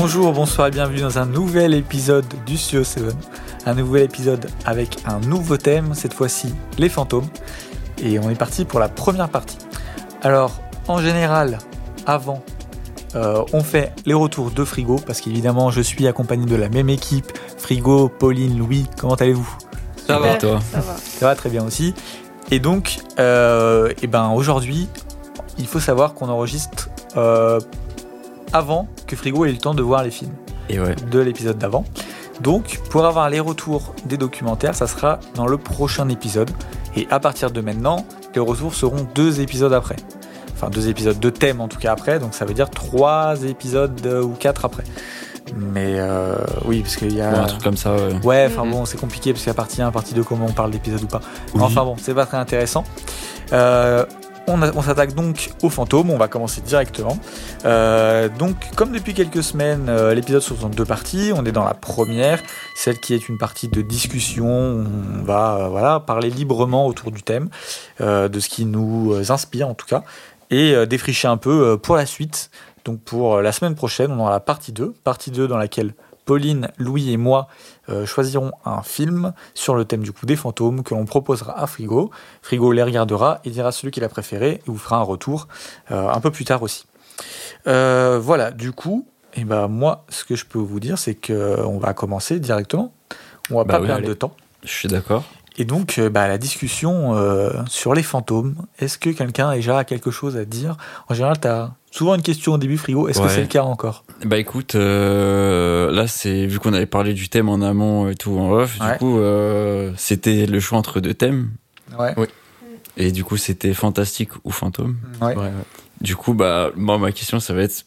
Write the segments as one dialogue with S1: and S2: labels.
S1: Bonjour, bonsoir et bienvenue dans un nouvel épisode du Studio 7. Un nouvel épisode avec un nouveau thème, cette fois-ci les fantômes. Et on est parti pour la première partie. Alors, en général, avant, euh, on fait les retours de Frigo, parce qu'évidemment, je suis accompagné de la même équipe. Frigo, Pauline, Louis, comment allez-vous?
S2: Ça va,
S3: toi?
S2: Ça va.
S1: Ça va très bien aussi. Et donc, euh, et ben aujourd'hui, il faut savoir qu'on enregistre euh, avant que Frigo ait eu le temps de voir les films
S3: Et ouais.
S1: de l'épisode d'avant. Donc, pour avoir les retours des documentaires, ça sera dans le prochain épisode. Et à partir de maintenant, les retours seront deux épisodes après. Enfin, deux épisodes de thème en tout cas après. Donc, ça veut dire trois épisodes euh, ou quatre après. Mais euh, oui, parce qu'il y a.
S3: Ouais, un truc comme ça, ouais.
S1: Ouais, enfin
S2: Mhm.
S1: bon, c'est compliqué parce qu'il y a partie 1, partie 2, comment on parle d'épisode ou pas.
S3: Oui.
S1: Enfin bon, c'est pas très intéressant. Euh, on, s'attaque donc aux fantômes, on va commencer directement. Euh, donc, comme depuis quelques semaines, euh, l'épisode se en deux parties. On est dans la première, celle qui est une partie de discussion. On va euh, voilà, parler librement autour du thème, de ce qui nous inspire en tout cas, et défricher un peu pour la suite. Donc pour la semaine prochaine, on aura la partie 2, partie 2 dans laquelle Pauline, Louis et moi euh, choisirons un film sur le thème du coup des fantômes que l'on proposera à Frigo. Frigo les regardera et dira celui qu'il a préféré et vous fera un retour euh, un peu plus tard aussi. Euh, voilà, du coup, et ben moi, ce que je peux vous dire, c'est que on va commencer directement. On va
S3: Bah
S1: pas
S3: oui,
S1: perdre
S3: allez.
S1: de temps.
S3: Je suis d'accord.
S1: Et donc, bah, la discussion sur les fantômes. Est-ce que quelqu'un a déjà quelque chose à dire? En général, tu as souvent une question au début, Frigo. Est-ce que c'est le cas encore?
S3: Bah écoute, euh, là c'est vu qu'on avait parlé du thème en amont et tout en off,
S1: Ouais.
S3: du coup euh, c'était le choix entre deux thèmes
S1: Ouais.
S3: et du coup c'était fantastique ou fantôme.
S1: Ouais.
S2: Ouais, ouais.
S3: Du coup bah moi ma question ça va être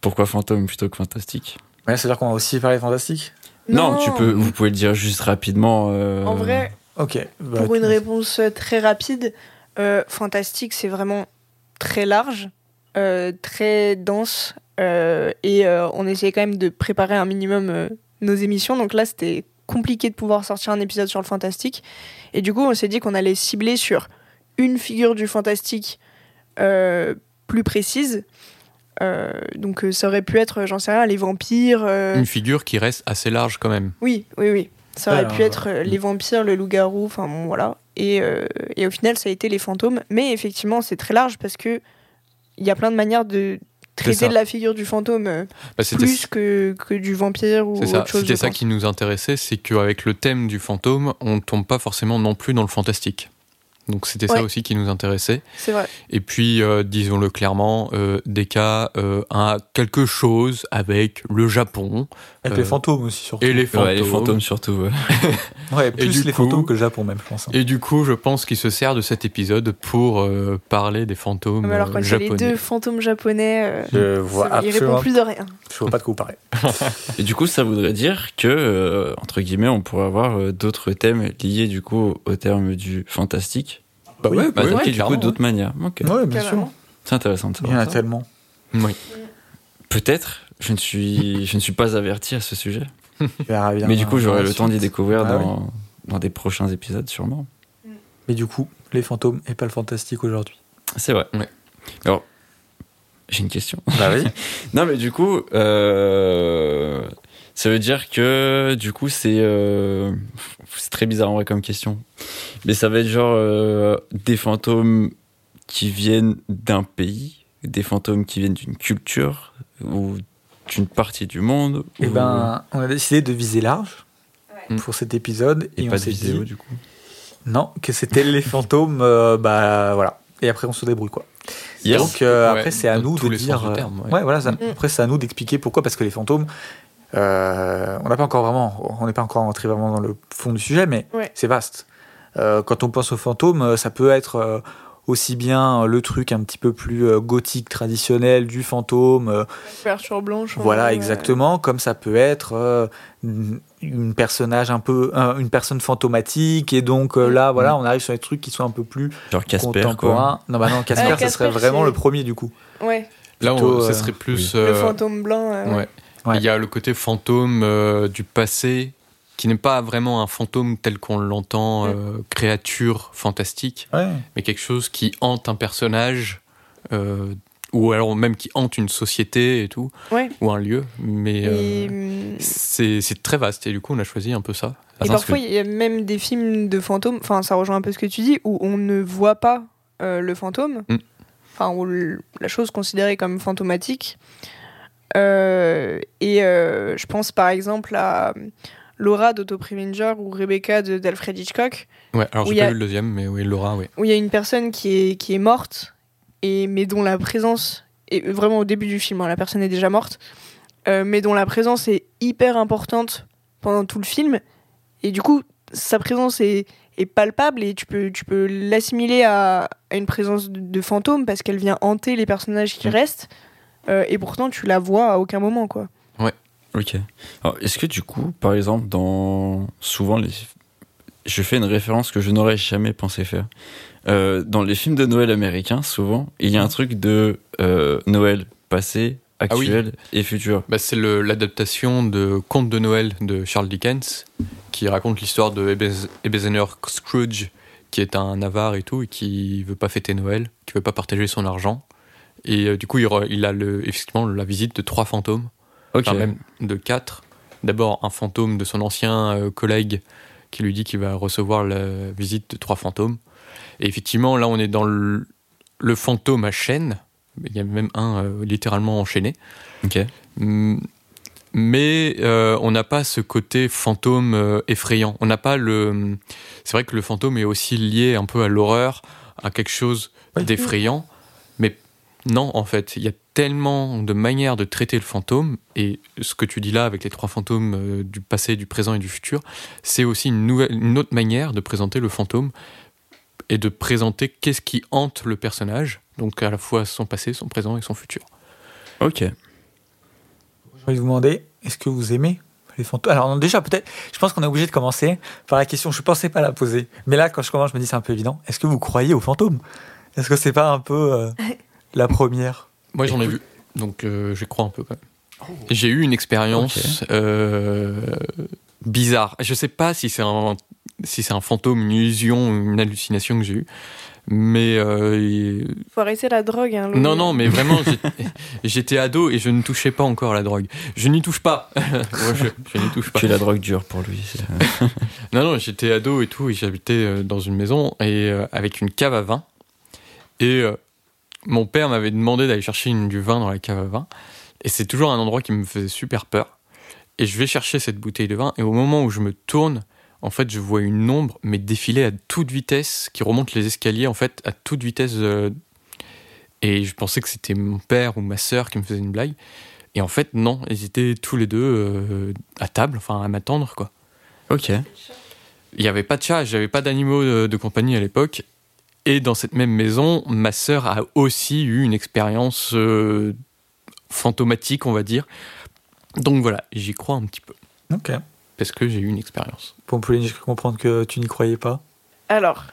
S3: pourquoi fantôme plutôt que fantastique?
S1: Ouais, C'est-à-dire qu'on va aussi parler fantastique?
S3: Non. tu peux, vous pouvez le dire juste rapidement. euh,
S2: En vrai,
S1: Ok. bah,
S2: pour une réponse euh, très rapide, euh, fantastique, c'est vraiment très large, très dense, euh, et euh, on essayait quand même de préparer un minimum euh, nos émissions. Donc là, c'était compliqué de pouvoir sortir un épisode sur le fantastique. Et du coup, on s'est dit qu'on allait cibler sur une figure du fantastique euh, plus précise. Euh, donc euh, ça aurait pu être, j'en sais rien, les vampires. euh,
S4: Une figure qui reste assez large quand même.
S2: Oui, oui, oui. Ça aurait
S1: Alors,
S2: pu être euh, les vampires, le loup-garou, enfin bon, voilà. Et, euh, et au final, ça a été les fantômes. Mais effectivement, c'est très large parce que il y a plein de manières de traiter de la figure du fantôme euh,
S4: Bah,
S2: plus que, que du vampire ou autre chose.
S4: c'était ça
S2: pense.
S4: qui nous intéressait, c'est qu'avec le thème du fantôme, on tombe pas forcément non plus dans le fantastique. Donc c'était
S2: Ouais.
S4: ça aussi qui nous intéressait.
S2: C'est vrai.
S4: Et puis, euh, disons-le clairement, euh, Deka euh, a quelque chose avec le Japon
S1: Avec
S4: euh,
S1: les fantômes aussi, surtout.
S4: et les fantômes.
S3: Ouais, les fantômes surtout. ouais.
S1: Ouais, plus les
S4: coup-
S1: fantômes que le Japon, même, je pense. hein.
S4: Et du coup, je pense qu'il se sert de cet épisode pour euh, parler des fantômes
S2: Mais alors, quand
S4: euh,
S2: il y a les
S4: japonais.
S2: deux fantômes japonais, euh,
S1: Je vois
S2: ça- il répond plus de rien.
S1: Je vois pas de quoi vous parlez.
S3: Et du coup ça voudrait dire que euh, entre guillemets on pourrait avoir euh, d'autres thèmes liés du coup au terme du fantastique.
S4: Bah ouais,
S3: Bah,
S4: ouais,
S3: attaqués, du coup d'autres manières. Ok.
S1: Ouais, bien sûr.
S3: C'est intéressant de
S1: Il y en a
S3: savoir ça.
S1: tellement.
S4: Oui.
S3: Peut-être. Je ne suis, je ne suis pas averti à ce sujet. Mais du coup, j'aurai
S1: la
S3: le temps d'y découvrir
S1: Ah
S3: dans, dans des prochains épisodes, sûrement.
S1: Mais du coup, les fantômes et pas le fantastique aujourd'hui.
S3: C'est vrai.
S4: Ouais.
S3: Alors, j'ai une question.
S1: Bah oui.
S3: non, mais du coup, euh, ça veut dire que, du coup, c'est euh, c'est très bizarre en vrai comme question. Mais ça va être genre euh, des fantômes qui viennent d'un pays, des fantômes qui viennent d'une culture ou d'une partie du monde.
S1: Et
S3: ou-
S1: ben, on a décidé de viser large
S4: Ouais.
S1: pour cet épisode et,
S3: et
S1: on
S3: pas de
S1: s'est
S3: vidéo,
S1: dit
S3: du coup.
S1: non que c'était les fantômes. euh, bah voilà. Et après, on se débrouille quoi.
S3: Yes.
S1: Donc euh,
S4: Ouais,
S1: après, c'est à nous de dire. euh,
S4: terme, ouais.
S1: ouais, voilà. ça-
S2: Mm.
S1: Après, c'est à nous d'expliquer pourquoi parce que les fantômes. euh, on n'a pas encore vraiment, on n'est pas encore entré vraiment dans le fond du sujet, mais
S2: Ouais.
S1: c'est vaste. Euh, quand on pense aux fantômes, ça peut être euh, aussi bien euh, le truc un petit peu plus euh, gothique traditionnel du fantôme, euh,
S2: Couverture blanche.
S1: voilà exactement, comme ça peut être une personnage un peu, un- une personne fantomatique, et donc là, voilà, on arrive sur des trucs qui sont un peu plus
S3: Genre Casper, quoi.
S1: Non, bah non, Casper, ça serait vraiment le premier du coup.
S2: Ouais.
S4: Là, on- ça
S1: euh,
S4: serait plus.
S3: oui.
S2: Le fantôme blanc. euh,
S4: ouais.
S1: Ouais.
S4: Il y a le côté fantôme euh, du passé qui n'est pas vraiment un fantôme tel qu'on l'entend,
S2: Mm.
S4: euh, créature fantastique,
S1: Ouais.
S4: mais quelque chose qui hante un personnage euh, ou alors même qui hantent une société et tout,
S2: Ouais.
S4: ou un lieu. Mais euh,
S2: hum,
S4: c'est très vaste et du coup on a choisi un peu ça.
S2: Et parfois, il y a même des films de fantômes, enfin, ça rejoint un peu ce que tu dis, où on ne voit pas le fantôme,
S4: Mm.
S2: enfin, la chose considérée comme fantomatique. Et je pense par exemple à Laura d'Otto Preminger ou Rebecca d'Alfred Hitchcock,
S4: Ouais, alors j'ai pas
S2: a-
S4: vu le deuxième, mais oui, Laura, oui.
S2: où il y a une personne qui est, qui est morte, et, mais dont la présence, est vraiment au début du film, hein, la personne est déjà morte, euh, mais dont la présence est hyper importante pendant tout le film, et du coup, sa présence est, est palpable, et tu peux, tu peux l'assimiler à, à une présence de, de fantôme, parce qu'elle vient hanter les personnages qui
S3: Mm.
S2: restent, euh, et pourtant tu la vois à aucun moment, quoi.
S3: Ok. Alors, est-ce que du coup, par exemple, dans souvent les, je fais une référence que je n'aurais jamais pensé faire. Euh, dans les films de Noël américains, souvent, il y a un truc de euh, Noël passé,
S4: oui.
S3: actuel et futur.
S4: Bah, c'est le- l'adaptation de Conte de Noël de Charles Dickens, qui raconte l'histoire de Ebenezer Scrooge, qui est un avare et tout, et qui veut pas fêter Noël, qui veut pas partager son argent. Et euh, du coup, il, a le, effectivement la visite de trois fantômes, Enfin même de quatre. D'abord, un fantôme de son ancien euh, collègue qui lui dit qu'il va recevoir la visite de trois fantômes. Et effectivement, là, on est dans le, le fantôme à chaîne. Il y a même un euh, littéralement enchaîné.
S3: Ok.
S4: Mm, Mais euh, on n'a pas ce côté fantôme euh, effrayant. On n'a pas le. C'est vrai que le fantôme est aussi lié un peu à l'horreur, à quelque chose d'effrayant. Non, en fait, il y a tellement de manières de traiter le fantôme. Et ce que tu dis là avec les trois fantômes euh, du passé, du présent et du futur, c'est aussi une, nouvelle, une autre manière de présenter le fantôme et de présenter qu'est-ce qui hante le personnage. Donc à la fois son passé, son présent et son futur.
S3: Ok.
S1: J'ai envie de vous demander, est-ce que vous aimez les fantômes? Alors non, déjà, peut-être, je pense qu'on est obligé de commencer par la question, je pensais pas la poser. Mais là, quand je commence, je me dis c'est un peu évident. Est-ce que vous croyez aux fantômes? Est-ce que c'est pas un peu euh, la première
S4: Moi, j'en ai vu, donc euh, j'y crois un peu quand même. J'ai eu une expérience euh, bizarre. Je sais pas si c'est un si c'est un fantôme, une illusion, une hallucination que j'ai eue, mais euh, il-
S2: Faut arrêter la drogue, hein,
S4: non non, mais vraiment j'étais ado et je ne touchais pas encore à la drogue. Je n'y touche pas. Moi, je, je n'y touche pas.
S3: Puis la drogue dure pour lui. c'est-
S4: Non, non, j'étais ado et tout, et j'habitais euh, dans une maison et euh, avec une cave à vin. Et euh, mon père m'avait demandé d'aller chercher une- du vin dans la cave à vin. Et c'est toujours un endroit qui me faisait super peur. Et je vais chercher cette bouteille de vin, et au moment où je me tourne, en fait, je vois une ombre, mais défiler à toute vitesse, qui remonte les escaliers, en fait, à toute vitesse. euh, et je pensais que c'était mon père ou ma sœur qui me faisait une blague. Et en fait, non, ils étaient tous les deux euh, à table, enfin à m'attendre, quoi.
S3: Ok.
S4: Il n'y avait pas de chat, j'avais pas d'animaux de, de compagnie à l'époque. Et dans cette même maison, ma sœur a aussi eu une expérience euh, fantomatique, on va dire. Donc voilà, j'y crois un petit peu.
S1: Ok.
S4: Parce que j'ai eu une expérience.
S1: Pour Pauline, je peux comprendre que tu n'y croyais pas.
S2: Alors,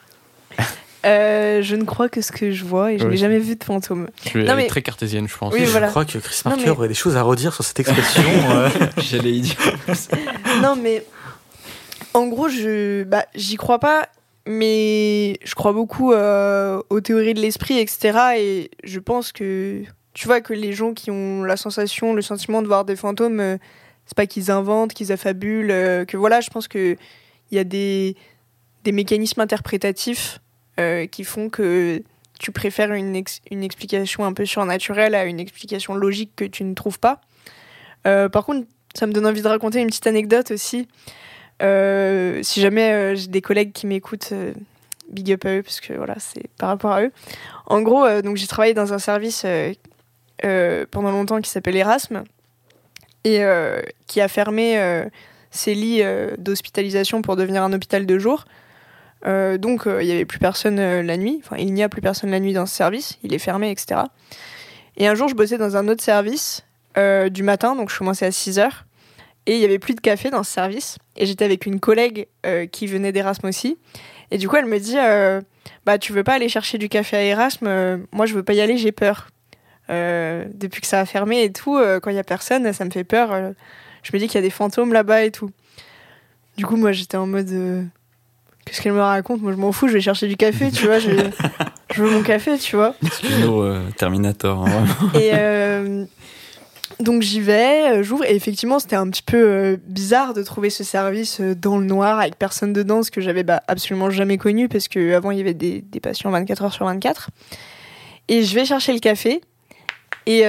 S2: euh, je ne crois que ce que je vois, et je
S4: Ouais.
S2: n'ai jamais vu de fantôme.
S4: Je est
S2: mais-
S4: très cartésienne, je pense.
S2: Oui,
S1: je
S2: voilà.
S1: crois que Chris
S2: Non,
S1: Marker
S2: mais-
S1: aurait des choses à redire sur cette expression. euh.
S3: J'allais y dire.
S2: non, mais en gros, je, bah, j'y crois pas, mais je crois beaucoup euh, aux théories de l'esprit, etc. Et je pense que, tu vois, que les gens qui ont la sensation, le sentiment de voir des fantômes, euh, c'est pas qu'ils inventent, qu'ils affabulent, euh, que voilà, je pense que il y a des, mécanismes interprétatifs euh, qui font que tu préfères une, une explication un peu surnaturelle à une explication logique que tu ne trouves pas. Par contre, ça me donne envie de raconter une petite anecdote aussi. Euh, si jamais euh, j'ai des collègues qui m'écoutent, euh, big up à eux, parce que voilà, c'est par rapport à eux. En gros, donc j'ai travaillé dans un service pendant longtemps qui s'appelle Erasme et qui a fermé ses lits d'hospitalisation pour devenir un hôpital de jour. Donc il n'y avait plus personne la nuit, enfin il n'y a plus personne la nuit dans ce service, il est fermé, etc. Et un jour je bossais dans un autre service du matin, donc je commençais à 6 heures. Et il y avait plus de café dans ce service. Et j'étais avec une collègue euh, qui venait d'Erasme aussi. Et du coup, elle me dit euh, Bah, tu veux pas aller chercher du café à Erasme Euh, Moi, je veux pas y aller, j'ai peur. Euh, depuis que ça a fermé et tout, euh, quand il y a personne, ça me fait peur. Euh, je me dis qu'il y a des fantômes là-bas et tout. Du coup, moi, j'étais en mode euh, Qu'est-ce qu'elle me raconte? Moi, je m'en fous, je vais chercher du café, tu vois. Je, je veux mon café, tu vois.
S3: Euh, Terminator. hein, vraiment.
S2: Et euh, donc j'y vais, euh, j'ouvre, et effectivement c'était un petit peu euh, bizarre de trouver ce service euh, dans le noir avec personne dedans, ce que j'avais bah, absolument jamais connu parce qu'avant il y avait des, patients 24 heures sur 24. Et je vais chercher le café, et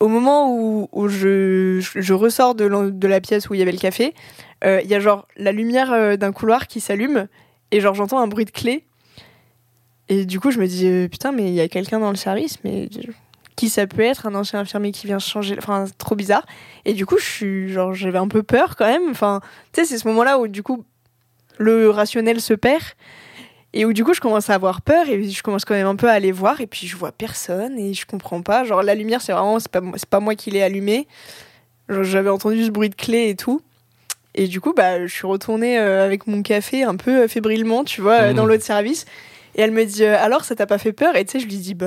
S2: au moment où, je, ressors de, de la pièce où il y avait le café, il y a genre la lumière d'un couloir qui s'allume, et genre j'entends un bruit de clé. Et du coup, je me dis, putain, mais il y a quelqu'un dans le service, mais qui ça peut être un ancien infirmier qui vient changer enfin trop bizarre. Et du coup je suis genre j'avais un peu peur quand même. Enfin tu sais c'est ce moment là où du coup le rationnel se perd. Et où du coup je commence à avoir peur et je commence quand même un peu à aller voir. Et puis je vois personne et je comprends pas. Genre la lumière c'est vraiment c'est pas moi- c'est pas moi qui l'ai allumée. J'avais entendu ce bruit de clé et tout. Et du coup bah je suis retournée euh, avec mon café un peu euh, fébrilement tu vois euh, dans l'autre service. Et elle me dit euh, alors ça t'a pas fait peur? Et tu sais je lui dis bah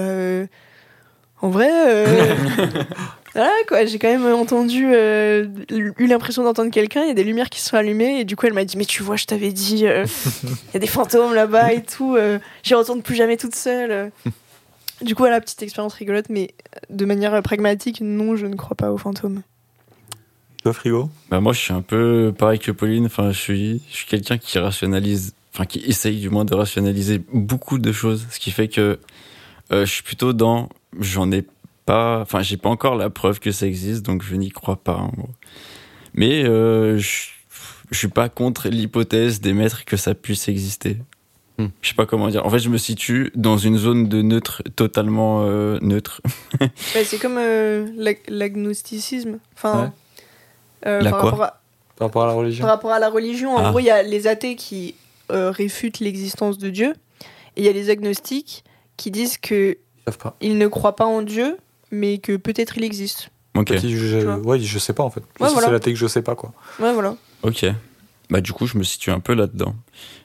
S2: en vrai euh, voilà quoi j'ai quand même entendu euh, eu l'impression d'entendre quelqu'un il y a des lumières qui se sont allumées et du coup elle m'a dit mais tu vois je t'avais dit euh, il y a des fantômes là-bas et tout euh, j'y retourne plus jamais toute seule du coup voilà petite expérience rigolote mais de manière pragmatique non je ne crois pas aux fantômes
S1: Toi, frigo
S3: Bah, moi, je suis un peu pareil que Pauline. Enfin, je suis, je suis quelqu'un qui rationalise, enfin, qui essaye du moins de rationaliser beaucoup de choses. Ce qui fait que euh, je suis plutôt dans, j'en ai pas, enfin, j'ai pas encore la preuve que ça existe, donc je n'y crois pas, en gros. Mais euh, je, je suis pas contre l'hypothèse d'émettre que ça puisse exister.
S4: Hmm.
S3: Je sais pas comment dire. En fait, je me situe dans une zone de neutre, totalement euh, neutre.
S2: Bah, c'est comme euh, l'ag- l'agnosticisme enfin
S1: Ouais.
S2: euh,
S3: La
S2: par
S3: quoi
S2: rapport à-
S1: Par rapport à la religion
S2: Par rapport à la religion, en
S3: Ah.
S2: gros, il y a les athées qui euh, réfutent l'existence de Dieu, et il y a les agnostiques qui disent que
S1: savent pas.
S2: ils ne croient pas en Dieu, mais que peut-être il existe.
S3: Ok.
S1: Je, ouais, je sais pas en fait.
S2: Ouais,
S1: Ça,
S2: voilà.
S1: C'est la tech que je sais pas quoi.
S2: Ouais, voilà.
S3: Ok. Bah du coup, je me situe un peu là-dedans.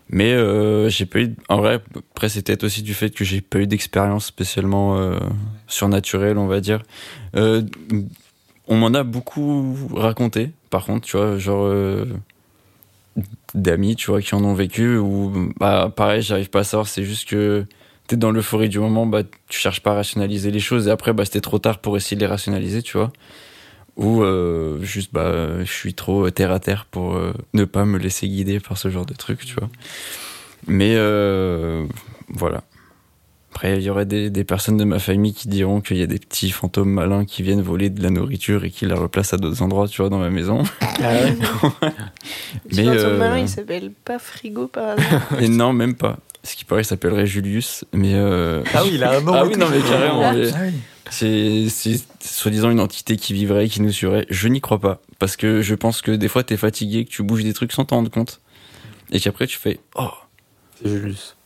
S3: Mais euh, j'ai pas eu. En vrai, après c'est peut-être aussi du fait que j'ai pas eu d'expérience spécialement euh, surnaturelle, on va dire. Euh, on m'en a beaucoup raconté. Par contre, tu vois, genre euh, d'amis, tu vois, qui en ont vécu. Ou bah pareil, j'arrive pas à savoir. C'est juste que t'es dans l'euphorie du moment, bah tu cherches pas à rationaliser les choses. Et après, bah c'était trop tard pour essayer de les rationaliser, tu vois. Ou euh, juste bah je suis trop terre à terre pour euh, ne pas me laisser guider par ce genre de truc tu vois. Mais euh, voilà. Après il y aurait des, des personnes de ma famille qui diront qu'il y a des petits fantômes malins qui viennent voler de la nourriture et qui la replacent à d'autres endroits tu vois dans ma maison.
S2: Petit
S3: mais
S2: fantôme
S3: euh,
S2: malin, il s'appelle pas Frigo par hasard.
S3: et non même pas ce qui paraît s'appellerait Julius mais euh,
S1: Ah oui, il a un nom.
S3: Ah oui, non, mais carrément, mais-
S1: Ah
S3: c'est soi-disant une entité qui vivrait, qui nous suivrait. Je n'y crois pas. Parce que je pense que des fois, t'es fatigué, que tu bouges des trucs sans t'en rendre compte. Et qu'après, tu fais Oh,
S1: C'est Julius.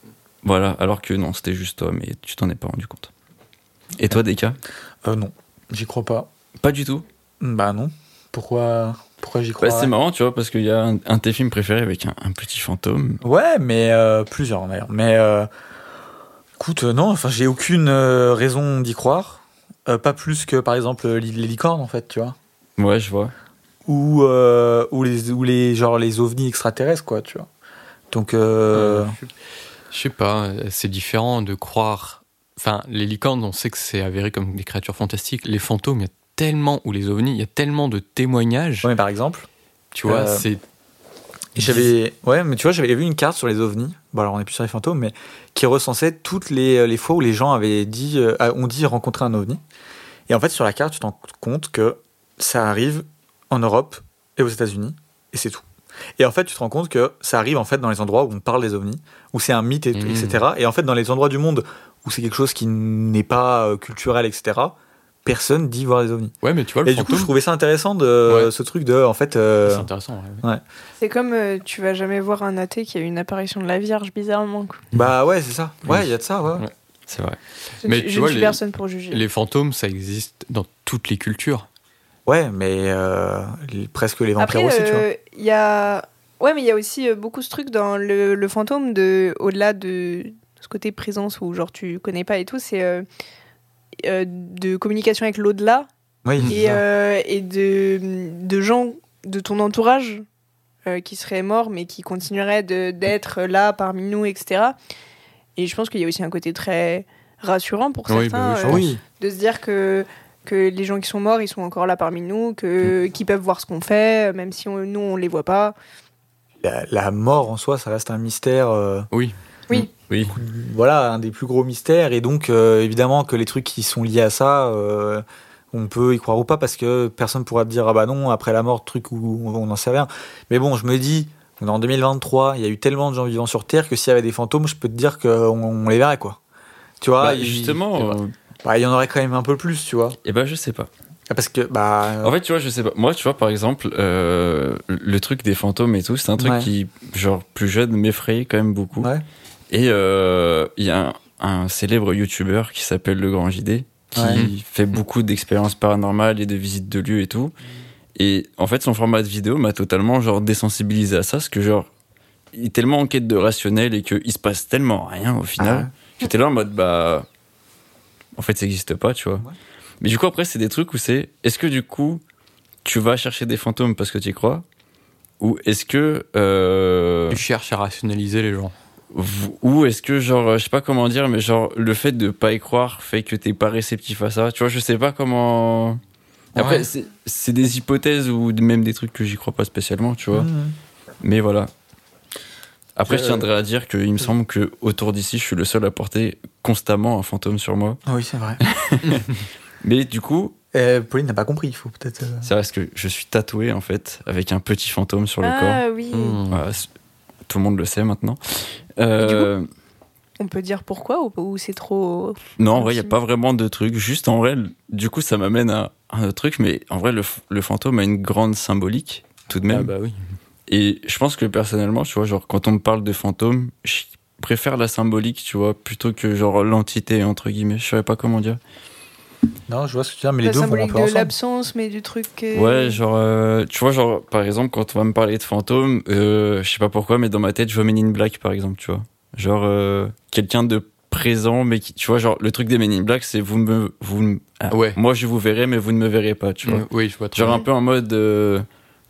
S3: voilà. Alors que non, c'était juste toi, mais tu t'en es pas rendu compte. Et toi, Deka?
S1: Euh, non, j'y crois pas.
S3: Pas du tout?
S1: Bah non. Pourquoi, pourquoi j'y crois
S3: Bah, c'est marrant, tu vois, parce qu'il y a un, un de tes films préférés avec un, un petit fantôme.
S1: Ouais, mais euh, plusieurs d'ailleurs. Mais euh, écoute, euh, non, enfin, j'ai aucune euh, raison d'y croire. Euh, pas plus que par exemple les, les licornes en fait, tu vois.
S3: Ouais, je vois.
S1: Ou, euh, ou, les, ou les, genre, les ovnis extraterrestres, quoi, tu vois. Donc, euh,
S4: Je sais pas, c'est différent de croire. Enfin, les licornes, on sait que c'est avéré comme des créatures fantastiques. Les fantômes, il y a tellement, ou les ovnis, il y a tellement de témoignages.
S1: ouais, mais par exemple,
S4: Tu vois,
S1: Euh,
S4: c'est.
S1: j'avais, ouais, mais tu vois, j'avais vu une carte sur les ovnis. Bon, alors on est plus sur les fantômes, mais qui recensait toutes les, les fois où les gens avaient dit, euh, ont dit rencontrer un ovni. Et en fait, sur la carte, tu te rends compte que ça arrive en Europe et aux États-Unis, et c'est tout. Et en fait, tu te rends compte que ça arrive en fait dans les endroits où on parle des ovnis, où c'est un mythe, et,
S4: Mmh.
S1: etc. Et en fait, dans les endroits du monde où c'est quelque chose qui n'est pas euh, culturel, etc. Personne dit voir des ovnis.
S4: Ouais, mais tu vois, le
S1: Et du coup, je trouvais ça intéressant de
S4: Ouais.
S1: ce truc de, en fait, euh,
S4: C'est intéressant. ouais.
S2: C'est comme euh, tu vas jamais voir un athée qui a eu une apparition de la Vierge, bizarrement. quoi.
S1: bah ouais, c'est ça. Ouais,
S3: Oui.
S1: il y a de ça, ouais.
S4: Ouais. C'est vrai. Mais tu
S2: je
S4: vois,
S2: suis
S4: les-
S2: personne pour juger.
S4: Les fantômes, ça existe dans toutes les cultures.
S1: Ouais, mais euh, les- presque les vampires
S2: Après,
S1: aussi, tu vois.
S2: euh, il y a. Ouais, mais il y a aussi euh, beaucoup ce truc dans le, le fantôme, de, au-delà de ce côté présence où genre tu connais pas et tout, c'est euh, de communication avec l'au-delà
S1: Oui,
S2: et, euh, et de, de gens de ton entourage euh, qui seraient morts mais qui continueraient de- d'être là parmi nous, etc. et je pense qu'il y a aussi un côté très rassurant pour
S4: Oui,
S2: certains
S4: bah oui,
S2: euh.
S1: Oui,
S2: de se dire que que les gens qui sont morts, ils sont encore là parmi nous, que qu'ils peuvent voir ce qu'on fait, même si on- nous on les voit pas.
S1: la, la mort en soi, ça reste un mystère. euh,
S4: Oui.
S2: Oui.
S3: Oui.
S1: voilà, un des plus gros mystères. Et donc, euh, évidemment, que les trucs qui sont liés à ça, euh, on peut y croire ou pas, parce que personne pourra te dire, ah bah non, après la mort, truc où on n'en sait rien. Mais bon, je me dis, on est en 2023, il y a eu tellement de gens vivant sur Terre que s'il y avait des fantômes, je peux te dire qu'on on les verrait, quoi. Tu vois,
S3: Bah,
S1: il-
S3: justement, euh,
S1: bah, il y en aurait quand même un peu plus, tu vois.
S3: eh ben je sais pas.
S1: Parce que, bah.
S3: En fait, tu vois, je sais pas. Moi, tu vois, par exemple, euh, le truc des fantômes et tout, c'est un truc
S1: Ouais.
S3: qui, genre, plus jeune, m'effraie quand même beaucoup.
S1: Ouais.
S3: Et euh, il y a un, un célèbre youtubeur qui s'appelle Le Grand JD, qui
S1: Ouais.
S3: fait beaucoup d'expériences paranormales et de visites de lieux et tout. Et en fait, son format de vidéo m'a totalement, genre, désensibilisé à ça, parce que, genre, il est tellement en quête de rationnel et qu'il se passe tellement rien au final.
S1: Ah.
S3: J'étais là en mode, bah. En fait, ça n'existe pas, tu vois.
S1: Ouais.
S3: Mais du coup, après, c'est des trucs où c'est. Est-ce que du coup, tu vas chercher des fantômes parce que tu y crois? Ou est-ce que. euh,
S4: Tu cherches à rationaliser les gens?
S3: Ou est-ce que, genre, je sais pas comment dire, mais genre, le fait de pas y croire fait que t'es pas réceptif à ça? Tu vois, je sais pas comment. Après,
S4: Ouais.
S3: c'est- des hypothèses ou même des trucs que j'y crois pas spécialement, tu vois.
S1: Mhm.
S3: Mais voilà. Après, je
S1: Euh,
S3: tiendrais à dire qu'il me semble que autour d'ici, je suis le seul à porter constamment un fantôme sur moi.
S1: Oui, c'est vrai.
S3: Mais du coup,
S1: Euh, Pauline n'a pas compris, il faut peut-être. euh,
S3: c'est parce que je suis tatoué en fait avec un petit fantôme sur le corps.
S2: Ah oui.
S4: Hmm.
S3: Voilà, tout le monde le sait maintenant. Euh,
S2: On peut dire pourquoi ou, ou c'est trop.
S3: non, en vrai, il n'y a pas vraiment de truc. Juste en vrai, du coup, ça m'amène à un autre truc. Mais en vrai, le, fantôme a une grande symbolique tout de même.
S4: Ah bah oui.
S3: Et je pense que personnellement, tu vois, genre quand on me parle de fantôme, je préfère la symbolique, tu vois, plutôt que genre l'entité entre guillemets. Je savais pas comment dire.
S1: Non, je vois ce que tu veux dire, mais les deux vont un peu
S2: de
S1: ensemble.
S2: l'absence, mais du truc. euh,
S3: Ouais, genre, euh, tu vois, genre, par exemple, quand on va me parler de fantôme, euh, je sais pas pourquoi, mais dans ma tête, je vois Men in Black, par exemple, tu vois. Genre, euh, quelqu'un de présent, mais qui, tu vois, genre, le truc des Men in Black, c'est vous me, vous, me- ah,
S4: Ouais.
S3: moi je vous verrai, mais vous ne me verrez pas, tu vois.
S4: Mm, Oui, je vois
S3: Genre,
S4: bien.
S3: un peu en mode, euh,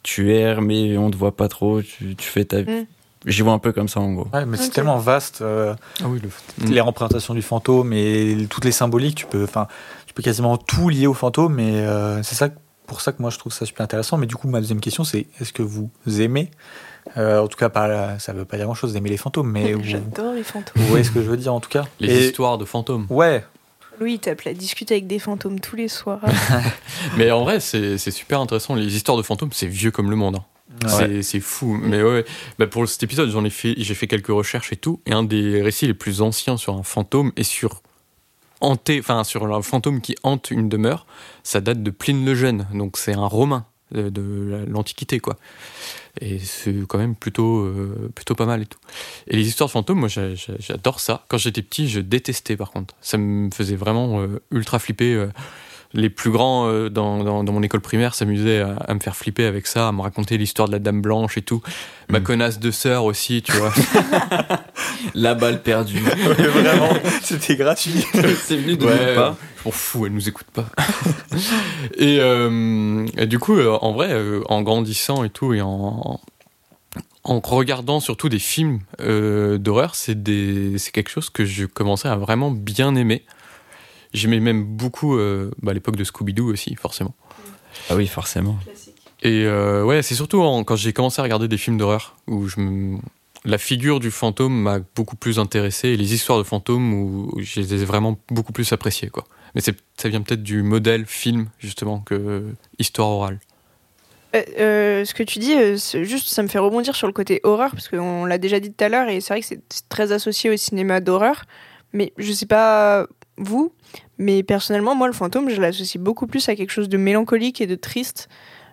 S3: tu erres, mais on te voit pas trop, tu, tu fais ta.
S2: Mm.
S3: J'y vois un peu comme ça, en gros.
S1: Ouais, mais c'est tellement vaste. euh,
S4: Ah oui, le
S1: les représentations du fantôme et toutes les symboliques, tu peux, enfin, tu peux quasiment tout lier au fantôme. Et euh, c'est ça, pour ça que moi je trouve ça super intéressant. Mais du coup, ma deuxième question, c'est est-ce que vous aimez, euh, en tout cas, pas, ça veut pas dire grand-chose d'aimer les fantômes, mais
S2: J'adore les fantômes.
S1: vous voyez ce que je veux dire en tout cas.
S4: Les
S1: Et-
S4: histoires de fantômes.
S1: Ouais,
S2: Louis, il t'appelle à discuter avec des fantômes tous les soirs.
S4: Mais en vrai, c'est super intéressant. Les histoires de fantômes, c'est vieux comme le monde. hein. C'est- C'est fou. Mais ouais. Bah, pour cet épisode, j'en ai fait, j'ai fait quelques recherches et tout. Et un des récits les plus anciens sur un fantôme et sur hanté, enfin sur un fantôme qui hante une demeure, ça date de Pline le Jeune. Donc c'est un romain euh, de l'Antiquité, quoi. Et c'est quand même plutôt, euh, plutôt pas mal et tout. Et les histoires de fantômes, moi j'a- j'a- j'adore ça. Quand j'étais petit, je détestais par contre. Ça me faisait vraiment euh, ultra flipper. Les plus grands euh, dans, dans, dans mon école primaire s'amusaient à, à me faire flipper avec ça, à me raconter l'histoire de la Dame Blanche et tout. Ma
S3: Mm.
S4: connasse de sœur aussi, tu vois.
S3: La balle perdue.
S1: vraiment, c'était gratuit.
S3: c'est venu de
S4: Ouais,
S3: nulle part.
S4: Je m'en fous, elle nous écoute pas. et, euh, et du coup, euh, en vrai, en grandissant et tout, et en, en regardant surtout des films euh, d'horreur, c'est des- c'est quelque chose que je commençais à vraiment bien aimer. J'aimais même beaucoup euh, bah, l'époque de Scooby-Doo aussi, forcément.
S3: Ah oui, forcément.
S4: Et euh, ouais, c'est surtout en- quand j'ai commencé à regarder des films d'horreur où je me- la figure du fantôme m'a beaucoup plus intéressé et les histoires de fantômes où, où je les ai vraiment beaucoup plus appréciées quoi. Mais ça vient peut-être du modèle film justement que histoire orale.
S2: Euh, euh, ce que tu dis, euh, juste, ça me fait rebondir sur le côté horreur, parce qu'on l'a déjà dit tout à l'heure, et c'est vrai que c'est c'est très associé au cinéma d'horreur. Mais je sais pas vous, mais personnellement, moi, le fantôme, je l'associe beaucoup plus à quelque chose de mélancolique et de triste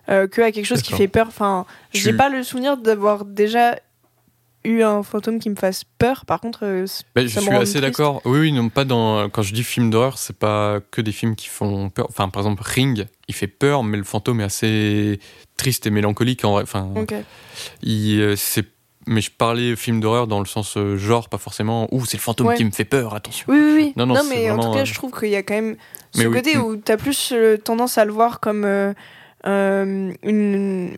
S2: euh, que à quelque chose qui fait peur. Enfin,
S4: Je
S2: j'ai pas le souvenir d'avoir déjà eu un fantôme qui me fasse peur. Par contre, euh,
S4: Ben, je suis assez d'accord. Oui, oui, non, pas dans. Quand je dis film d'horreur, c'est pas que des films qui font peur. Enfin, par exemple, Ring, il fait peur, mais le fantôme est assez triste et mélancolique en vrai. Enfin, il, euh, c'est. Mais je parlais film d'horreur dans le sens euh, genre, pas forcément. Ouh, c'est le fantôme
S2: Ouais.
S4: qui me fait peur. Attention.
S2: Oui, oui, oui.
S4: Non,
S2: mais en tout cas,
S4: euh,
S2: je trouve qu'il y a quand même ce
S4: Mais
S2: côté
S4: Mm.
S2: où tu as plus euh, tendance à le voir comme une,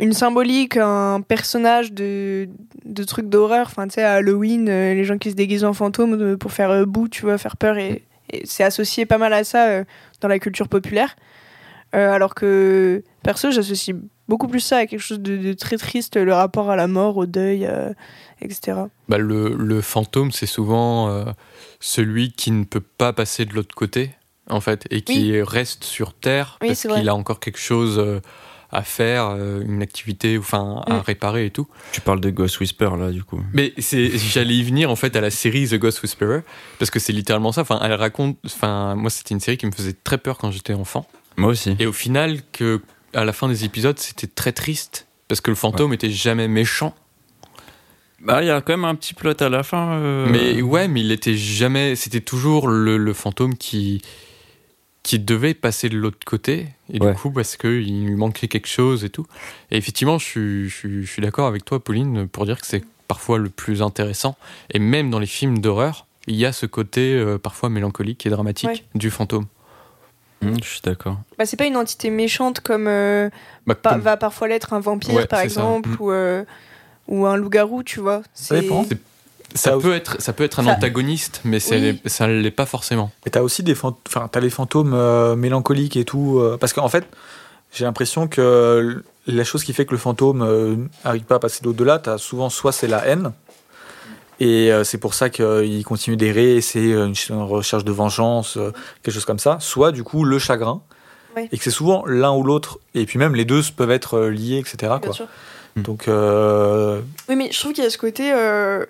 S2: une symbolique, un personnage de, de trucs d'horreur. Enfin, tu sais, à Halloween, les gens qui se déguisent en fantômes euh, pour faire boue, tu vois, faire peur. Et, et c'est associé pas mal à ça dans la culture populaire. Euh, alors que, perso, j'associe beaucoup plus ça à quelque chose de, de très triste, le rapport à la mort, au deuil, euh, etc.
S4: Bah, le, le fantôme, c'est souvent euh, celui qui ne peut pas passer de l'autre côté, en fait, et qui reste sur Terre
S2: Oui,
S4: parce qu'il a encore quelque chose euh, à faire, euh, une activité, enfin, à
S2: Mm.
S4: réparer et tout.
S3: Tu parles de Ghost Whisper là, du coup.
S4: Mais c'est, j'allais y venir en fait à la série The Ghost Whisperer parce que c'est littéralement ça. Enfin, elle raconte. Enfin, moi, c'était une série qui me faisait très peur quand j'étais enfant.
S3: Moi aussi.
S4: Et au final, que à la fin des épisodes, c'était très triste parce que le fantôme était jamais méchant.
S3: Bah, il y a quand même un petit plot à la fin. euh,
S4: Mais ouais, mais il était jamais. C'était toujours le, le fantôme qui qui devait passer de l'autre côté et
S3: Ouais.
S4: du coup parce que il lui manquait quelque chose et tout. Et effectivement, je suis je suis, je suis d'accord avec toi, Pauline, pour dire que c'est parfois le plus intéressant. Et même dans les films d'horreur, il y a ce côté euh, parfois mélancolique et dramatique
S2: Ouais.
S4: du fantôme.
S3: Hum, je suis d'accord.
S2: Bah, c'est pas une entité méchante comme euh,
S4: Bah,
S2: pa- va parfois l'être un vampire,
S4: Ouais,
S2: par exemple,
S4: Mm.
S2: ou, euh, ou un loup-garou, tu vois.
S1: Ça dépend.
S4: Ça
S1: Ça
S4: peut être ça peut être un
S2: Ça-
S4: antagoniste, mais
S2: Oui.
S4: ça ne l'est pas forcément.
S1: Et t'as aussi des fantômes, enfin, t'as les fantômes euh, mélancoliques et tout. euh, parce qu'en fait, j'ai l'impression que la chose qui fait que le fantôme euh, n'arrive pas à passer l'au-delà, t'as souvent soit c'est la haine, et euh, c'est pour ça qu'il continue d'errer, c'est euh, une, ch- une recherche de vengeance, euh, quelque chose comme ça, soit du coup le chagrin,
S2: Ouais.
S1: et que c'est souvent l'un ou l'autre, et puis même les deux peuvent être liés, etc.
S2: Bien
S1: Quoi.
S2: sûr.
S1: Donc, euh,
S2: Oui, mais je trouve qu'il y a ce côté euh,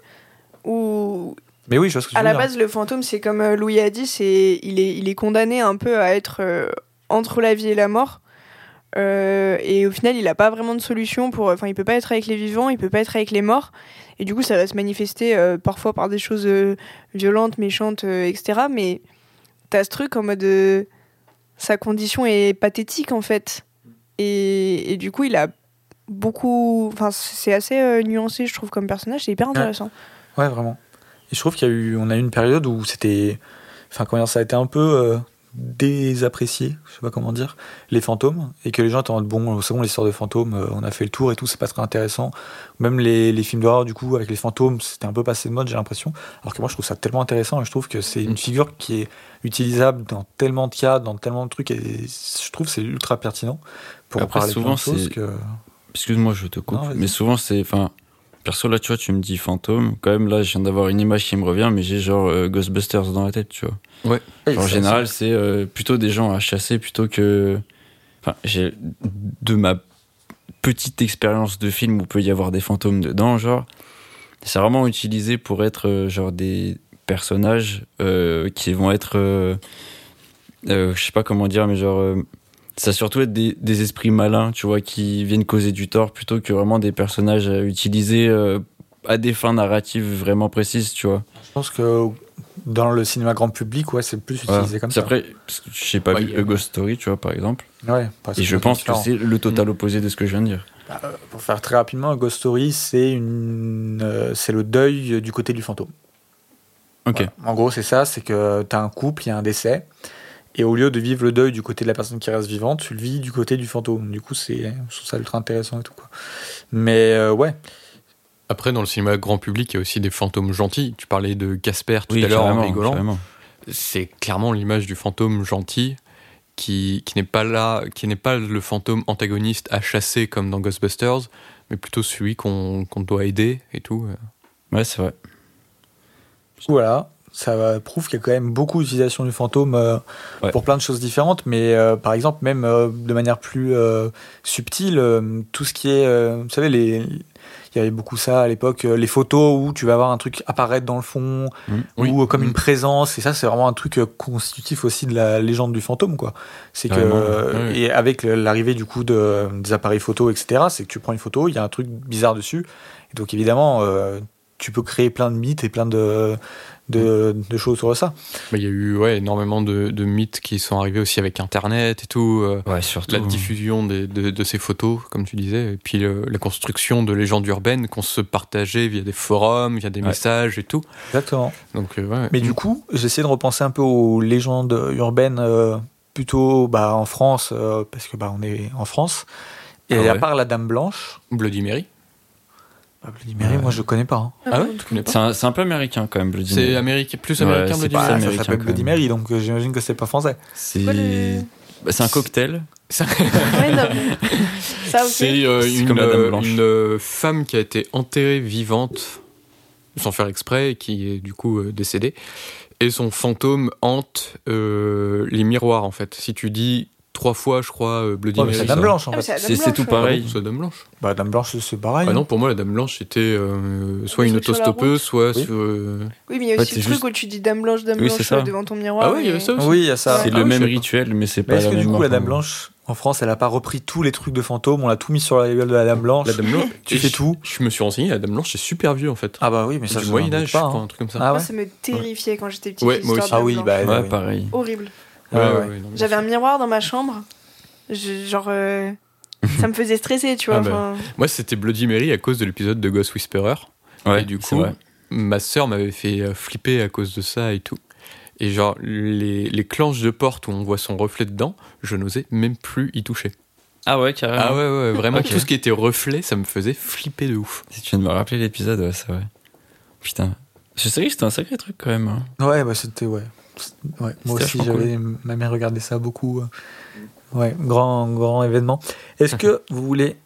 S2: où,
S1: mais oui, je vois ce que tu
S2: à
S1: veux
S2: la
S1: dire.
S2: base, le fantôme, c'est comme Louis a dit, c'est il est, il est condamné un peu à être euh, entre la vie et la mort. Euh, et au final, il n'a pas vraiment de solution pour. Enfin, il peut pas être avec les vivants, il peut pas être avec les morts. Et du coup, ça va se manifester euh, parfois par des choses euh, violentes, méchantes, euh, etc. Mais t'as ce truc en mode. sa condition est pathétique, en fait. Et, et du coup, il a beaucoup. Enfin, c'est assez nuancé, je trouve, comme personnage. C'est hyper intéressant.
S1: Ouais, vraiment. Et je trouve qu'il y a eu, on a eu une période où c'était, enfin, comment dire, ça a été un peu désapprécié, je sais pas comment dire, les fantômes, et que les gens étaient en mode, bon, c'est bon, l'histoire de fantômes, euh, on a fait le tour et tout, c'est pas très intéressant. Même les, les films d'horreur, du coup, avec les fantômes, c'était un peu passé de mode, j'ai l'impression. Alors que moi, je trouve ça tellement intéressant, et je trouve que c'est une figure qui est utilisable dans tellement de cas, dans tellement de trucs, et je trouve c'est ultra pertinent pour
S3: Après,
S1: parler
S3: souvent, c'est-
S1: que...
S3: Excuse-moi, je te coupe.
S1: Non,
S3: mais souvent, c'est. Enfin, perso, là, tu vois, tu me dis fantôme. Quand même, là, je viens d'avoir une image qui me revient, mais j'ai genre euh, Ghostbusters dans la tête, tu vois.
S1: Et
S3: en général, c'est euh, plutôt des gens à chasser plutôt que. Enfin, j'ai de ma petite expérience de film où peut y avoir des fantômes dedans, genre, c'est vraiment utilisé pour être euh, genre des personnages euh, qui vont être, euh, euh, je sais pas comment dire, mais genre, euh, ça surtout être des, des esprits malins, tu vois, qui viennent causer du tort plutôt que vraiment des personnages à utiliser euh, à des fins narratives vraiment précises, tu vois.
S1: Je pense que dans le cinéma grand public, ouais, c'est plus utilisé
S3: Voilà.
S1: comme
S3: C'est
S1: ça.
S3: Après, que j'ai pas
S4: Ouais,
S3: vu
S4: a-
S3: A Ghost Story, tu vois, par exemple.
S1: Ouais, parce
S3: Et je pense que c'est le total opposé de ce que je viens de dire.
S1: Bah, euh, Pour faire très rapidement, Ghost Story, c'est une, euh, c'est le deuil du côté du fantôme.
S3: Ok.
S1: Voilà. En gros, c'est ça, c'est que tu as un couple, il y a un décès, et au lieu de vivre le deuil du côté de la personne qui reste vivante, tu le vis du côté du fantôme. Du coup, c'est, je trouve ça ultra intéressant et tout quoi. Mais euh, ouais,
S4: Après, dans le cinéma grand public, il y a aussi des fantômes gentils. Tu parlais de Casper tout
S3: Oui,
S4: à l'heure en rigolant.
S3: carrément.
S4: c'est clairement l'image du fantôme gentil qui, qui n'est pas là, qui n'est pas le fantôme antagoniste à chasser comme dans Ghostbusters, mais plutôt celui qu'on qu'on doit aider et tout.
S3: Ouais, c'est vrai.
S1: Voilà, ça prouve qu'il y a quand même beaucoup d'utilisation du fantôme euh,
S3: Ouais.
S1: pour plein de choses différentes, mais euh, par exemple, même euh, de manière plus euh, subtile, euh, tout ce qui est, euh, vous savez, les, il y avait beaucoup ça à l'époque, euh, les photos où tu vas avoir un truc apparaître dans le fond.
S4: Oui.
S1: ou comme une présence, et ça, c'est vraiment un truc euh, constitutif aussi de la légende du fantôme, quoi. C'est que, euh, et avec l'arrivée du coup de, des appareils photo, etc., c'est que tu prends une photo, il y a un truc bizarre dessus, et donc évidemment, euh, tu peux créer plein de mythes et plein de, de, de choses sur ça.
S4: Il y a eu ouais, énormément de, de mythes qui sont arrivés aussi avec Internet et tout. euh,
S3: Ouais, surtout.
S4: la diffusion des- de, de ces photos, comme tu disais, et puis le- la construction de légendes urbaines qu'on se partageait via des forums, via des
S3: Ouais.
S4: messages et tout.
S1: Exactement.
S4: Donc, euh, ouais.
S1: Mais du coup, j'ai essayé de repenser un peu aux légendes urbaines, euh, plutôt bah, en France, euh, parce que bah, on est en France. Et
S3: Ah ouais.
S1: à part la Dame Blanche,
S4: Bloody Mary.
S1: Bah, Bloody Mary, moi je connais pas. hein.
S4: Ah ouais, tu connais pas
S3: C'est un, c'est un peu américain quand même, Bloody
S4: C'est
S3: Mary.
S4: américain, plus
S3: Ouais,
S4: américain
S3: c'est
S4: Bloody
S3: pas
S4: Mary.
S1: ça
S3: américain,
S1: s'appelle
S3: quand
S1: Bloody
S3: même.
S1: Mary, donc euh, j'imagine que c'est pas français.
S3: C'est
S2: Quoi, le-
S3: bah, c'est un cocktail.
S4: Ça-
S2: Ouais, non, mais- Ça, ok.
S4: C'est euh,
S3: C'est
S4: une,
S3: comme la Dame
S4: euh,
S3: Blanche.
S4: une, euh, femme qui a été enterrée vivante, sans faire exprès, et qui est du coup euh, décédée. Et son fantôme hante euh, les miroirs, en fait. Si tu dis trois fois, je crois, euh, Bloody
S1: Ouais,
S4: Mary.
S1: c'est Dame
S4: ça-
S1: Blanche en
S2: mais
S1: fait.
S2: c'est
S3: tout pareil.
S4: c'est Dame Blanche.
S1: Bah, Dame Blanche, c'est pareil.
S4: Ah non, pour moi, la Dame Blanche, c'était euh, soit une
S2: truc
S4: autostoppeuse, soit
S1: Oui.
S4: sur. euh,
S2: Oui, mais il y a aussi le truc
S3: juste-
S2: où tu dis Dame Blanche, Dame
S3: Oui,
S2: Blanche
S3: c'est ça.
S2: devant ton miroir.
S4: Ah ouais, il y avait ça aussi.
S1: Oui, il y a ça.
S3: C'est
S4: Ah
S3: le
S4: oui,
S3: même rituel, mais c'est
S1: Mais
S3: pas
S1: est-ce que du coup, la. Dame Blanche, en France, elle a pas repris tous les trucs de fantômes, on l'a tout mis sur la gueule de la Dame Blanche
S4: La Dame Blanche.
S1: Tu fais tout
S4: Je me suis renseigné, la Dame Blanche, c'est super vieux en fait.
S1: Ah bah oui, mais
S4: C'est
S1: ça,
S4: du Moyen Âge,
S1: pas,
S4: je crois,
S1: hein.
S4: un truc comme ça.
S1: Ah
S2: Moi,
S1: ouais
S2: ça me terrifiait quand j'étais petite.
S4: Ouais, moi aussi.
S1: Ah oui, bah
S3: Ouais,
S1: oui.
S3: pareil.
S2: Horrible. J'avais un miroir dans ma chambre. Je- genre, euh, ça me faisait stresser, tu vois.
S4: Ah bah. Moi, c'était Bloody Mary à cause de l'épisode de Ghost Whisperer.
S3: Ouais,
S4: et du
S3: c'est
S4: coup,
S3: vrai.
S4: ma sœur m'avait fait euh, flipper à cause de ça et tout. Et genre, les, les clenches de porte où on voit son reflet dedans, je n'osais même plus y toucher.
S3: Ah ouais, carrément.
S4: Ah ouais, ouais, vraiment, tout ce qui était reflet, ça me faisait flipper de ouf.
S3: Si tu viens de me rappeler l'épisode, ouais, c'est vrai. Putain. Je sais que c'était un sacré truc quand même. hein.
S1: Ouais, bah c'était, ouais. Ouais, moi aussi, j'avais, ma mère regardait ça beaucoup. euh. Ouais, grand, grand événement. Est-ce que vous voulez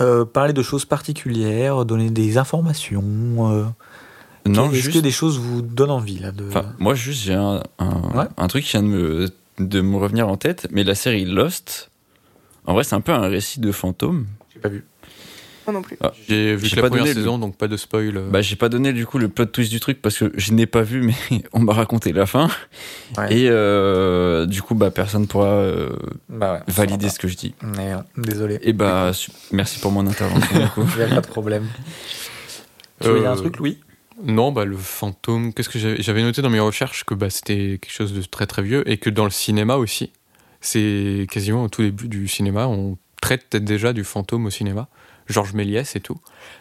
S1: euh, parler de choses particulières, donner des informations euh,
S3: Non,
S1: Est-ce
S3: juste.
S1: que des choses vous donnent envie là de...
S3: Enfin, moi, juste, j'ai un, un,
S1: Ouais.
S3: un truc qui vient de me, de me revenir en tête, mais la série Lost, en vrai, c'est un peu un récit de fantômes.
S1: J'ai pas vu.
S2: Moi non plus.
S4: J'ai vu que la
S3: pas
S4: première
S3: donné le-
S4: saison, donc pas de spoil. euh.
S3: Bah, j'ai pas donné du coup le plot twist du truc parce que je n'ai pas vu, mais on m'a raconté la fin.
S1: Ouais.
S3: Et euh, du coup, bah, personne pourra euh,
S1: Bah ouais,
S3: valider ce que je dis.
S1: désolé.
S3: Et bah, merci pour mon intervention. du coup.
S1: Il n'y a pas de problème. Tu veux dire un
S4: Euh,
S1: truc, Louis?
S4: Non, bah le fantôme. Qu'est-ce que j'avais j'avais noté dans mes recherches que bah c'était quelque chose de très très vieux et que dans le cinéma aussi, c'est quasiment au tout début du cinéma, on traite peut-être déjà du fantôme au cinéma. Georges Méliès et tout,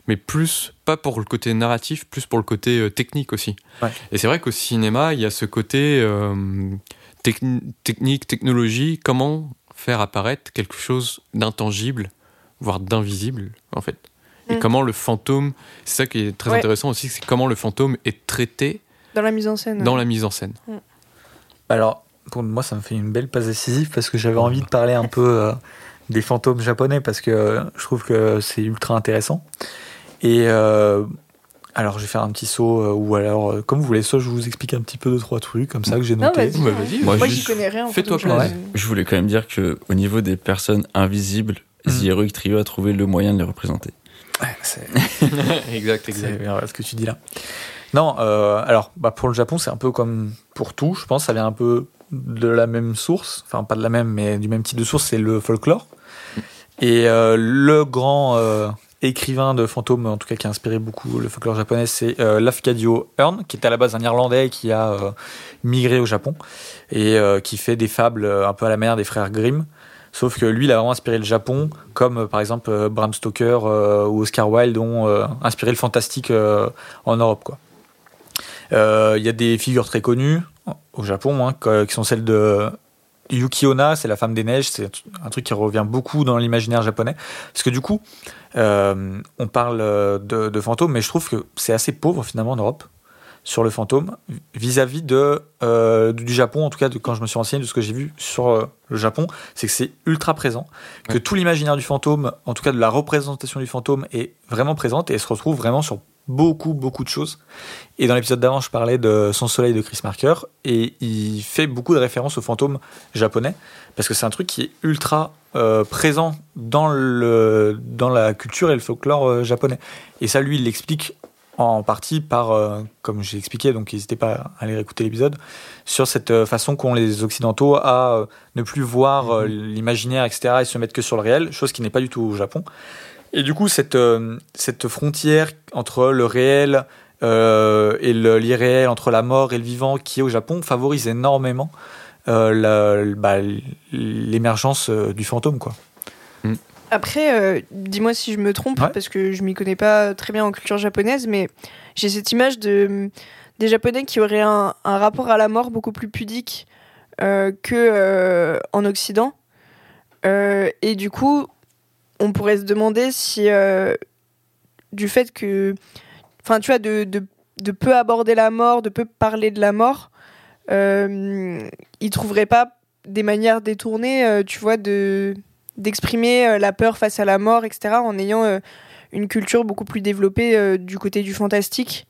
S4: mais plus pas pour le côté narratif, plus pour le côté euh, technique aussi.
S1: Ouais.
S4: Et c'est vrai qu'au cinéma, il y a ce côté euh, techni- technique, technologie, comment faire apparaître quelque chose d'intangible, voire d'invisible en fait? Et
S2: Mm.
S4: comment le fantôme, c'est ça qui est très
S2: Ouais.
S4: intéressant aussi, c'est comment le fantôme est traité
S2: Dans la mise en scène.
S4: dans la mise en scène.
S1: Alors, pour moi, ça me fait une belle passe décisive parce que j'avais envie de parler un peu euh, des fantômes japonais parce que euh, je trouve que c'est ultra intéressant. Et euh, alors, je vais faire un petit saut euh, ou alors, euh, comme vous voulez, soit je vous explique un petit peu deux, trois trucs comme ça que j'ai
S2: Non,
S1: noté.
S2: vas-y.
S4: Ouais, vas-y.
S3: Moi,
S2: Moi, j'y connais rien. en
S4: fais-toi
S1: plaisir.
S3: Je voulais quand même dire que au niveau des personnes invisibles,
S1: Mhm.
S3: The Heroic Trio a trouvé le moyen de les représenter.
S1: Ouais, c'est
S4: exact,
S1: c'est
S4: exact.
S1: bien ce que tu dis là. Non, euh, alors bah, pour le Japon, c'est un peu comme pour tout, je pense, ça vient un peu de la même source, enfin pas de la même, mais du même type de source, c'est le folklore. Et euh, le grand euh, écrivain de fantômes, en tout cas qui a inspiré beaucoup le folklore japonais, c'est euh, Lafcadio Hearn, qui est à la base un Irlandais qui a euh, migré au Japon et qui fait des fables un peu à la manière des frères Grimm. Sauf que lui, il a vraiment inspiré le Japon, comme par exemple Bram Stoker ou Oscar Wilde ont inspiré le fantastique en Europe. Il y a des figures très connues au Japon, hein, qui sont celles de Yuki Onna, c'est la femme des neiges, c'est un truc qui revient beaucoup dans l'imaginaire japonais. Parce que du coup, euh, on parle euh, de, de fantômes, mais je trouve que c'est assez pauvre finalement en Europe sur le fantôme vis-à-vis de euh, du Japon en tout cas de quand je me suis renseigné de ce que j'ai vu sur euh, le Japon c'est que c'est ultra présent que
S4: Ouais.
S1: tout l'imaginaire du fantôme en tout cas de la représentation du fantôme est vraiment présente et elle se retrouve vraiment sur beaucoup beaucoup de choses et dans l'épisode d'avant je parlais de Son Soleil de Chris Marker et il fait beaucoup de références aux fantômes japonais parce que c'est un truc qui est ultra euh, présent dans le dans la culture et le folklore euh, japonais et ça lui il l'explique en partie par, euh, comme j'ai expliqué, donc n'hésitez pas à aller écouter l'épisode, sur cette façon qu'ont les Occidentaux à ne plus voir euh, l'imaginaire, etc., et se mettre que sur le réel, chose qui n'est pas du tout au Japon. Et du coup, cette, euh, cette frontière entre le réel euh, et le- l'irréel, entre la mort et le vivant, qui est au Japon, favorise énormément euh, la- bah, l'émergence du fantôme, quoi.
S2: Après, euh, dis-moi si je me trompe,
S1: Ouais.
S2: parce que je m'y connais pas très bien en culture japonaise, mais j'ai cette image de des Japonais qui auraient un, un rapport à la mort beaucoup plus pudique euh, que euh, en Occident. Euh, et du coup, on pourrait se demander si euh, du fait que, enfin, tu vois, de, de, de peu aborder la mort, de peu parler de la mort, euh, ils trouveraient pas des manières détournées, euh, tu vois, de d'exprimer euh, la peur face à la mort, etc., en ayant une culture beaucoup plus développée du côté du fantastique,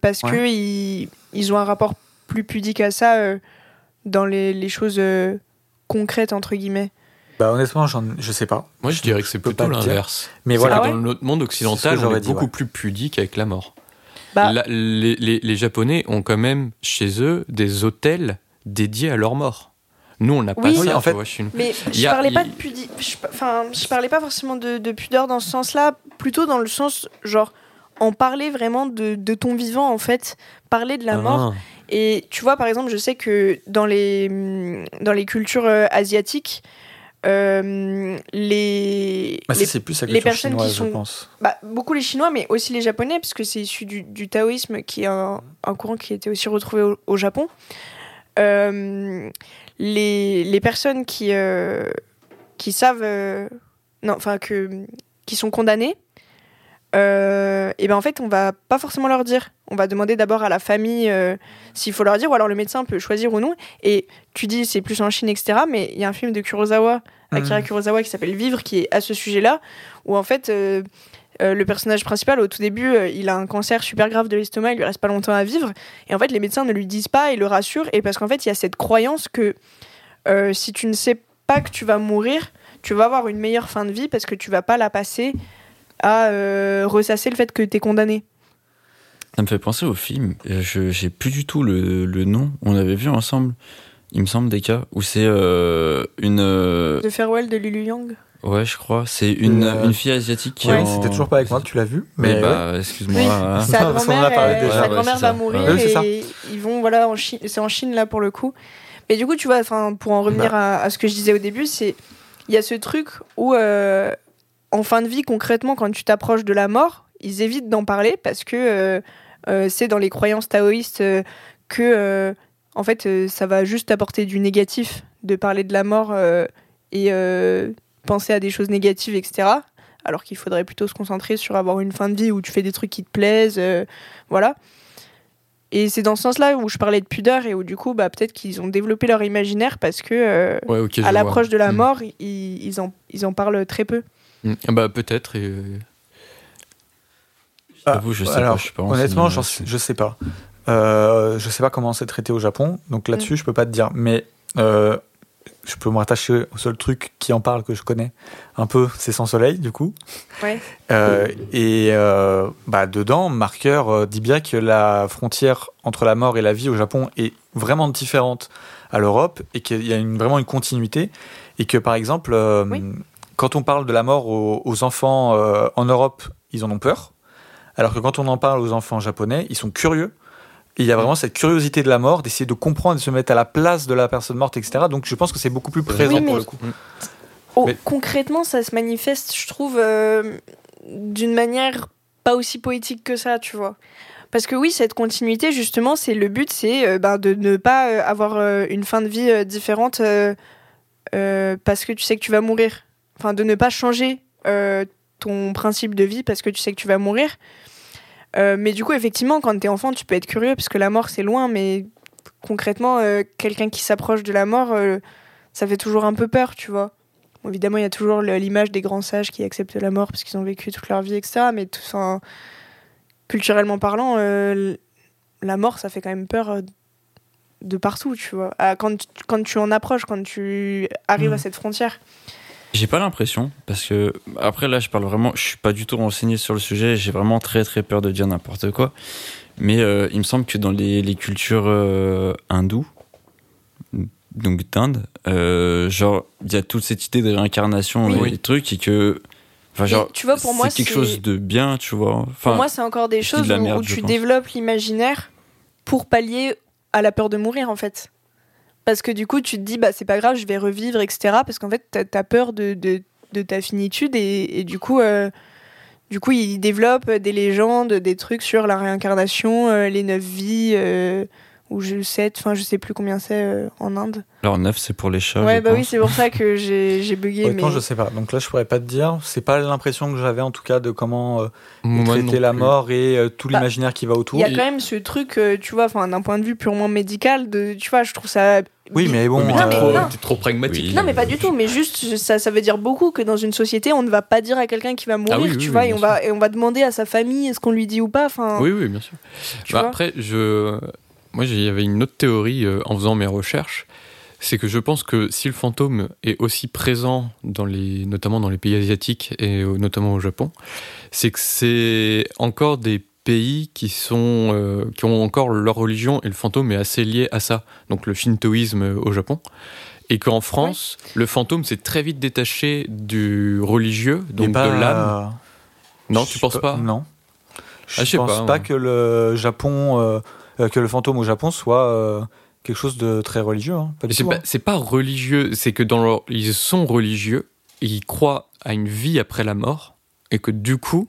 S2: parce
S1: Ouais.
S2: que ils, ils ont un rapport plus pudique à ça dans les, les choses concrètes entre guillemets.
S1: Bah honnêtement, je sais pas.
S4: Moi, je dirais que c'est plutôt l'inverse.
S1: Mais voilà.
S4: que
S2: Ah
S4: dans notre monde occidental, on est
S1: dit,
S4: beaucoup
S1: ouais.
S4: plus pudique avec la mort.
S2: Bah-
S4: La- les, les- les Japonais ont quand même chez eux des hôtels dédiés à leur mort. Nous, on n'a pas
S2: Oui.
S4: ça.
S1: En fait-
S4: vois.
S2: Mais je
S4: a-
S2: parlais pas
S4: il-
S2: de pudi... je- Enfin, je parlais pas forcément de, de pudeur dans ce sens-là, plutôt dans le sens, genre, en parler vraiment de, de ton vivant, en fait. Parler de la mort.
S4: Ah.
S2: Et tu vois, par exemple, je sais que dans les, hum, dans les cultures euh, asiatiques, euh, les,
S1: Bah,
S2: les-
S1: plus
S2: personnes qui
S1: je
S2: sont-
S1: pense.
S2: bah, beaucoup les Chinois, mais aussi les Japonais, parce que c'est issu du, du taoïsme, qui est un, un courant qui a été aussi retrouvé au, au Japon. Euh, les, les personnes qui, euh, qui savent, non, enfin, que, qui sont condamnées, et ben en fait, on va pas forcément leur dire. On va demander d'abord à la famille s'il faut leur dire, ou alors le médecin peut choisir ou non. Et tu dis, c'est plus en Chine, etc. Mais il y a un film de Kurosawa, Akira
S1: Mhm.
S2: Kurosawa, qui s'appelle Vivre, qui est à ce sujet-là, où en fait, euh, euh, le personnage principal, au tout début, euh, il a un cancer super grave de l'estomac, il lui reste pas longtemps à vivre. Et en fait, les médecins ne lui disent pas, ils le rassurent. Et parce qu'en fait, il y a cette croyance que si tu ne sais pas que tu vas mourir, tu vas avoir une meilleure fin de vie parce que tu vas pas la passer à ressasser le fait que tu es condamné.
S3: Ça me fait penser au film. Je j'ai plus du tout le, le nom. On avait vu ensemble. Il me semble des cas où c'est euh, une. euh,
S2: The Farewell de Lulu Yang.
S3: ouais, je crois. C'est une,
S1: Euh,
S3: une fille asiatique qui.
S1: Ouais,
S3: en-
S1: c'était toujours pas avec moi tu l'as vu,
S3: Mais
S1: mais
S3: bah, excuse-moi.
S2: Oui,
S3: hein.
S2: sa grand-mère, euh,
S3: Ouais,
S2: va
S3: ça.
S2: mourir
S1: Ouais, c'est ça.
S2: et ils vont voilà en Chine, c'est en Chine là pour le coup. Mais du coup, tu vois, enfin pour en revenir
S1: Bah.
S2: à, à ce que je disais au début, c'est il y a ce truc où euh, en fin de vie concrètement quand tu t'approches de la mort, ils évitent d'en parler parce que euh, euh, c'est dans les croyances taoïstes euh, que euh, en fait euh, ça va juste apporter du négatif de parler de la mort euh, et euh, penser à des choses négatives, etc. Alors qu'il faudrait plutôt se concentrer sur avoir une fin de vie où tu fais des trucs qui te plaisent, euh, voilà. Et c'est dans ce sens-là où je parlais de pudeur et où du coup, bah, peut-être qu'ils ont développé leur imaginaire parce que euh,
S4: Ouais,
S2: à l'approche de la
S4: Mm.
S2: mort, ils, ils en, ils en parlent très peu.
S4: Mm. Ah Bah, peut-être. Et...
S3: J'avoue, je sais pas, je
S1: honnêtement, je sais pas. Euh, je sais pas comment c'est traité au Japon, donc là-dessus, je peux pas te dire. Mais euh, je peux me rattacher au seul truc qui en parle que je connais un peu, c'est Sans Soleil, du coup.
S2: Ouais.
S1: Euh, et bah, dedans, Marqueur dit bien que la frontière entre la mort et la vie au Japon est vraiment différente à l'Europe et qu'il y a une, vraiment une continuité. Et que par exemple,
S2: Oui.
S1: quand on parle de la mort aux, aux enfants en Europe, ils en ont peur. Alors que quand on en parle aux enfants japonais, ils sont curieux. Et il y a vraiment cette curiosité de la mort, d'essayer de comprendre, de se mettre à la place de la personne morte, etc. Donc je pense que c'est beaucoup plus présent
S2: Oui,
S1: pour le coup.
S2: Oh,
S4: Mais-
S2: Concrètement, ça se manifeste, je trouve, euh, d'une manière pas aussi poétique que ça, tu vois. Parce que oui, cette continuité, justement, c'est le but, c'est euh, ben, de ne pas euh, avoir une fin de vie différente parce que tu sais que tu vas mourir. Enfin, de ne pas changer ton principe de vie parce que tu sais que tu vas mourir. Euh, mais du coup, effectivement, quand t'es enfant, tu peux être curieux parce que la mort, c'est loin, mais concrètement, euh, quelqu'un qui s'approche de la mort, euh, ça fait toujours un peu peur, tu vois. Bon, évidemment, il y a toujours l'image des grands sages qui acceptent la mort parce qu'ils ont vécu toute leur vie, etc. Mais tout, enfin, culturellement parlant, la mort, ça fait quand même peur de partout, tu vois. Ah, quand, tu- quand tu en approches, quand tu arrives à cette frontière.
S3: J'ai pas l'impression, parce que après là, je parle vraiment, je suis pas du tout renseigné sur le sujet, j'ai vraiment très très peur de dire n'importe quoi. Mais euh, il me semble que dans les, les cultures euh, hindoues, donc d'Inde, euh, genre, il y a toute cette idée de réincarnation
S2: Oui.
S3: et des trucs, et que. Enfin, genre,
S2: tu vois, pour moi,
S3: c'est quelque chose de bien, tu vois. Enfin,
S2: Pour moi, c'est encore des choses
S3: de
S2: où,
S3: merde,
S2: où
S3: je
S2: tu
S3: pense.
S2: développes l'imaginaire pour pallier à la peur de mourir, en fait. Parce que du coup, tu te dis, bah, c'est pas grave, je vais revivre, etc. Parce qu'en fait, t'as as peur de, de, de ta finitude et, et du coup, euh, du coup, ils développent des légendes, des trucs sur la réincarnation, euh, les neuf vies, euh, ou je 7, enfin je sais plus combien c'est euh, en Inde.
S3: Alors 9, c'est pour les chats.
S2: ouais, bah oui, c'est pour ça que j'ai bugué.
S1: Honnêtement,
S2: mais...
S1: je sais pas. Donc là, je pourrais pas te dire. C'est pas l'impression que j'avais en tout cas de comment euh, traiter la
S4: plus.
S1: mort et euh, tout
S2: Bah,
S1: l'imaginaire qui va autour.
S2: Il y a quand même ce truc, euh, tu vois, enfin d'un point de vue purement médical, de, tu vois, je trouve ça.
S1: Oui, mais bon.
S4: Mais
S2: Non, mais
S4: trop,
S2: non.
S4: t'es trop pragmatique.
S3: Oui.
S2: Non, mais pas du tout. Mais juste, ça, ça veut dire beaucoup que dans une société, on ne va pas dire à quelqu'un qui va mourir,
S4: Ah oui, oui,
S2: tu
S4: oui,
S2: vois, et on va et on va demander à sa famille est-ce qu'on lui dit ou pas. Enfin,
S4: Oui, oui, bien sûr. Bah, après, je, moi, il y avait une autre théorie euh, en faisant mes recherches, c'est que je pense que si le fantôme est aussi présent dans les, notamment dans les pays asiatiques et au- notamment au Japon, c'est que c'est encore des pays qui sont, euh, qui ont encore leur religion et le fantôme est assez lié à ça. Donc le shintoïsme au Japon. Et qu'en France, le fantôme s'est très vite détaché du religieux, donc de l'âme. Non, tu penses pas
S1: Non. Je
S4: Ah, je sais
S1: pense
S4: pas,
S1: pas,
S4: moi.
S1: que le Japon, euh, euh, que le fantôme au Japon soit euh, quelque chose de très religieux. hein. Pas du
S4: C'est
S1: tout,
S4: pas,
S1: hein.
S4: c'est pas religieux, c'est que dans leur, ils sont religieux, et ils croient à une vie après la mort, et que du coup,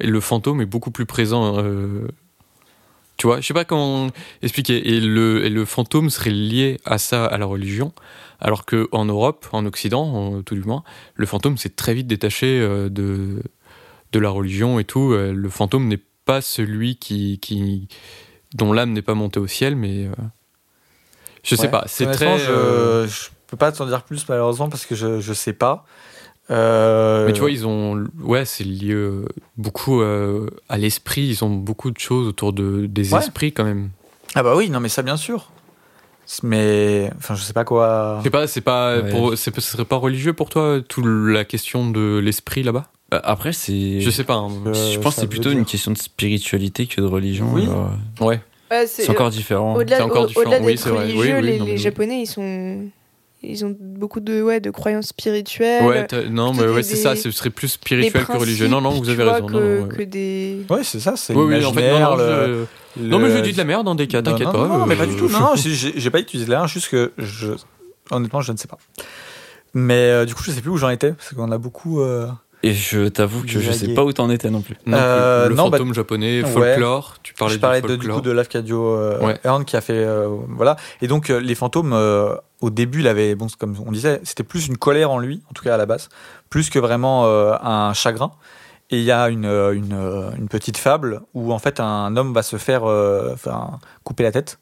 S4: le fantôme est beaucoup plus présent. euh, tu vois, je sais pas comment expliquer. Et le, et le fantôme serait lié à ça, à la religion, alors que en Europe, en Occident, en- tout du moins, le fantôme s'est très vite détaché euh, de, de la religion et tout. Euh, Le fantôme n'est pas celui qui, qui dont l'âme n'est pas montée au ciel, mais euh, je sais
S1: Ouais.
S4: pas. C'est très.
S1: Je, je peux pas t'en dire plus malheureusement parce que je, je sais pas. Euh,
S4: Mais tu vois, ils ont. Ouais, c'est lié beaucoup euh, à l'esprit. Ils ont beaucoup de choses autour de, des
S1: Ouais.
S4: esprits quand même.
S1: Ah bah oui, non mais ça bien sûr. Mais enfin, je sais pas quoi.
S4: Je sais pas, c'est pas.
S3: Ouais.
S4: Pour, c'est, ce serait pas religieux pour toi, toute la question de l'esprit là-bas?
S3: Euh, Après, c'est.
S4: Je sais pas. hein.
S3: Je pense que c'est plutôt
S1: dire.
S3: une question de spiritualité que de religion.
S1: Oui.
S3: euh,
S4: Ouais.
S2: Ouais,
S3: C'est encore différent.
S2: Au-delà,
S4: C'est encore
S2: au-
S4: différent.
S2: au-delà
S4: Oui,
S2: religieux,
S4: oui,
S2: les,
S4: non, mais
S2: les
S4: oui.
S2: Japonais, ils sont, ils ont beaucoup de, ouais, de croyances spirituelles.
S4: Ouais, non, mais ouais, c'est ça. Ce serait plus spirituel que religieux. Non, non, vous avez raison. Non,
S2: que,
S4: non, ouais.
S2: que des.
S1: Ouais, c'est ça, c'est
S4: Oui, oui, en fait, non,
S1: le-
S4: je- non, mais
S1: le-
S4: je dis de la merde dans des cas,
S1: Non,
S4: t'inquiète
S1: non,
S4: pas.
S1: Non, mais pas
S4: euh,
S1: du tout. Non, j'ai- pas utilisé de l'air, juste que je, honnêtement, je ne sais pas. Mais euh, du coup, je sais plus où j'en étais parce qu'on a beaucoup. euh,
S3: Et je t'avoue que je sais pas où t'en étais non plus.
S4: Non, plus.
S1: Euh,
S4: le
S1: non, bah-
S4: fantôme japonais,
S1: Ouais.
S4: folklore. Tu parlais
S1: je parlais
S4: du
S1: de, du coup de Lafcadio euh,
S4: Ouais.
S1: Hearn qui a fait euh, voilà et donc euh, les fantômes euh, au début il avait bon comme on disait c'était plus une colère en lui en tout cas à la base plus que vraiment euh, un chagrin et il y a une, une, une petite fable où en fait un homme va se faire euh, enfin, couper la tête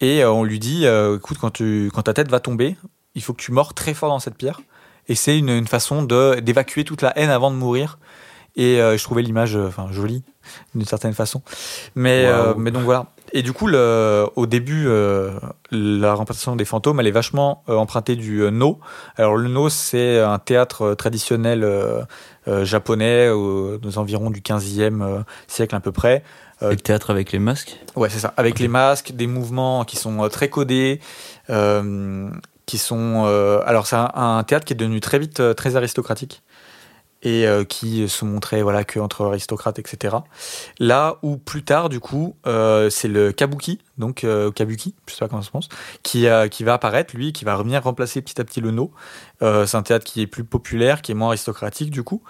S1: et euh, on lui dit euh, écoute quand tu quand ta tête va tomber il faut que tu mords très fort dans cette pierre et c'est une, une façon de d'évacuer toute la haine avant de mourir. Et euh, je trouvais l'image euh, enfin jolie d'une certaine façon. Mais euh, mais donc voilà. Et du coup le, au début euh, la représentation des fantômes elle est vachement empruntée du no. Alors le no c'est un théâtre traditionnel japonais aux, aux environs du 15e euh, siècle à peu près.
S3: Et le théâtre avec les masques?
S1: Ouais, c'est ça. Avec les masques, des mouvements qui sont très codés, euh, qui sont. euh, alors, c'est un, théâtre qui est devenu très vite euh, très aristocratique et euh, qui se montrait voilà que entre aristocrates, etc. Là où plus tard, du coup, c'est le kabuki, donc kabuki, je sais pas comment ça se prononce, qui qui va apparaître, lui, qui va venir remplacer petit à petit le no. C'est un théâtre qui est plus populaire, qui est moins aristocratique, du coup.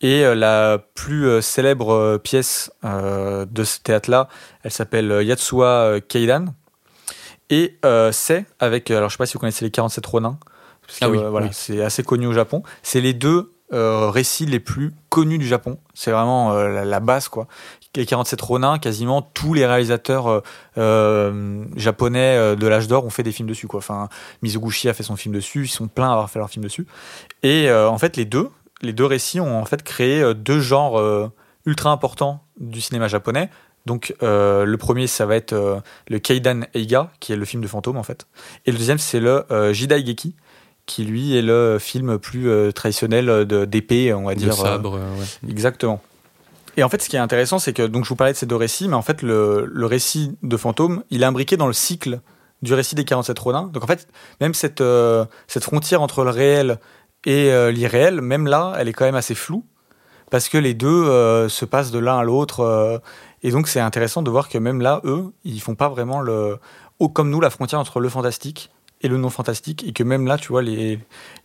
S1: Et la plus célèbre pièce de ce théâtre-là, elle s'appelle Yatsuwa Keidan. Et euh, c'est avec, euh, alors je sais pas si vous connaissez les 47 Ronin, parce que,
S4: Ah oui,
S1: euh, voilà,
S4: oui.
S1: c'est assez connu au Japon. C'est les deux euh, récits les plus connus du Japon. C'est vraiment la, la base, quoi. Les 47 Ronin, quasiment tous les réalisateurs japonais de l'âge d'or ont fait des films dessus, quoi. Enfin, Mizoguchi a fait son film dessus, ils sont pleins à avoir fait leur film dessus. Et en fait, les deux, les deux récits ont en fait créé deux genres ultra importants du cinéma japonais. Donc euh, le premier, ça va être euh, le Keidan Eiga, qui est le film de fantôme en fait. Et le deuxième, c'est le euh, Jidaigeki, qui lui est le film plus euh, traditionnel de- d'épée, on va
S4: De
S1: dire. euh,
S4: sabre, ouais.
S1: Exactement. Et en fait, ce qui est intéressant, c'est que donc je vous parlais de ces deux récits, mais en fait, le, le récit de fantôme, il est imbriqué dans le cycle du récit des 47 Ronins. Donc en fait, même cette, cette frontière entre le réel et l'irréel, même là, elle est quand même assez floue, parce que les deux se passent de l'un à l'autre. Et donc c'est intéressant de voir que même là, eux, ils font pas vraiment le, oh, comme nous, la frontière entre le fantastique et le non fantastique, et que même là, tu vois, les,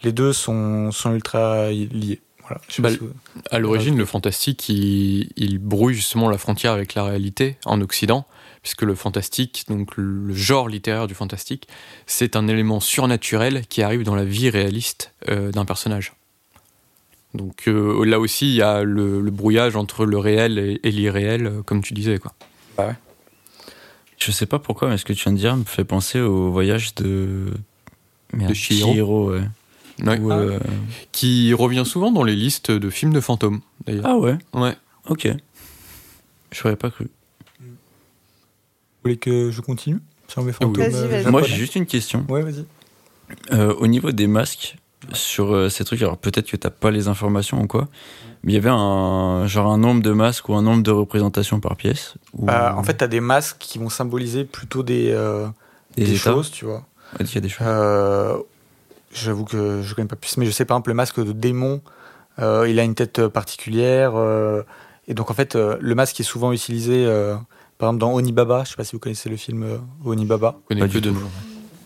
S1: les deux sont, sont ultra liés. Voilà.
S4: Bah,
S1: pas si vous-
S4: À l'origine, le fantastique, il, il brouille justement la frontière avec la réalité en Occident, puisque le fantastique, donc le genre littéraire du fantastique, c'est un élément surnaturel qui arrive dans la vie réaliste euh, d'un personnage. Donc euh, là aussi, il y a le, le brouillage entre le réel et, et l'irréel, euh, comme tu disais. Quoi.
S3: Je sais pas pourquoi, mais ce que tu viens de dire me fait penser au voyage de. Merde,
S4: De Chihiro.
S3: ouais.
S4: Ouais.
S3: Où, euh,
S4: Qui revient souvent dans les listes de films de fantômes, d'ailleurs.
S3: Ah ouais,
S4: Ouais.
S3: ok. Je n'aurais pas cru.
S1: Vous voulez que je continue sur mes fantômes euh,
S2: vas-y.
S1: japonais
S3: Moi, j'ai juste une question.
S1: Ouais, vas-y.
S3: Euh, au niveau des masques, sur euh, ces trucs, alors peut-être que t'as pas les informations ou quoi, mais il y avait un genre un nombre de masques ou un nombre de représentations par pièce. ou
S1: Bah, en fait, t'as des masques qui vont symboliser plutôt des, euh,
S3: des,
S1: choses, tu vois.
S3: Ouais, il y a des choses.
S1: Euh, J'avoue que je connais pas plus, mais je sais par exemple le masque de démon, euh, il a une tête particulière, euh, et donc en fait euh, le masque est souvent utilisé, euh, par exemple dans Onibaba, je sais pas si vous connaissez le film Onibaba.
S4: On connaît
S3: Pas
S4: que
S3: tout.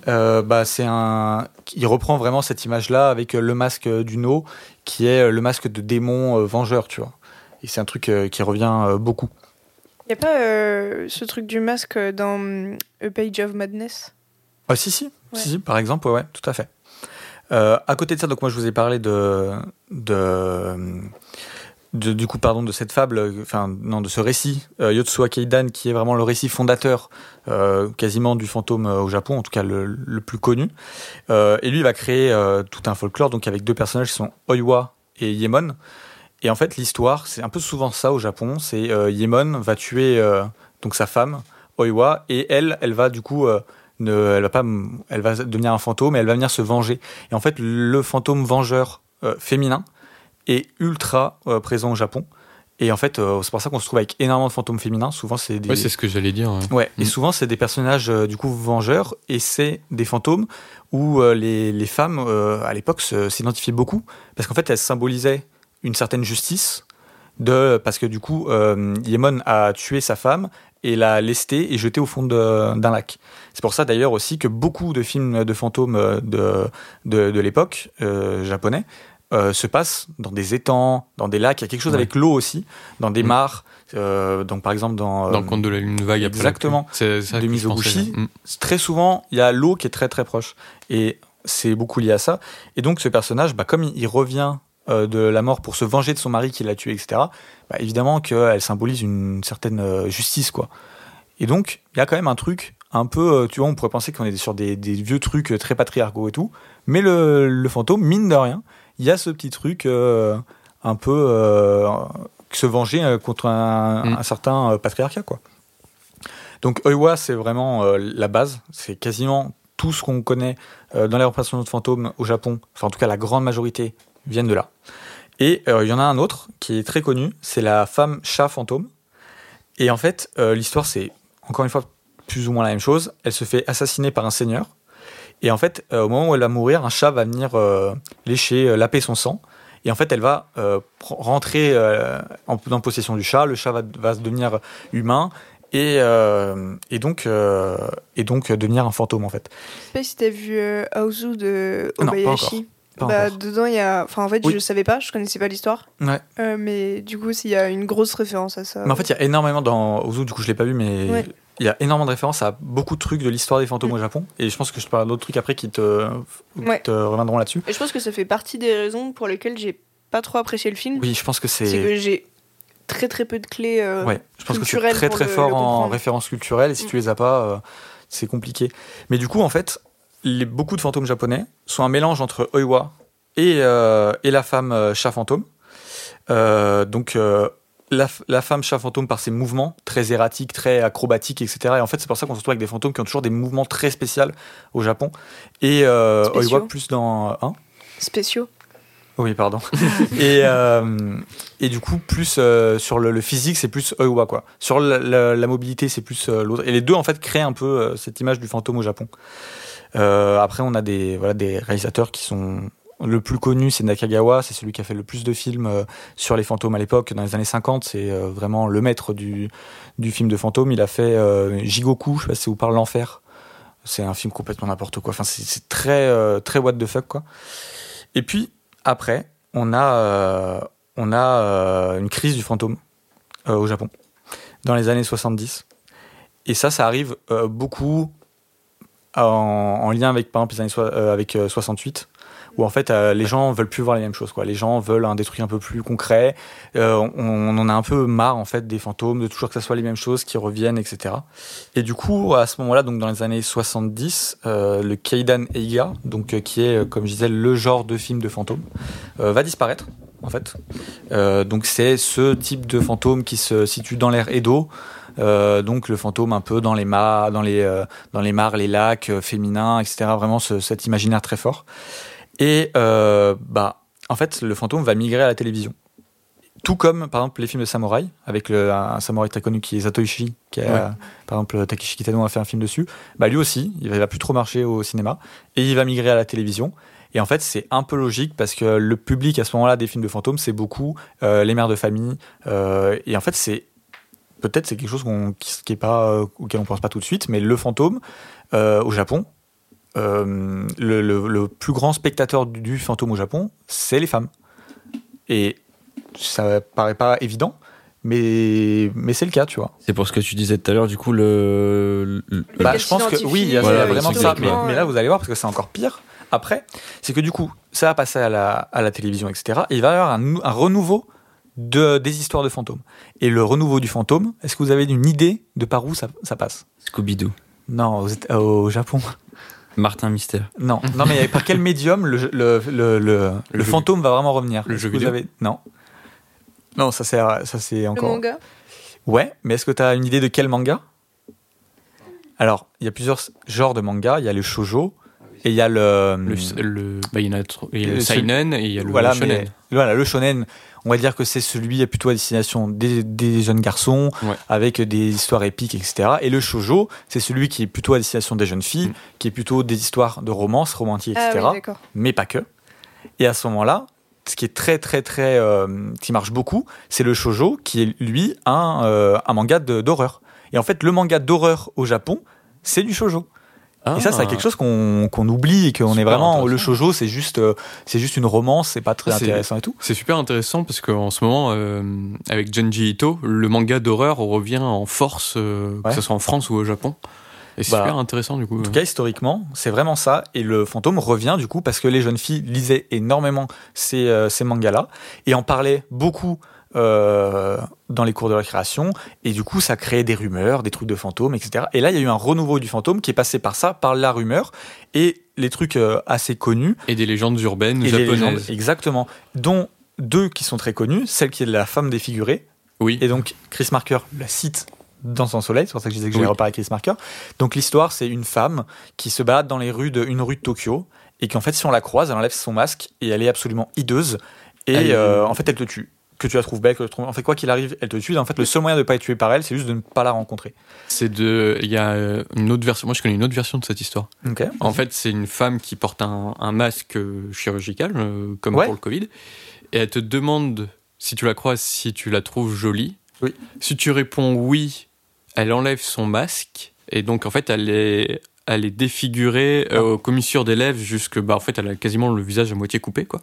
S1: Euh, bah c'est un, il reprend vraiment cette image-là avec euh, le masque du No, qui est euh, le masque de démon euh, vengeur, tu vois. Et c'est un truc euh, qui revient euh, beaucoup.
S2: Y a pas euh, ce truc du masque dans A Page of Madness?
S1: Ah, si, si,
S2: Ouais.
S1: si, si, par exemple, ouais, ouais, tout à fait. Euh, à côté de ça, donc moi je vous ai parlé de, de, de- du coup, pardon, de cette fable, euh, enfin, non, de ce récit, euh, Yotsuya Keidan, qui est vraiment le récit fondateur euh, quasiment du fantôme euh, au Japon, en tout cas le, plus connu. Euh, et lui, il va créer tout un folklore, donc avec deux personnages qui sont Oiwa et Yemon. Et en fait, l'histoire, c'est un peu souvent ça au Japon, c'est Yemon va tuer donc sa femme, Oiwa, et elle, elle va du coup ne, elle va pas, elle va devenir un fantôme et elle va venir se venger. Et en fait, le fantôme vengeur euh, féminin est ultra euh, présent au Japon. Et en fait, euh, c'est pour ça qu'on se trouve avec énormément de fantômes féminins. Souvent, c'est des,
S4: Ouais, c'est ce que j'allais dire. ouais.
S1: Ouais, et
S4: Mm.
S1: souvent c'est des personnages euh, du coup vengeurs et c'est des fantômes où euh, les, les femmes à l'époque s'identifiaient beaucoup parce qu'en fait elles symbolisaient une certaine justice de parce que du coup Yemon a tué sa femme et l'a lestée et jetée au fond d'un lac. C'est pour ça d'ailleurs aussi que beaucoup de films de fantômes de, de, de l'époque japonais euh, se passent dans des étangs, dans des lacs. Il y a quelque chose
S4: Ouais.
S1: avec l'eau aussi, dans des
S4: Mm.
S1: mares. euh, donc par exemple dans,
S4: Dans le conte de la lune vague.
S1: exactement.
S4: C'est
S1: de Mizoguchi.
S4: Mm.
S1: très souvent, il y a l'eau qui est très très proche. Et c'est beaucoup lié à ça. Et donc, ce personnage, bah, comme il revient euh, de la mort pour se venger de son mari qui l'a tué, etc., bah, évidemment qu'elle symbolise une certaine justice, quoi. Et donc, il y a quand même un truc un peu, tu vois, on pourrait penser qu'on est sur des, des vieux trucs très patriarcaux et tout, mais le, le fantôme, mine de rien, il y a ce petit truc euh, un peu euh, se venger euh, contre un,
S4: Mm.
S1: un certain patriarcat, quoi. Donc Oiwa, c'est vraiment euh, la base. C'est quasiment tout ce qu'on connaît euh, dans les représentations de fantômes au Japon. Enfin, en tout cas, la grande majorité viennent de là. Et euh, il y en a un autre qui est très connu. C'est la femme chat fantôme. Et en fait, l'histoire, c'est encore une fois plus ou moins la même chose. Elle se fait assassiner par un seigneur. Et en fait, euh, au moment où elle va mourir, un chat va venir euh, lécher, euh, laper son sang. Et en fait, elle va rentrer en, en possession du chat. Le chat va, va se devenir humain et, et donc et donc devenir un fantôme en fait.
S2: Je sais pas si t'as vu Aozu de Obayashi. Bah, dedans, il y a. Enfin, en fait,
S1: Oui.
S2: je savais pas, je connaissais pas l'histoire.
S1: Ouais.
S2: Euh, mais du coup, s'il y a une grosse référence à ça.
S1: Mais en fait, il y a énormément dans Ozu, du coup, je l'ai pas vu, mais
S2: Ouais.
S1: Il y a énormément de références à beaucoup de trucs de l'histoire des fantômes
S2: Mm.
S1: au Japon. Et je pense que je te parle d'autres trucs après qui te, qui
S2: Ouais.
S1: te reviendront là-dessus.
S2: Et je pense que ça fait partie des raisons pour lesquelles j'ai pas trop apprécié le film.
S1: Oui, je pense que
S2: C'est
S1: c'est.
S2: que j'ai très très peu de clés. euh,
S1: Ouais, je pense que c'est très très
S2: le-
S1: fort
S2: le
S1: en références culturelles et si
S2: Mm.
S1: tu les as pas, euh, c'est compliqué. Mais du coup, en fait, les, beaucoup de fantômes japonais sont un mélange entre Oiwa et, euh, et la femme euh, chat fantôme. Donc, la, femme chat fantôme par ses mouvements très erratiques, très acrobatiques, etc. Et en fait, c'est pour ça qu'on se retrouve avec des fantômes qui ont toujours des mouvements très spéciaux au Japon. Et euh, plus dans. Hein?
S2: Spéciaux.
S1: oui, pardon. et, euh, et du coup, plus euh, sur le, le physique, c'est plus Oiwa, quoi. Sur la, la- la mobilité, c'est plus euh, l'autre. Et les deux, en fait, créent un peu cette image du fantôme au Japon. Après, on a des, voilà, des réalisateurs qui sont. Le plus connu, c'est Nakagawa, c'est celui qui a fait le plus de films euh, sur les fantômes à l'époque. Dans les années 50, c'est euh, vraiment le maître du, film de fantôme. Il a fait euh, Jigoku, je sais pas si parle l'enfer. C'est un film complètement n'importe quoi. Enfin, c'est très, très what the fuck, quoi. Et puis, après, on a, une crise du fantôme au Japon dans les années 70. Et ça, ça arrive beaucoup en, en lien avec, par exemple, les années soi- euh, avec euh, 68, où en fait, euh, les gens veulent plus voir les mêmes choses. Quoi. Les gens veulent un, des trucs un peu plus concrets. Euh, on, on en a un peu marre, en fait, des fantômes, de toujours que ça soit les mêmes choses qui reviennent, etc. Et du coup, à ce moment-là, donc dans les années 70, euh, le Keidan Eiga, donc euh, qui est, euh, comme je disais, le genre de film de fantôme, euh, va disparaître. En fait, Euh, donc c'est ce type de fantôme qui se situe dans l'air Edo, euh, donc le fantôme un peu dans les mares, dans les euh, dans les mares, les lacs féminins, etc. Vraiment ce- cet imaginaire très fort. Et euh, bah en fait le fantôme va migrer à la télévision. Tout comme par exemple les films de samouraï avec le, un samouraï très connu qui est Zatoichi, qui a,
S4: Ouais.
S1: par exemple Takeshi Kitano a fait un film dessus. Bah lui aussi, il va plus trop marcher au cinéma et il va migrer à la télévision. Et en fait, c'est un peu logique parce que le public à ce moment-là des films de fantômes, c'est beaucoup euh, les mères de famille. euh, et en fait, c'est peut-être c'est quelque chose qu'on, qui, qui est pas euh, auquel on pense pas tout de suite, mais le fantôme euh, au Japon, euh, le, le- le plus grand spectateur du, du fantôme au Japon, c'est les femmes. Et ça paraît pas évident, mais mais c'est le cas, tu vois.
S3: C'est pour ce que tu disais tout à l'heure, du coup, le. le-
S1: Bah, je pense que oui, il y a,
S3: Voilà,
S1: vraiment ça. Mais, là, vous allez voir, parce que c'est encore pire. Après, c'est que du coup, ça va passer à la, à la télévision, etc. Et il va y avoir un, nou- un renouveau de, des histoires de fantômes. Et le renouveau du fantôme, est-ce que vous avez une idée de par où ça, ça passe?
S3: Scooby-Doo.
S1: Non, vous êtes au Japon.
S3: Martin Mystère.
S1: Non, non, mais par quel médium le, le, le, le, le fantôme va vraiment revenir?
S4: Le jeu
S1: que vous
S4: vidéo?
S1: avez Non. Non, ça c'est ça c'est
S2: Le
S1: encore.
S2: manga?
S1: Ouais, mais est-ce que tu as une idée de quel manga? Alors, il y a plusieurs genres de manga. Il y a le shojo et il y a le.
S4: Le, le- bah, il y en a trop. Il y a
S1: Le- ce-
S4: seinen et il y a le
S1: voilà,
S4: shonen.
S1: mais voilà, le shonen. On va dire que c'est celui plutôt à destination des, des jeunes garçons,
S4: Ouais.
S1: avec des histoires épiques, etc. Et le shojo, c'est celui qui est plutôt à destination des jeunes filles,
S4: Mm.
S1: qui est plutôt des histoires de romance, romantiques,
S2: Ah
S1: etc.
S2: oui, d'accord.
S1: mais pas que. Et à ce moment-là, ce qui est très très très euh, qui marche beaucoup, c'est le shojo qui est lui un, euh, un manga d'horreur. Et en fait, le manga d'horreur au Japon, c'est du shojo. Et ça, c'est quelque chose qu'on qu'on oublie et qu'on est
S4: Ah.
S1: Vraiment. Le shojo, c'est juste, euh, c'est juste une romance, c'est pas très
S4: C'est-
S1: intéressant et tout.
S4: C'est super intéressant parce qu'en ce moment, euh, avec Junji Ito, le manga d'horreur revient en force, euh,
S1: Ouais.
S4: que ce soit en France ou au Japon. Et c'est
S1: Bah,
S4: super intéressant du coup.
S1: En tout cas, historiquement, c'est vraiment ça. Et le fantôme revient du coup parce que les jeunes filles lisaient énormément ces, euh, ces mangas-là et en parlaient beaucoup euh, dans les cours de récréation. Et du coup, ça créait des rumeurs, des trucs de fantômes, etc. Et là, il y a eu un renouveau du fantôme qui est passé par ça, par la rumeur et les trucs euh, assez connus.
S4: Et des légendes urbaines
S1: Et les légendes,
S4: japonaises.
S1: exactement. Dont deux qui sont très connues. Celle qui est la femme défigurée.
S4: Oui.
S1: Et donc, Chris Marker la cite dans son soleil, c'est pour ça que je disais que j'allais
S4: Oui.
S1: reparler avec Chris Marker. Donc, l'histoire, c'est une femme qui se balade dans les rues de, une rue de Tokyo, et qu'en fait, si on la croise, elle enlève son masque, et elle est absolument hideuse, et
S4: Elle
S1: euh, en fait, elle te tue. Que tu la trouves belle, que tu trouves- en fait, quoi qu'il arrive, elle te tue. En fait, le seul moyen de ne pas être tué par elle, c'est juste de ne pas la rencontrer.
S4: C'est de. Il y a euh, une autre version. Moi, je connais une autre version de cette histoire. En fait, c'est une femme qui porte un, un masque chirurgical, euh, comme
S1: Ouais.
S4: pour le Covid, et elle te demande si tu la croises, si tu la trouves jolie.
S1: Oui.
S4: Si tu réponds oui, elle enlève son masque, et donc en fait, elle est, elle est défigurée euh,
S1: Ah.
S4: aux commissures des lèvres jusque, bah, en fait, elle a quasiment le visage à moitié coupé, quoi.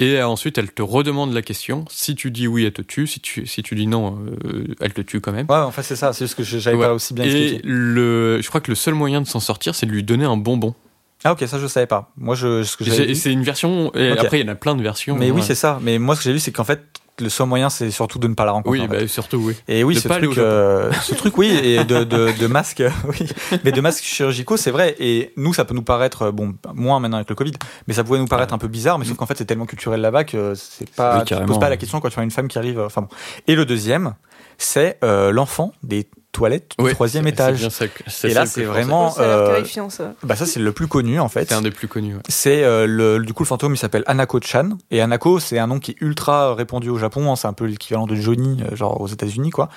S4: Et ensuite, elle te redemande la question. Si tu dis oui, elle te tue. Si tu, si tu dis non, euh, elle te tue quand même.
S1: Ouais, en fait, c'est ça. C'est juste que j'avais
S4: Ouais.
S1: pas aussi bien
S4: Et
S1: expliqué.
S4: le, je crois que le seul moyen de s'en sortir, c'est de lui donner un bonbon.
S1: Ah, ok, ça, je savais pas. Moi, je, ce que
S4: Et c'est-
S1: vu-
S4: et c'est une version. Et après, il y en a plein de versions.
S1: Mais oui,
S4: Ouais.
S1: c'est ça. Mais moi, ce que j'ai vu, c'est qu'en fait, le seul moyen, c'est surtout de ne pas la rencontrer.
S4: Oui, bah, surtout, oui.
S1: Et oui,
S4: De
S1: ce
S4: pas
S1: truc, euh, ce truc, oui, et de, de, de masques, oui, mais de masques chirurgicaux, c'est vrai. Et nous, ça peut nous paraître, bon, moins maintenant avec le Covid, mais ça pouvait nous paraître un peu bizarre, mais sauf qu'en fait, c'est tellement culturel là-bas que c'est pas,
S3: Oui,
S1: tu te poses pas la question quand tu as une femme qui arrive. euh, Enfin bon. Et le deuxième, c'est euh, l'enfant des toilettes du
S4: Ouais,
S1: troisième étage.
S4: bien ça
S1: Et là, c'est vraiment,
S2: ça a
S1: euh,
S2: terrifiant ça.
S1: Bah ça, c'est le plus connu en fait.
S4: C'est un des plus connus. ouais.
S1: C'est euh, le du coup le fantôme il s'appelle Anako-chan et Anako c'est un nom qui est ultra répandu au Japon, hein, c'est un peu l'équivalent de Johnny euh, genre aux États-Unis quoi.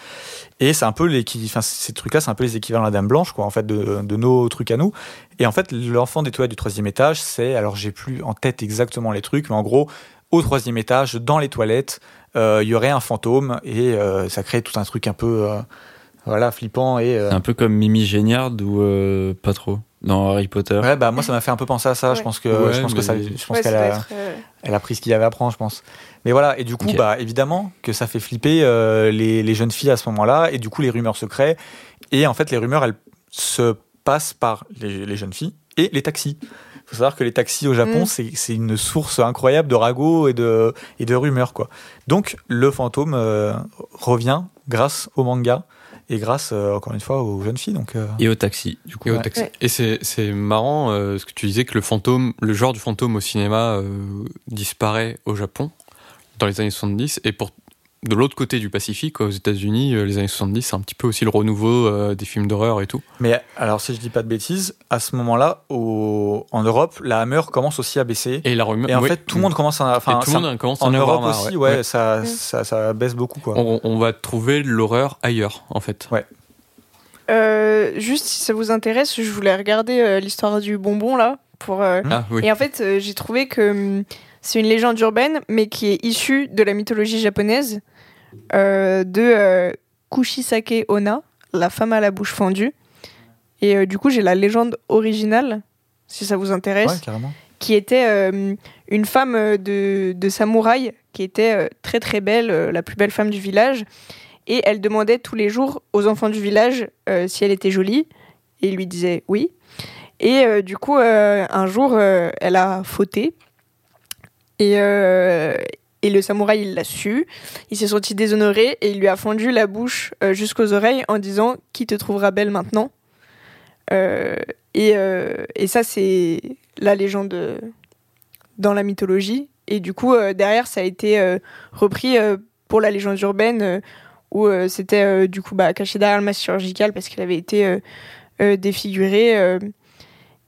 S1: Et c'est un peu les qui enfin ces trucs là c'est un peu les équivalents de la Dame Blanche quoi en fait de, de nos trucs à nous. Et en fait l'enfant des toilettes du troisième étage c'est alors j'ai plus en tête exactement les trucs mais en gros au troisième étage dans les toilettes euh, il y aurait un fantôme et euh, ça crée tout un truc un peu euh, voilà flippant et euh,
S3: C'est un peu comme Mimi Géniard ou euh, pas trop dans Harry Potter.
S1: Ouais, bah moi ça m'a fait un peu penser à ça. Je pense que
S4: Ouais,
S1: je pense que ça, je pense
S2: Ouais,
S1: qu'elle a,
S2: être, euh,
S1: elle a pris ce qu'il y avait à prendre, je pense. Mais voilà, et du coup, bah évidemment que ça fait flipper euh, les, les jeunes filles à ce moment-là, et du coup les rumeurs se créent. Et en fait, les rumeurs, elles se passent par les, les jeunes filles et les taxis. Il faut savoir que les taxis au Japon,
S2: Mm.
S1: c'est c'est une source incroyable de ragots et de, et de rumeurs. Quoi. Donc, le fantôme euh, revient grâce au manga et grâce, euh, encore une fois, aux jeunes filles. Donc, euh,
S3: Et au taxi, du coup.
S4: Et,
S1: Ouais.
S4: taxi.
S2: Ouais.
S4: Et c'est c'est marrant euh, ce que tu disais que le fantôme, le genre du fantôme au cinéma euh, disparaît au Japon dans les années 70 et pour de l'autre côté du Pacifique, aux États-Unis, euh, les années 70, c'est un petit peu aussi le renouveau euh, des films d'horreur et tout.
S1: Mais alors, si je dis pas de bêtises, à ce moment-là, au- en Europe, la Hammer commence aussi à baisser.
S4: Et la rumeur.
S1: Et en
S4: oui.
S1: fait, tout le monde commence à. Enfin,
S4: Et tout
S1: ça-
S4: le monde commence à
S1: en Europe aussi,
S4: ouais.
S1: ouais, Ça, ça, ça baisse beaucoup, quoi.
S4: On, on va trouver l'horreur ailleurs, en fait.
S2: Euh, juste si ça vous intéresse, je voulais regarder euh, l'histoire du bonbon là. Pour, euh,
S4: Ah oui.
S2: Et en fait, euh, j'ai trouvé que hum, c'est une légende urbaine, mais qui est issue de la mythologie japonaise de euh, Kushisake Onna, la femme à la bouche fendue. Et euh, du coup, j'ai la légende originale, si ça vous intéresse
S1: Ouais,
S2: qui était euh, une femme euh, de, de samouraï qui était euh, très très belle, euh, la plus belle femme du village. Et elle demandait tous les jours aux enfants du village euh, si elle était jolie. Et ils lui disaient oui. Et euh, du coup, euh, un jour, euh, elle a fauté. Et, euh, et le samouraï, il l'a su. Il s'est senti déshonoré et il lui a fendu la bouche euh, jusqu'aux oreilles en disant Qui te trouvera belle maintenant? Euh, et, euh, et ça, c'est la légende dans la mythologie. Et du coup, derrière, ça a été repris pour la légende urbaine, où c'était du coup bah, caché derrière le masque chirurgical parce qu'il avait été défiguré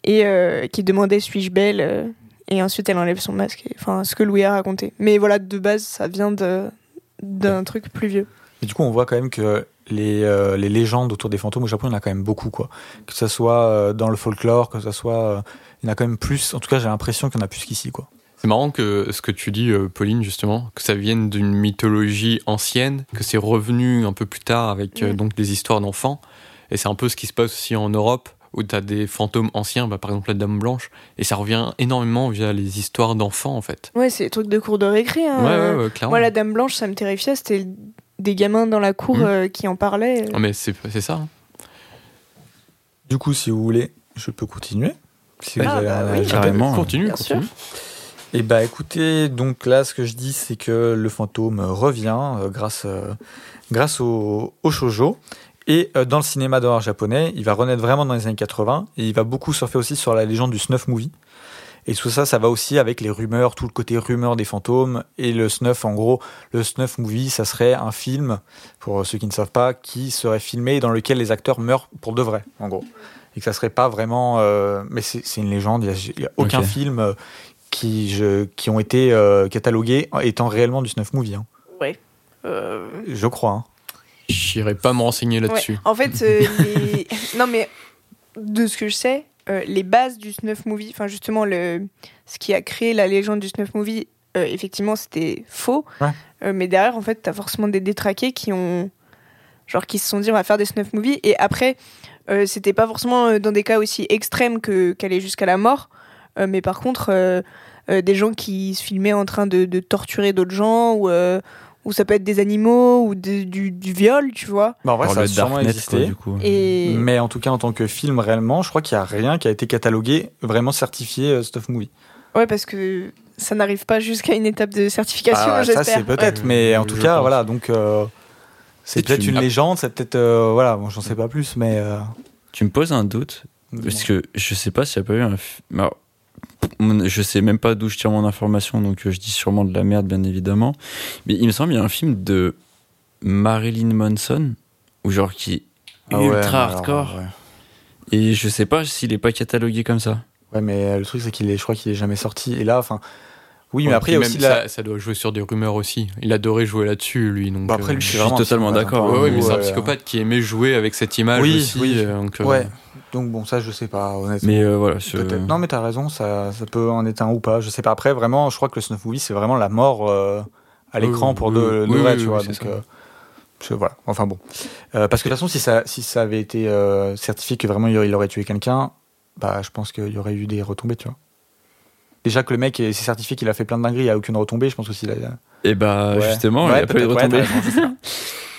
S2: et qui demandait suis-je belle? Et ensuite elle enlève son masque. et- Enfin, ce que Louis a raconté. Mais voilà, de base, ça vient de- d'un truc plus vieux.
S1: Et du coup, on voit quand même que les, euh, les légendes autour des fantômes au Japon, il y en a quand même beaucoup, quoi. Que ce soit euh, dans le folklore, que ce soit. euh, il y en a quand même plus. En tout cas, j'ai l'impression qu'il y en a plus qu'ici, quoi.
S4: C'est marrant que ce que tu dis, euh, Pauline, justement, que ça vienne d'une mythologie ancienne, que c'est revenu un peu plus tard avec euh,
S2: Mm.
S4: donc des histoires d'enfants. Et c'est un peu ce qui se passe aussi en Europe, où tu as des fantômes anciens, bah, par exemple la Dame Blanche, et ça revient énormément via les histoires d'enfants, en fait.
S2: Ouais, c'est des trucs de cours de récré. hein.
S4: Ouais, ouais, ouais, clairement.
S2: Moi, la Dame Blanche, ça me terrifiait. C'était des gamins dans la cour
S4: Mhm.
S2: euh, qui en parlaient.
S4: Ah, mais c'est c'est ça. hein.
S1: Du coup, si vous voulez, je peux continuer. Si vous
S2: Ah,
S1: avez
S2: bah
S1: un-
S2: oui.
S3: Carrément.
S4: Continue,
S2: Bien
S4: continue.
S1: Eh bah écoutez, donc là ce que je dis c'est que le fantôme revient euh, grâce, euh, grâce au, au shoujo. Et euh, dans le cinéma d'horreur japonais, il va renaître vraiment dans les années 80 et il va beaucoup surfer aussi sur la légende du snuff movie. Et tout ça, ça va aussi avec les rumeurs, tout le côté rumeur des fantômes. Et le snuff, en gros, le snuff movie, ça serait un film, pour ceux qui ne savent pas, qui serait filmé et dans lequel les acteurs meurent pour de vrai, en gros. Et que ça serait pas vraiment... euh, mais c'est une légende, il n'y a, aucun film euh, qui, je, qui ont été euh, catalogués étant réellement du snuff movie. hein.
S2: Euh,
S1: Je crois. hein.
S4: J'irai pas me renseigner là-dessus.
S2: Ouais. En fait, euh, les... non mais de ce que je sais, euh, les bases du snuff movie, enfin justement le ce qui a créé la légende du snuff movie, euh, effectivement c'était faux.
S1: Ouais.
S2: Euh, mais derrière, en fait, t'as forcément des détraqués qui ont genre qui se sont dit on va faire des snuff movies et après euh, c'était pas forcément dans des cas aussi extrêmes que qu'aller jusqu'à la mort, Euh, mais par contre euh, euh, des gens qui se filmaient en train de, de torturer d'autres gens ou euh, ou ça peut être des animaux ou de- du, du viol, tu vois.
S1: Bah, en vrai, ça a sûrement
S3: Darknet,
S1: existé.
S3: quoi, du coup.
S2: Et
S1: Mais en tout cas, en tant que film réellement, je crois qu'il n'y a rien qui a été catalogué, vraiment certifié euh, Stuff Movie.
S2: Ouais, parce que ça n'arrive pas jusqu'à une étape de certification,
S1: Ah, ça,
S2: j'espère.
S1: c'est peut-être,
S4: Ouais.
S1: mais en
S4: Je
S1: tout cas,
S4: pense.
S1: voilà, donc euh, c'est peut-être
S3: tu-
S1: une légende, c'est peut-être. euh, voilà, bon, j'en sais pas plus, mais. euh,
S3: Tu me poses un doute Parce que je sais pas s'il n'y a pas eu un. Alors, je sais même pas d'où je tire mon information, donc euh, je dis sûrement de la merde, bien évidemment. Mais il me semble qu'il y a un film de Marilyn Manson, ou genre qui est
S1: Ah ouais,
S3: ultra
S1: alors,
S3: hardcore.
S1: ouais.
S3: Et je sais pas s'il est pas catalogué comme ça.
S1: Ouais, mais euh, le truc, c'est qu'il est, je crois qu'il est jamais sorti. Et là, enfin. Oui, mais
S4: Ouais,
S1: après, il y a
S4: puis
S1: aussi la.
S4: ça, ça doit jouer sur des rumeurs aussi. Il adorait jouer là-dessus, lui. Donc,
S1: Bah, après,
S4: euh,
S1: lui,
S3: je suis
S1: vraiment
S3: totalement d'accord.
S1: hein,
S4: Ouais, ouais,
S1: le
S4: mais c'est un
S1: euh,
S4: psychopathe qui aimait jouer avec cette image
S1: Oui,
S4: aussi.
S1: oui.
S4: euh, donc, euh,
S1: Ouais. Donc bon, ça, je sais pas, honnêtement.
S3: Mais euh, voilà.
S1: Non, mais t'as raison, ça, ça peut en être un ou pas. Je sais pas. Après, vraiment, je crois que le snuff movie, c'est vraiment la mort euh, à l'écran
S4: Oui,
S1: pour
S4: oui,
S1: de,
S4: oui,
S1: de vrai,
S4: oui,
S1: tu
S4: oui,
S1: vois. donc, euh, voilà. Enfin bon. Euh, parce que de toute façon, si ça, si ça avait été certifié que vraiment il aurait- il aurait tué quelqu'un, bah, je pense qu'il y aurait eu des retombées, tu vois. Déjà que le mec est- c'est certifié qu'il a fait plein de dingueries, il n'y a aucune retombée, je pense aussi. Là,
S3: Et bah
S1: Ouais.
S3: justement,
S1: Ouais,
S3: il y a pas eu de
S1: ouais,
S3: retombée.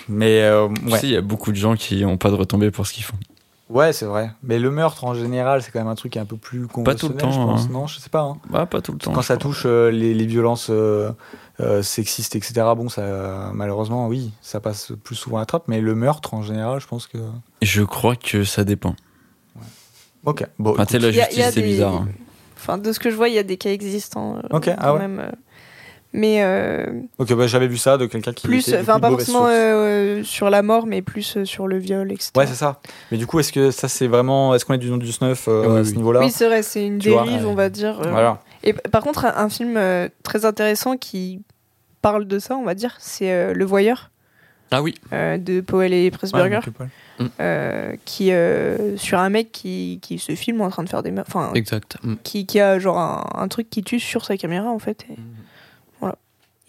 S1: Mais euh,
S3: il y a beaucoup de gens qui n'ont pas de retombées pour ce qu'ils font.
S1: ouais, c'est vrai. Mais le meurtre en général, c'est quand même un truc qui est un peu plus
S3: Pas tout le
S1: conventionnel,
S3: temps,
S1: je pense.
S3: hein.
S1: Non, je sais pas. hein.
S3: Bah, pas tout le temps.
S1: Quand ça
S3: crois.
S1: touche euh, les, les violences euh, euh, sexistes, etc. Bon, ça, malheureusement, oui, ça passe plus souvent à la trappe. Mais le meurtre en général, je pense que.
S3: Je crois que ça dépend.
S1: Ok. Bon.
S3: Enfin,
S1: écoute.
S3: la
S2: a-
S3: justice,
S2: a
S3: c'est
S2: des-
S3: bizarre. hein.
S2: Enfin, de ce que je vois, il y a des cas existants. euh,
S1: Ok, ah
S2: quand
S1: ouais.
S2: même, euh. Mais euh,
S1: Ok, bah, j'avais vu ça de quelqu'un qui.
S2: plus, enfin, pas forcément euh, sur la mort, mais plus euh, sur le viol, etc.
S1: Ouais, c'est ça. Mais du coup, est-ce que ça, c'est vraiment. Est-ce qu'on est du nom du snuff euh,
S3: Oui,
S1: à ce
S3: oui.
S1: niveau-là
S2: Oui, c'est vrai, c'est une
S1: Tu
S2: dérive,
S1: ouais.
S2: on va dire. euh.
S1: Voilà.
S2: Et par contre, un, un film euh, très intéressant qui parle de ça, on va dire, c'est euh, Le Voyeur
S4: Ah oui.
S2: euh, de Powell et Pressburger,
S1: Ouais, ok,
S2: euh, qui euh, sur un mec qui, qui se filme en train de faire des enfin,
S4: Exact. Mm.
S2: qui, qui a genre un, un truc qui tue sur sa caméra en fait. et voilà.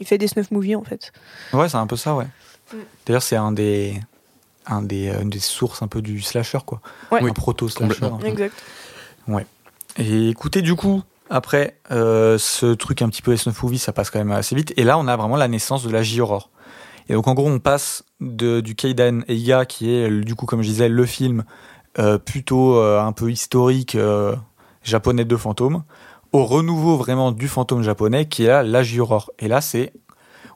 S2: Il fait des snuff movies en fait.
S1: Ouais, c'est un peu ça, ouais.
S2: Mm.
S1: D'ailleurs, c'est un des, un des, euh, une des sources un peu du slasher, quoi.
S2: Ouais.
S1: Un.
S4: Complètement.
S1: un peu.
S2: Exact.
S1: Et écoutez, du coup, après euh, ce truc un petit peu snuff movie, ça passe quand même assez vite. Et là, on a vraiment la naissance de la J-horror. Et donc, en gros, on passe du Keidan Eiga, qui est, du coup, comme je disais, le film euh, plutôt euh, un peu historique euh, japonais de fantômes, au renouveau vraiment du fantôme japonais, qui est là, la J-horror. Et là, c'est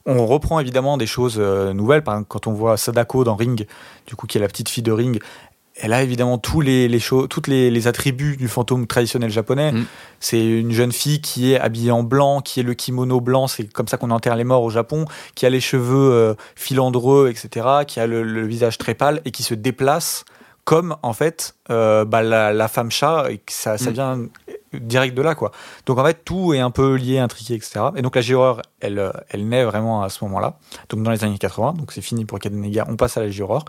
S1: on reprend évidemment des choses nouvelles. Par exemple, quand on voit Sadako dans Ring, du coup, qui est la petite fille de Ring, elle a évidemment tous les, les toutes les, les attributs du fantôme traditionnel japonais.
S4: Mm.
S1: C'est une jeune fille qui est habillée en blanc, qui est le kimono blanc, c'est comme ça qu'on enterre les morts au Japon, qui a les cheveux euh, filandreux, etc., qui a le, le visage très pâle et qui se déplace comme en fait euh, bah, la, la femme chat et ça, ça
S4: Mm.
S1: vient direct de là quoi. Donc en fait tout est un peu lié, intriqué, etc. Et donc la J-horror, elle, euh, elle naît vraiment à ce moment-là, donc dans les années 80. Donc c'est fini pour Kadenega, on passe à la J-horror.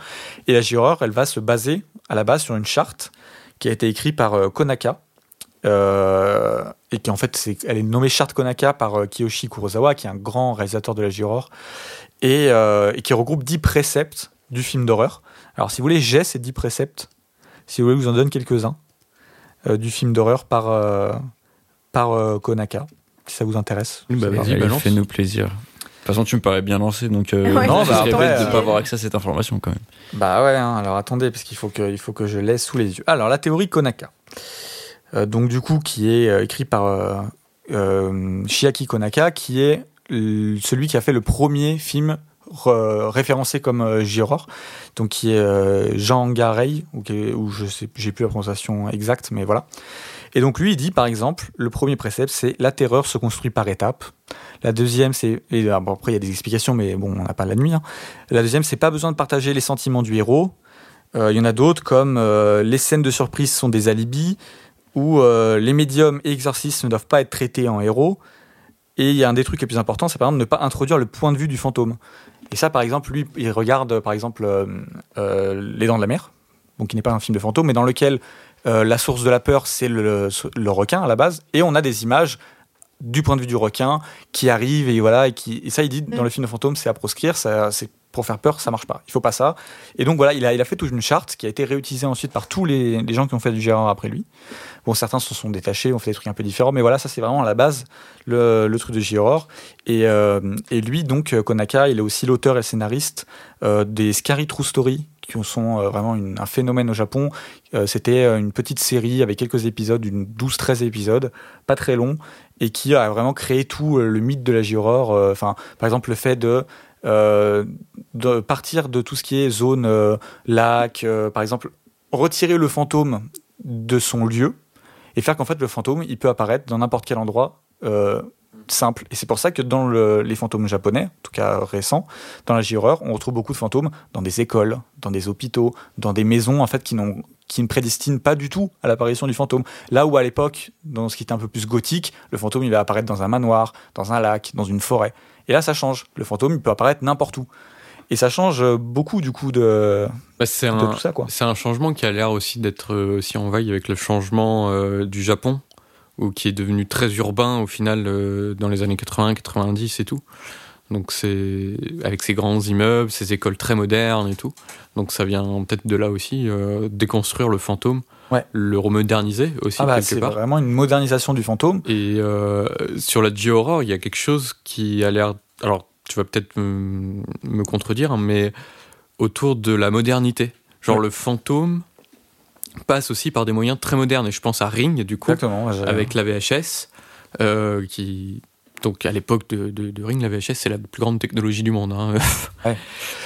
S1: Et la J-horror, elle va se baser à la base sur une charte qui a été écrite par euh, Konaka. euh, et qui en fait, elle est nommée charte Konaka par Kiyoshi Kurosawa, qui est un grand réalisateur de la J-horror, et, et qui regroupe 10 préceptes du film d'horreur. Alors si vous voulez, j'ai ces 10 préceptes. Si vous voulez, je vous en donne quelques-uns du film d'horreur par, euh, par euh, Konaka, si ça vous intéresse.
S4: Bah.
S3: Fais-nous plaisir. De toute façon, tu me parais bien lancé, donc euh,
S2: Ouais,
S1: Non, bah, après,
S3: de
S1: euh,
S3: pas avoir accès à cette information quand même.
S1: Bah ouais, hein, alors attendez, parce qu'il faut que, il faut que je laisse sous les yeux. Alors, la théorie Konaka. Euh, donc, du coup, qui est euh, écrit par euh, euh, Shiaki Konaka, qui est celui qui a fait le premier film référencé comme euh, J-horror, donc qui est euh, Jean Garey, ou, ou je sais, j'ai plus la prononciation exacte, mais voilà. Et donc lui, il dit par exemple, le premier précepte, c'est la terreur se construit par étapes. La deuxième, c'est après il y a des explications, mais bon, on n'a pas la nuit. hein. La deuxième, c'est pas besoin de partager les sentiments du héros. Euh, Il y en a d'autres comme les scènes de surprise sont des alibis, ou les médiums et exorcistes ne doivent pas être traités en héros. Et il y a un des trucs les plus importants, c'est par exemple ne pas introduire le point de vue du fantôme. Et ça, par exemple, lui, il regarde par exemple euh, euh, Les Dents de la Mer, donc qui n'est pas un film de fantôme, mais dans lequel euh, la source de la peur, c'est le, le requin à la base, et on a des images du point de vue du requin qui arrive et voilà et qui et ça il dit dans le film de fantôme c'est à proscrire ça c'est pour faire peur ça marche pas il faut pas ça. Et donc voilà il a il a fait toute une charte qui a été réutilisée ensuite par tous les, les gens qui ont fait du Gérard après lui bon certains se sont détachés ont fait des trucs un peu différents mais voilà ça c'est vraiment à la base le, truc de et, euh, et lui donc euh, Konaka il est aussi l'auteur et le scénariste euh, des Scary True Story qui sont vraiment une- un phénomène au Japon c'était une petite série avec quelques épisodes d'une 12-13 épisodes pas très long et qui a vraiment créé tout le mythe de la J-horror. par exemple, le fait de, partir de tout ce qui est zone lac, par exemple, retirer le fantôme de son lieu et faire qu'en fait le fantôme il peut apparaître dans n'importe quel endroit euh, simple. Et c'est pour ça que dans le- les fantômes japonais, en tout cas récents, dans la J-horreur, on retrouve beaucoup de fantômes dans des écoles, dans des hôpitaux, dans des maisons en fait qui n'ont qui ne prédestinent pas du tout à l'apparition du fantôme. Là où à l'époque, dans ce qui était un peu plus gothique, le fantôme il va apparaître dans un manoir, dans un lac, dans une forêt. Et là ça change. Le fantôme il peut apparaître n'importe où. Et ça change beaucoup du coup de,
S4: Bah, c'est
S1: de
S4: un,
S1: tout ça quoi.
S4: c'est un changement qui a l'air aussi d'être euh, aussi en vague avec le changement euh, du Japon, ou qui est devenu très urbain au final euh, dans les années 80, 90 et tout. Donc c'est avec ces grands immeubles, ces écoles très modernes et tout. Donc ça vient peut-être de là aussi, euh, déconstruire le fantôme,
S1: Ouais.
S4: le remoderniser aussi
S1: Ah bah,
S4: quelque
S1: c'est
S4: part.
S1: vraiment une modernisation du fantôme.
S4: Et euh, sur la J-horror, il y a quelque chose qui a l'air. Alors, tu vas peut-être me, me contredire, hein, mais autour de la modernité. Genre
S1: Ouais.
S4: le fantôme passe aussi par des moyens très modernes. Et je pense à Ring, du coup,
S1: ouais,
S4: avec la VHS, euh, qui. Donc à l'époque de, de- de Ring, la VHS c'est la plus grande technologie du monde. hein.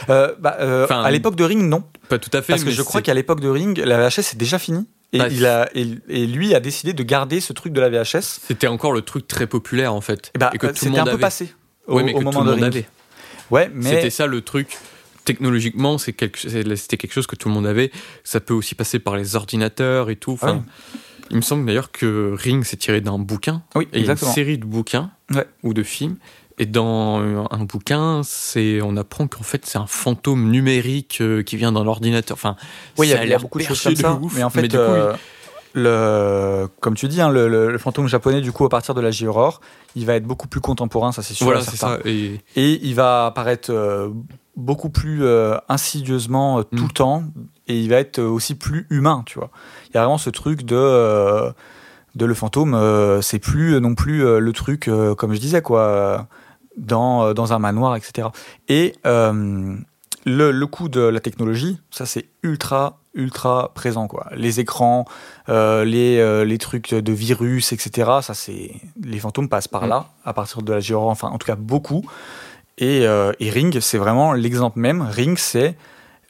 S1: Euh, bah, euh,
S4: Enfin,
S1: à l'époque de Ring, non.
S4: Pas tout à fait.
S1: Parce que je crois qu'à l'époque de Ring, la VHS est déjà finie. Et,
S4: Bah,
S1: il a, et, et lui a décidé de garder ce truc de la VHS.
S4: c'était encore le truc très populaire en fait.
S1: Et bah,
S4: et que tout le
S1: c'était un
S4: monde
S1: peu
S4: avait.
S1: passé au,
S4: Ouais, mais
S1: au
S4: que
S1: moment
S4: tout le
S1: de
S4: monde
S1: Ring.
S4: avait.
S1: Ouais, mais
S4: C'était ça le truc. Technologiquement, c'est quelque, c'est- c'était quelque chose que tout le monde avait. Ça peut aussi passer par les ordinateurs et tout. Enfin. Il me semble d'ailleurs que Ring s'est tiré d'un bouquin.
S1: oui,
S4: Et a une
S1: exactement.
S4: série de bouquins
S1: Ouais.
S4: ou de films. Et dans euh, un bouquin, c'est on apprend qu'en fait c'est un fantôme numérique euh, qui vient d'un ordinateur. Enfin,
S1: Oui, il y a,
S4: l'air
S1: beaucoup de choses comme
S4: de
S1: ça.
S4: ouf,
S1: mais en fait,
S4: mais coup,
S1: le, comme tu dis, hein, le, le- le fantôme japonais, du coup, à partir de la J-Aurore, il va être beaucoup plus contemporain, ça c'est sûr.
S4: voilà,
S1: et
S4: c'est
S1: certain.
S4: ça. Et
S1: Et il va apparaître euh, beaucoup plus euh, insidieusement euh, tout
S4: Mm.
S1: le temps. Et il va être aussi plus humain, tu vois. Il y a vraiment ce truc de. de le fantôme, c'est plus non plus le truc, comme je disais, quoi, dans, dans un manoir, etc. Et le, le coup de la technologie, ça c'est ultra, ultra présent, quoi. Les écrans, euh, les, euh, les trucs de virus, etc. Ça c'est. Les fantômes passent par
S4: Mm.
S1: là, à partir de la J-Horror, enfin en tout cas beaucoup. Et, euh, et Ring, c'est vraiment l'exemple même. Ring, c'est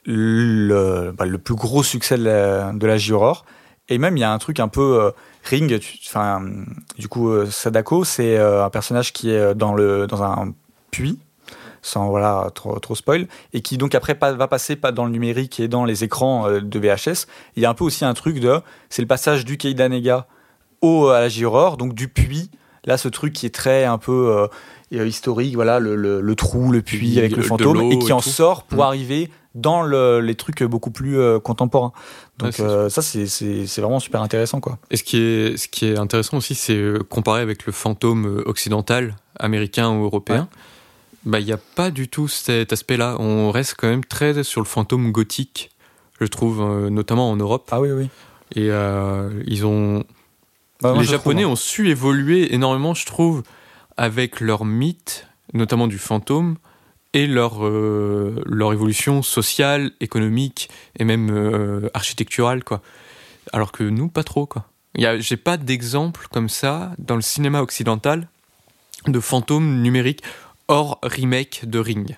S1: le, bah, le plus gros succès de la, de la. Et même, il y a un truc un peu. euh, Ring, enfin, du coup, euh, Sadako, c'est euh, un personnage qui est dans, le, dans un puits, sans voilà, trop, trop spoil, et qui donc après pas- va passer pas dans le numérique et dans les écrans euh, de VHS. Il y a un peu aussi un truc de. C'est le passage du Keidanega au, à la J-Horror, donc du puits. Là, ce truc qui est très un peu euh, euh, historique, voilà, le, le- le trou, le puits avec le fantôme, et qui
S4: et
S1: en
S4: tout.
S1: sort pour
S4: Mm.
S1: arriver dans le- les trucs beaucoup plus euh, contemporains. Donc
S4: c'est
S1: euh, ça, c'est- vraiment super intéressant, quoi.
S4: Et ce qui est, ce qui est intéressant aussi, c'est euh, comparé avec le fantôme euh, occidental, américain ou européen. Bah, il n'y a pas du tout cet aspect-là. On reste quand même très sur le fantôme gothique, je trouve, euh, notamment en Europe.
S1: Ah oui, oui.
S4: Et euh, ils ont,
S1: Bah, moi,
S4: les Japonais
S1: trouve, hein.
S4: ont su évoluer énormément, je trouve, avec leur mythe, notamment du fantôme, et leur, euh, leur évolution sociale, économique et même architecturale, quoi. Alors que nous, pas trop, quoi. J'ai pas d'exemple comme ça dans le cinéma occidental de fantômes numériques hors remake de Ring.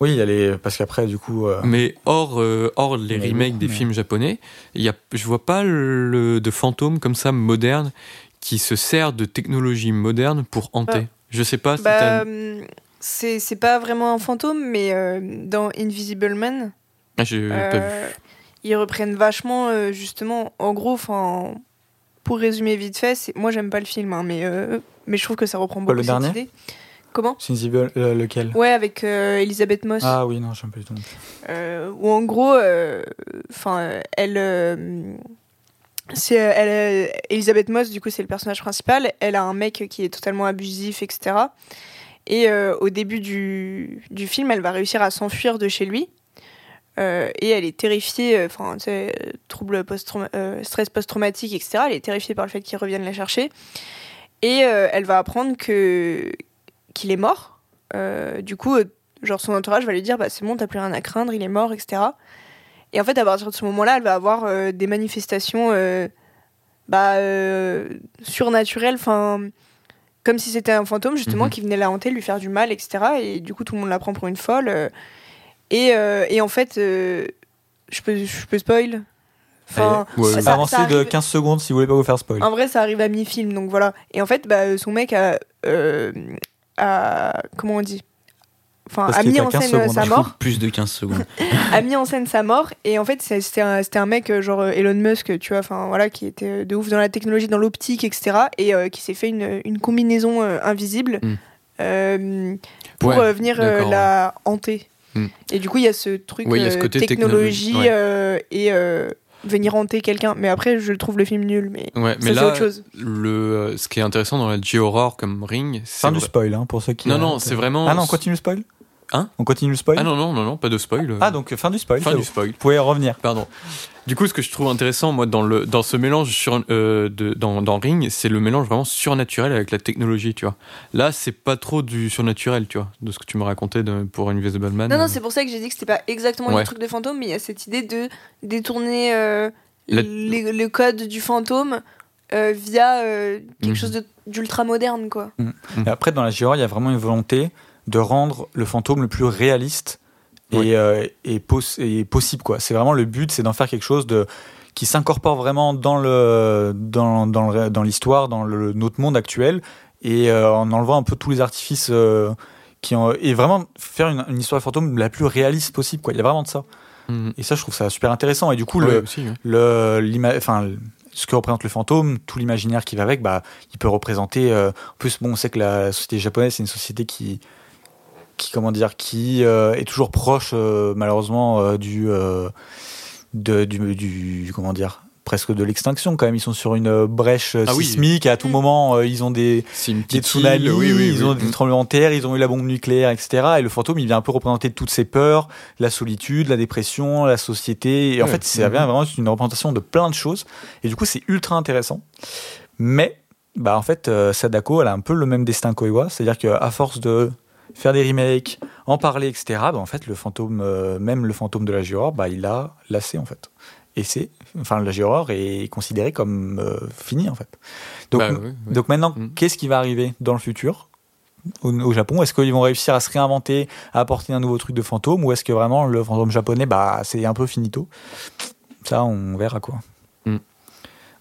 S1: Oui, il y a les... parce qu'après, du coup. euh,
S4: Mais hors, euh, hors les remakes des
S1: mais-
S4: films japonais, il y a, je vois pas le, de fantôme comme ça moderne qui se sert de technologie moderne pour hanter.
S2: Ouais.
S4: Je sais pas
S2: Bah, hum, c'est c'est pas vraiment un fantôme, mais euh, dans Invisible Man,
S4: Ah, j'ai pas vu.
S2: euh, ils reprennent vachement, euh, justement, en gros, enfin, pour résumer vite fait, c'est- moi j'aime pas le film, hein, mais, euh, mais je trouve que ça reprend beaucoup
S1: le
S2: cette
S1: dernier
S2: idée. Comment
S1: C'est Invisible, euh, lequel
S2: Ouais, avec euh, Elisabeth Moss.
S1: Ah oui, non, j'aime pas du tout.
S2: Euh, où en gros, enfin, elle, euh, c'est elle, euh, Elisabeth Moss, du coup, c'est le personnage principal. Elle a un mec qui est totalement abusif, etc. Et euh, au début du, du film, elle va réussir à s'enfuir de chez lui. Euh, et elle est terrifiée, euh, enfin, tu sais, euh, trouble post stress post-traumatique, etc. Elle est terrifiée par le fait qu'il revienne la chercher. Et euh, elle va apprendre que qu'il est mort. Euh, du coup, euh, genre son entourage va lui dire bah c'est bon t'as plus rien à craindre il est mort etc et en fait à partir de ce moment là elle va avoir euh, des manifestations euh, bah surnaturelles enfin comme si c'était un fantôme justement
S4: Mhm.
S2: qui venait la hanter lui faire du mal etc et du coup tout le monde la prend pour une folle et, et en fait je peux je peux spoil enfin
S4: ouais,
S2: ça- ça
S1: de
S2: arrive-
S1: 15 secondes si vous voulez pas vous faire spoil.
S2: en vrai, ça arrive à mi-film, donc voilà. Et en fait, bah, son mec a, euh, a- comment on dit, enfin,
S1: Parce
S2: a mis
S1: à
S2: en
S1: 15
S2: scène euh,
S1: secondes.
S2: sa mort,
S3: Plus de 15 secondes.
S2: a mis en scène sa mort. Et en fait, c'est- c'était un, mec euh, genre euh, Elon Musk, tu vois, enfin voilà, qui était de ouf dans la technologie, dans l'optique, etc. Et euh, qui s'est fait une, une combinaison euh, invisible
S4: Mm.
S2: euh, pour
S4: Ouais,
S2: euh, venir euh, la hanter.
S4: Mm.
S2: Et du coup, il y a ce truc
S4: Ouais, il y a ce côté
S2: technologie
S4: technologie, ouais.
S2: euh, et euh, venir hanter quelqu'un. Mais après, je trouve le film nul. Mais
S4: Ouais, mais
S2: c'est
S4: là,
S2: autre chose.
S4: le, euh, ce qui est intéressant dans la J-Horror comme Ring, c'est.
S1: Fin du spoil hein, pour ceux qui.
S4: Non, non, c'est vraiment.
S1: Ah non, continue le spoil
S4: Hein
S1: On continue le spoil
S4: Ah non, non, non, non, pas de spoil.
S1: Ah, donc fin du spoil.
S4: fin du spoil.
S1: Vous pouvez revenir.
S4: Pardon. Du coup, ce que je trouve intéressant, moi, dans, le, dans ce mélange sur, euh, de, dans, dans Ring, c'est le mélange vraiment surnaturel avec la technologie, tu vois. Là, c'est pas trop du surnaturel, tu vois, de ce que tu me racontais de, pour Invisible Man.
S2: Non, non, c'est pour ça que j'ai dit que c'était pas exactement
S4: Ouais.
S2: le truc de fantôme, mais il y a cette idée de détourner euh,
S4: La-
S2: les- le code du fantôme euh, via euh, quelque
S4: Mhm.
S2: chose d'ultra moderne, quoi.
S1: Et après, dans la J-horror, il y a vraiment une volonté de rendre le fantôme le plus réaliste et,
S4: Oui.
S1: euh, et, pos- et possible. quoi. C'est vraiment le but, c'est d'en faire quelque chose de qui s'incorpore vraiment dans le dans, dans, l'histoire, dans le, notre monde actuel, et euh, en enlevant un peu tous les artifices euh, qui ont, et vraiment faire une, une histoire fantôme la plus réaliste possible. Quoi. Il y a vraiment de ça.
S4: Mhm.
S1: Et ça, je trouve ça super intéressant. Et du coup, le,
S4: aussi, ouais.
S1: le l'ima- enfin ce que représente le fantôme, tout l'imaginaire qui va avec, bah, il peut représenter. euh, en plus, bon, on sait que la société japonaise, c'est une société qui, qui comment dire, qui euh, est toujours proche, euh, malheureusement, euh, du, euh, de, du, du, comment dire, presque de l'extinction quand même. Ils sont sur une brèche
S4: Ah oui.
S1: sismique. Et à tout
S2: Mm.
S1: moment, euh, ils ont des, des tsunamis,
S4: île, oui, oui,
S1: ils
S4: oui.
S1: ont des
S4: Mhm.
S1: tremblements de terre, ils ont eu la bombe nucléaire, etc. Et le fantôme, il vient un peu représenter toutes ces peurs, la solitude, la dépression, la société. Et en fait, c'est bien vraiment une représentation de plein de choses. Et du coup, c'est ultra intéressant. Mais, bah, en fait, euh, Sadako, elle a un peu le même destin qu'Oiwa. C'est-à-dire qu'à force de faire des remakes, en parler, etc., bah, en fait, le fantôme, euh, même le fantôme de la J-horror, bah, il a lassé, en fait. Et c'est, enfin, la J-horror est considérée comme euh, finie, en fait. Donc,
S4: Bah, oui, oui.
S1: donc maintenant,
S4: Mm.
S1: qu'est-ce qui va arriver dans le futur au, au Japon? Est-ce qu'ils vont réussir à se réinventer, à apporter un nouveau truc de fantôme, ou est-ce que vraiment le fantôme japonais, bah, c'est un peu finito? Ça, on verra quoi.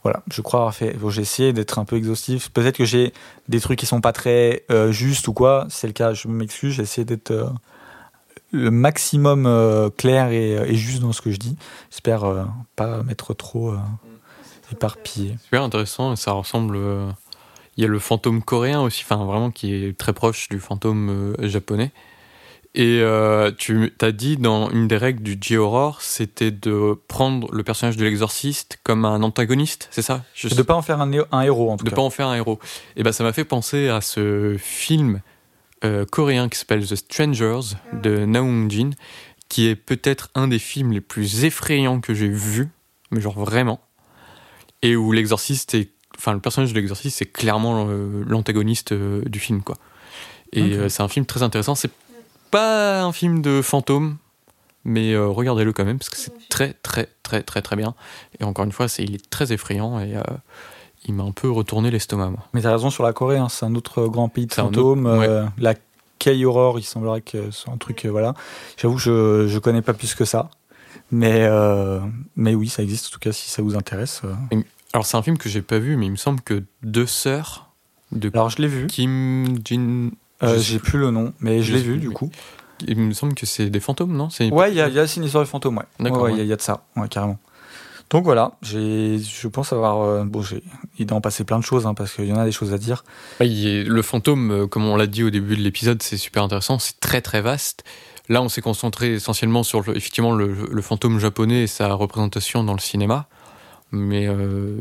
S1: Voilà, je crois avoir fait. bon, j'ai essayé d'être un peu exhaustif. Peut-être que j'ai des trucs qui sont pas très euh, justes ou quoi. Si c'est le cas, je m'excuse. J'ai essayé d'être euh, le maximum euh, clair et, et juste dans ce que je dis. J'espère euh, pas m'être trop euh, éparpillé.
S4: Super intéressant, et ça ressemble. euh, Il y a le fantôme coréen aussi, enfin vraiment qui est très proche du fantôme euh, japonais. Et euh, tu as dit dans une des règles du J-horror, c'était de prendre le personnage de l'exorciste comme un antagoniste, c'est ça? Je
S1: De pas en faire un, hé- un héros en tout
S4: de
S1: cas.
S4: pas en faire un héros. Et ben ça m'a fait penser à ce film euh, coréen qui s'appelle The Strangers de Naung Jin, qui est peut-être un des films les plus effrayants que j'ai vu, mais genre vraiment, et où l'exorciste est, enfin le personnage de l'exorciste c'est clairement euh, l'antagoniste euh, du film quoi. Et euh, c'est un film très intéressant. C'est pas un film de fantôme, mais euh, regardez-le quand même parce que c'est très très très très très bien. Et encore une fois, c'est il est très effrayant et euh, il m'a un peu retourné l'estomac.
S1: Mais t'as raison sur la Corée, hein, c'est un autre grand pays de fantômes.
S4: autre- ouais.
S1: euh, la K-horror, il semblerait que c'est un truc, euh, voilà. J'avoue, je je connais pas plus que ça, mais euh, mais oui, ça existe en tout cas si ça vous intéresse. euh.
S4: Alors c'est un film que j'ai pas vu, mais il me semble que deux sœurs de
S1: Alors je l'ai vu,
S4: Kim Jin,
S1: euh, j'ai plus le nom, mais je
S4: Je
S1: l'ai vu du coup.
S4: il me semble que c'est des fantômes, non?
S1: Ouais, il y a, y a aussi une histoire de fantôme, ouais.
S4: D'accord,
S1: Ouais, ouais, il y a- il y, a de ça, ouais, carrément. Donc voilà, j'ai, je pense avoir, euh, bon, j'ai, il doit en passer plein de choses, hein, parce qu'il y en a des choses à dire.
S4: Est- le fantôme, euh, comme on l'a dit au début de l'épisode, c'est super intéressant, c'est très très vaste. Là, on s'est concentré essentiellement sur le, effectivement le, le fantôme japonais et sa représentation dans le cinéma, mais euh,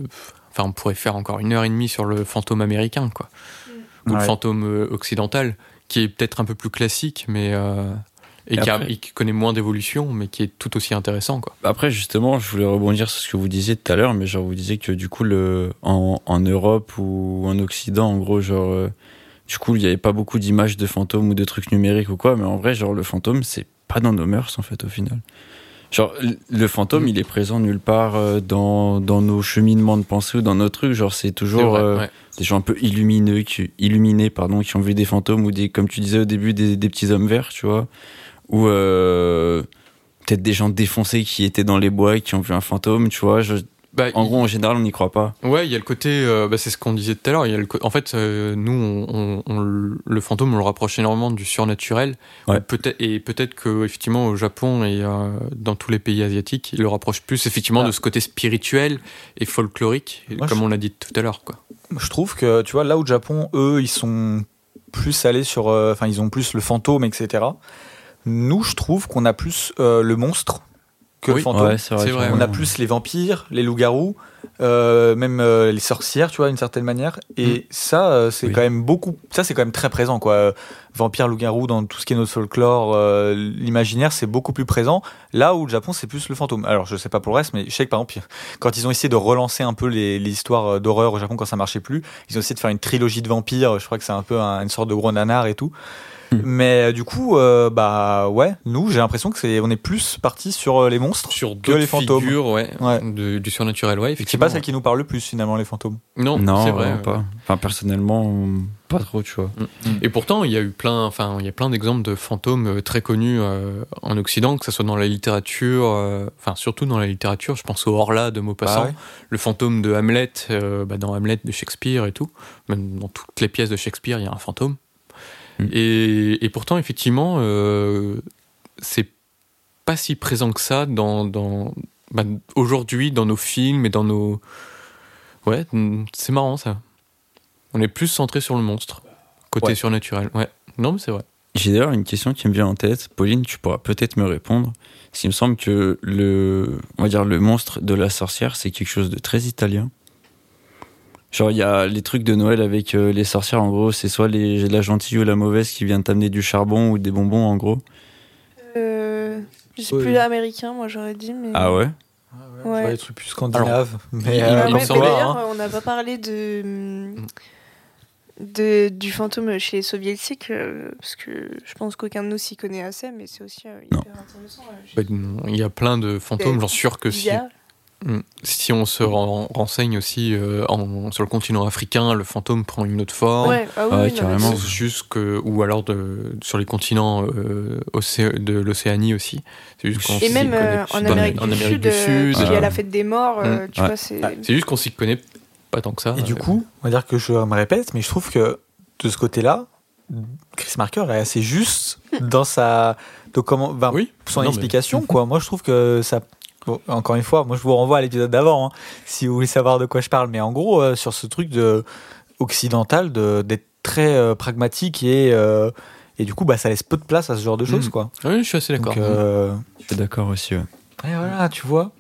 S4: enfin, on pourrait faire encore une heure et demie sur le fantôme américain, quoi, ou le
S1: Ouais.
S4: fantôme euh, occidental, qui est peut-être un peu plus classique, mais euh, et,
S3: Et
S4: qui, a-
S3: après-
S4: et qui connaît moins d'évolution, mais qui est tout aussi intéressant, quoi.
S3: Après, justement, je voulais rebondir sur ce que vous disiez tout à l'heure, mais genre, vous disiez que du coup, le, en, en Europe ou en Occident, en gros, genre, euh, du coup, il n'y avait pas beaucoup d'images de fantômes ou de trucs numériques ou quoi, mais en vrai, genre, le fantôme, c'est pas dans nos mœurs, en fait, au final. Genre, le fantôme,
S4: Mm.
S3: il est présent nulle part dans, dans nos cheminements de pensée ou dans nos trucs. Genre, c'est
S4: C'est
S3: toujours
S4: vrai,
S3: euh,
S4: ouais.
S3: Des gens un peu illumineux, qui, illuminés, pardon, qui ont vu des fantômes ou des, comme tu disais au début, des, petits hommes verts, tu vois. Ou euh, peut-être des gens défoncés qui étaient dans les bois et qui ont vu un fantôme, tu vois.
S4: Bah,
S3: en gros, en général, on n'y croit pas.
S4: Ouais, il y a le côté, euh, bah, c'est ce qu'on disait tout à l'heure. il y a le co- En fait, euh, nous, on, on- on le- fantôme, on le rapproche énormément du surnaturel.
S3: Ouais.
S4: Ou Peut-être et peut-être que effectivement au Japon et euh, dans tous les pays asiatiques, il le rapproche plus effectivement
S1: Ah.
S4: de ce côté spirituel et folklorique,
S1: Moi,
S4: comme
S1: je-
S4: on l'a dit tout à l'heure, quoi.
S1: Je trouve que, tu vois, là où le Japon, eux, ils sont plus allés sur, euh, enfin, ils ont plus le fantôme, etc. Nous, je trouve qu'on a plus euh, le monstre que
S4: Oui.
S1: le fantôme.
S3: Ouais, c'est vrai.
S4: C'est
S3: que-
S4: vrai,
S1: On a plus les vampires, les loups-garous, euh, même euh, les sorcières, tu vois, d'une certaine manière. Et ça, euh, c'est
S3: Oui.
S1: quand même beaucoup. Ça, c'est quand même très présent, quoi. Vampires, loups-garous, dans tout ce qui est notre folklore, euh, l'imaginaire, c'est beaucoup plus présent. Là où le Japon, c'est plus le fantôme. Alors, je sais pas pour le reste, mais je sais que par exemple, quand ils ont essayé de relancer un peu les, les histoires d'horreur au Japon quand ça marchait plus, ils ont essayé de faire une trilogie de vampires. Je crois que c'est un peu un- une sorte de gros nanar et tout. Mais euh, du coup, euh, bah ouais, nous, j'ai l'impression que c'est, on est plus parti sur euh, les monstres.
S4: Sur
S1: Que les fantômes.
S4: figures, ouais,
S1: Ouais.
S4: de- du surnaturel, ouais,
S1: C'est pas celle qui nous parle le plus finalement, les fantômes.
S4: Non,
S3: Non,
S4: c'est vrai.
S3: pas. Enfin, personnellement, pas trop, tu vois.
S4: Et pourtant, il y a eu plein, enfin, il y a plein d'exemples de fantômes très connus euh, en Occident, que ce soit dans la littérature, euh, enfin surtout dans la littérature. Je pense au Horla de Maupassant,
S1: Ah ouais.
S4: le fantôme de Hamlet, euh, bah, dans Hamlet de Shakespeare et tout. Même dans toutes les pièces de Shakespeare, il y a un fantôme.
S3: Mm.
S4: Et, et pourtant, effectivement, euh, c'est pas si présent que ça dans, dans bah, aujourd'hui dans nos films et dans nos. Ouais, c'est marrant ça. On est plus centré sur le monstre, côté
S1: Ouais.
S4: surnaturel. Ouais. Non, mais c'est vrai.
S3: J'ai d'ailleurs une question qui me vient en tête. Pauline, tu pourras peut-être me répondre. Qu'il me semble que le, on va dire le monstre de la sorcière, c'est quelque chose de très italien. Genre, il y a les trucs de Noël avec euh, les sorcières, en gros, c'est soit les, la gentille ou la mauvaise qui viennent t'amener du charbon ou des bonbons, en gros.
S2: Euh, je sais
S1: Oui.
S2: plus américain, moi j'aurais dit, mais.
S3: Ah ouais?
S1: Je
S2: Ouais.
S1: des trucs plus scandinaves. mais
S4: il-
S1: euh,
S2: Ah ouais, mais d'ailleurs,
S1: hein.
S2: on n'a pas parlé de, de du fantôme chez les soviétiques, euh, parce que je pense qu'aucun de nous s'y connaît assez, mais c'est aussi euh, hyper intéressant. euh,
S4: Ouais, Il y a plein de fantômes, j'en suis sûr que si. Mm. Si on se ren- renseigne aussi euh, en- sur le continent africain, le fantôme prend une autre forme.
S2: Ouais, ah oui,
S3: carrément.
S2: c'est-
S4: C'est juste que, ou alors de, sur les continents euh, de l'Océanie aussi.
S2: Et même
S4: connaît
S2: euh, en Amérique,
S4: en
S2: du,
S4: Amérique
S2: Sud,
S4: du Sud.
S2: parce qu'il y a la fête des morts, euh, tu
S3: Ouais.
S2: vois, c'est.
S4: Juste qu'on s'y connaît pas tant que ça.
S1: Et du coup, on va dire que je me répète, mais je trouve que de ce côté-là, Chris Marker est assez juste dans sa, de comment, ben,
S4: oui,
S1: son
S4: Non, mais-
S1: explication. Quoi. Moi, je trouve que ça. Bon, encore une fois, moi, je vous renvoie à l'épisode d'avant, hein, si vous voulez savoir de quoi je parle. Mais en gros, euh, sur ce truc de occidental, de- d'être très euh, pragmatique et euh, et du coup, bah, ça laisse peu de place à ce genre de choses,
S4: Mhm.
S1: quoi.
S4: Oui, je suis assez d'accord.
S1: Euh,
S3: Je suis d'accord aussi, ouais.
S1: et voilà, tu vois.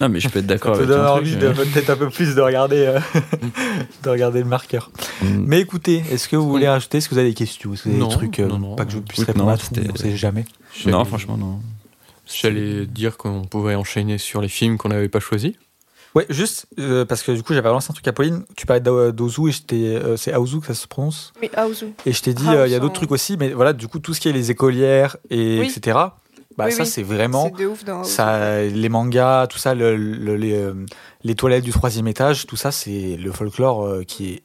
S3: Non, mais je peux être
S1: Ça
S3: d'accord
S1: te
S3: avec
S1: donne
S3: ton
S1: envie
S3: truc,
S1: de
S3: mais-
S1: peut-être un peu plus de regarder, euh, de regarder le marqueur.
S3: Mm.
S1: Mais écoutez, est-ce que vous voulez rajouter? Est-ce que vous avez des questions? Est-ce que vous avez
S4: Non,
S1: des trucs euh,
S4: non, non.
S1: Pas que je puisse répondre
S3: non,
S1: à tout, on sait jamais.
S3: Non, franchement, non.
S4: J'allais dire qu'on pouvait enchaîner sur les films qu'on n'avait pas choisis.
S1: Ouais, juste euh, parce que du coup j'avais lancé un truc à Pauline. Tu parlais d'A- d'Ozu et je t'ai, euh, c'est Aozu que ça se prononce?
S2: Mais Aozu.
S1: Et je t'ai dit, euh, il y a d'autres trucs aussi, mais voilà, du coup tout ce qui est les écolières et
S2: Oui.
S1: etc. Bah
S2: Oui,
S1: ça
S2: oui.
S1: c'est vraiment
S2: C'est de ouf dans
S1: ça, les mangas, tout ça, le- le- les, euh, les toilettes du troisième étage, tout ça c'est le folklore euh, qui est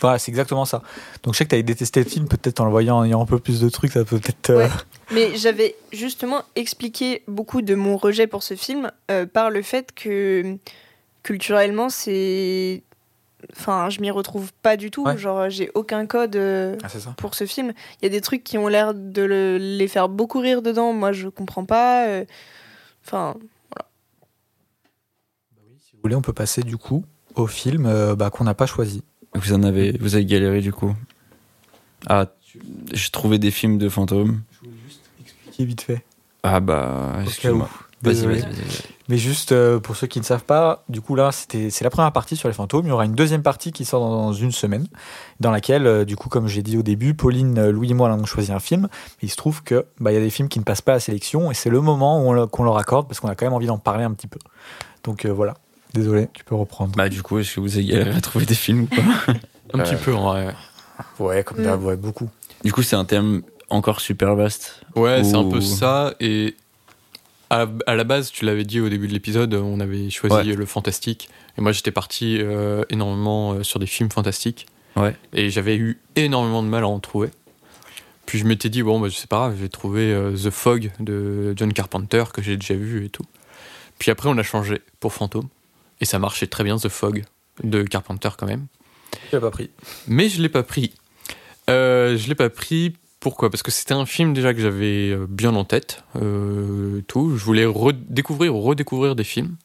S1: voilà, c'est exactement ça. Donc je sais que t'avais détesté le film, peut-être en le voyant en ayant un peu plus de trucs, ça peut peut-être. euh,
S2: Ouais. Mais j'avais justement expliqué beaucoup de mon rejet pour ce film euh, par le fait que culturellement, c'est. Enfin, je m'y retrouve pas du tout.
S1: Ouais.
S2: Genre, j'ai aucun code euh,
S1: Ah,
S2: pour ce film. Il y a des trucs qui ont l'air de le- les faire beaucoup rire dedans. Moi, je comprends pas. Enfin,
S1: Si vous voulez, on peut passer du coup au film bah, qu'on n'a pas choisi.
S3: Vous en avez, vous avez galéré du coup. Ah, j'ai trouvé des films de fantômes.
S1: Je voulais juste expliquer vite fait.
S3: Ah bah, excuse-moi. Vas-y, vas-y, vas-y.
S1: Mais juste euh, pour ceux qui ne savent pas, du coup là, c'était c'est la première partie sur les fantômes. Il y aura une deuxième partie qui sort dans une semaine, dans laquelle, euh, du coup, comme j'ai dit au début, Pauline, euh, Louis et moi avons choisi un film. Il se trouve que bah, il y a des films qui ne passent pas à la sélection et c'est le moment où on le- qu'on leur accorde parce qu'on a quand même envie d'en parler un petit peu. Donc voilà. Désolé, tu peux reprendre.
S3: Bah du coup, est-ce que vous avez galéré à trouver des films ou pas
S4: Un
S3: Euh,
S4: petit peu, en vrai.
S1: Ouais, comme
S2: Mm.
S1: d'hab, ouais, beaucoup.
S3: Du coup, c'est un thème encore super vaste.
S4: Ouais, c'est un peu ça. Et à, à la base, tu l'avais dit au début de l'épisode, on avait choisi
S3: Ouais.
S4: le fantastique. Et moi, j'étais parti euh, énormément euh, sur des films fantastiques.
S3: Ouais.
S4: Et j'avais eu énormément de mal à en trouver. Puis je m'étais dit, bon, bah, c'est pas grave, j'ai trouvé euh, The Fog de John Carpenter, que j'ai déjà vu et tout. Puis après, on a changé pour Fantôme. Et ça marchait très bien, The Fog de Carpenter quand même.
S1: Tu l'as pas pris.
S4: Mais je l'ai pas pris. Euh, je l'ai pas pris. Pourquoi? Parce que c'était un film déjà que j'avais euh, bien en tête. euh, tout. Je voulais redécouvrir ou redécouvrir des films.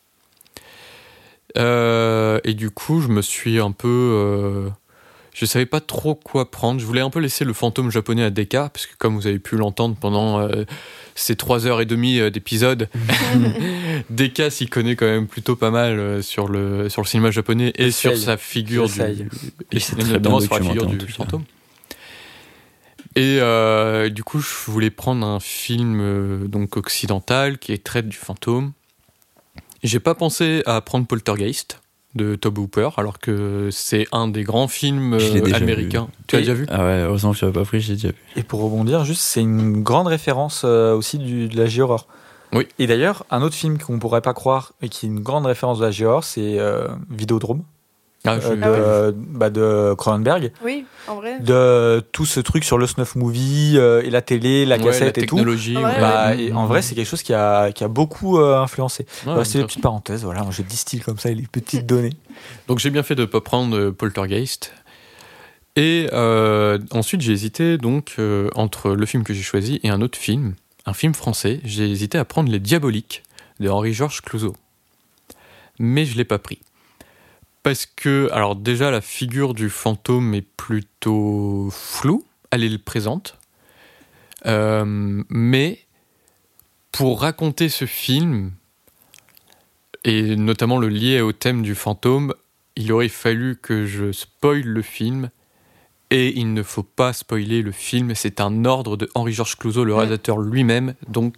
S4: Euh, et du coup, je me suis un peu. je savais pas trop quoi prendre. Je voulais un peu laisser le fantôme japonais à Deka, parce que comme vous avez pu l'entendre pendant ses trois heures et demie euh, d'épisode. Deka s'y connaît quand même plutôt pas mal euh, sur le, sur le cinéma japonais et sur sa figure du.
S3: Et c'est
S4: et
S3: très
S4: notamment
S3: bien
S4: sur la figure du fantôme. Et euh, du coup, je voulais prendre un film euh, donc occidental qui traite du fantôme. J'ai pas pensé à prendre Poltergeist de Tobe Hooper, alors que c'est un des grands films euh, américains. Tu l'as
S1: Et-
S4: déjà vu?
S3: Ah ouais, heureusement que tu l'as pas pris, j'ai déjà vu.
S1: Et pour rebondir, juste, c'est une grande référence euh, aussi du, de la J-horror.
S4: Oui.
S1: Et d'ailleurs, un autre film qu'on pourrait pas croire et qui est une grande référence de la J-horror, c'est euh, Vidéodrome
S4: Ah, je-
S1: euh, de, bah, de Cronenberg.
S2: Oui, en vrai.
S1: De tout ce truc sur le snuff movie euh, et la télé, la
S4: Ouais,
S1: cassette
S4: la
S1: et tout.
S4: technologie.
S2: Ouais,
S4: ouais.
S1: Bah, et en vrai, c'est quelque chose qui a, qui a beaucoup euh, influencé.
S4: Ouais,
S1: Bah, c'est une petite parenthèse, voilà, je distille comme ça les petites données.
S4: Donc j'ai bien fait de pas prendre Poltergeist. Et euh, ensuite j'ai hésité donc euh, entre le film que j'ai choisi et un autre film, un film français. J'ai hésité à prendre Les Diaboliques de Henri-Georges Clouzot. Mais je l'ai pas pris. Parce que, alors déjà la figure du fantôme est plutôt floue, elle est présente. Euh, mais pour raconter ce film, et notamment le lier au thème du fantôme, il aurait fallu que je spoile le film. Et il ne faut pas spoiler le film. C'est un ordre de Henri-Georges Clouzot, le réalisateur lui-même. Donc,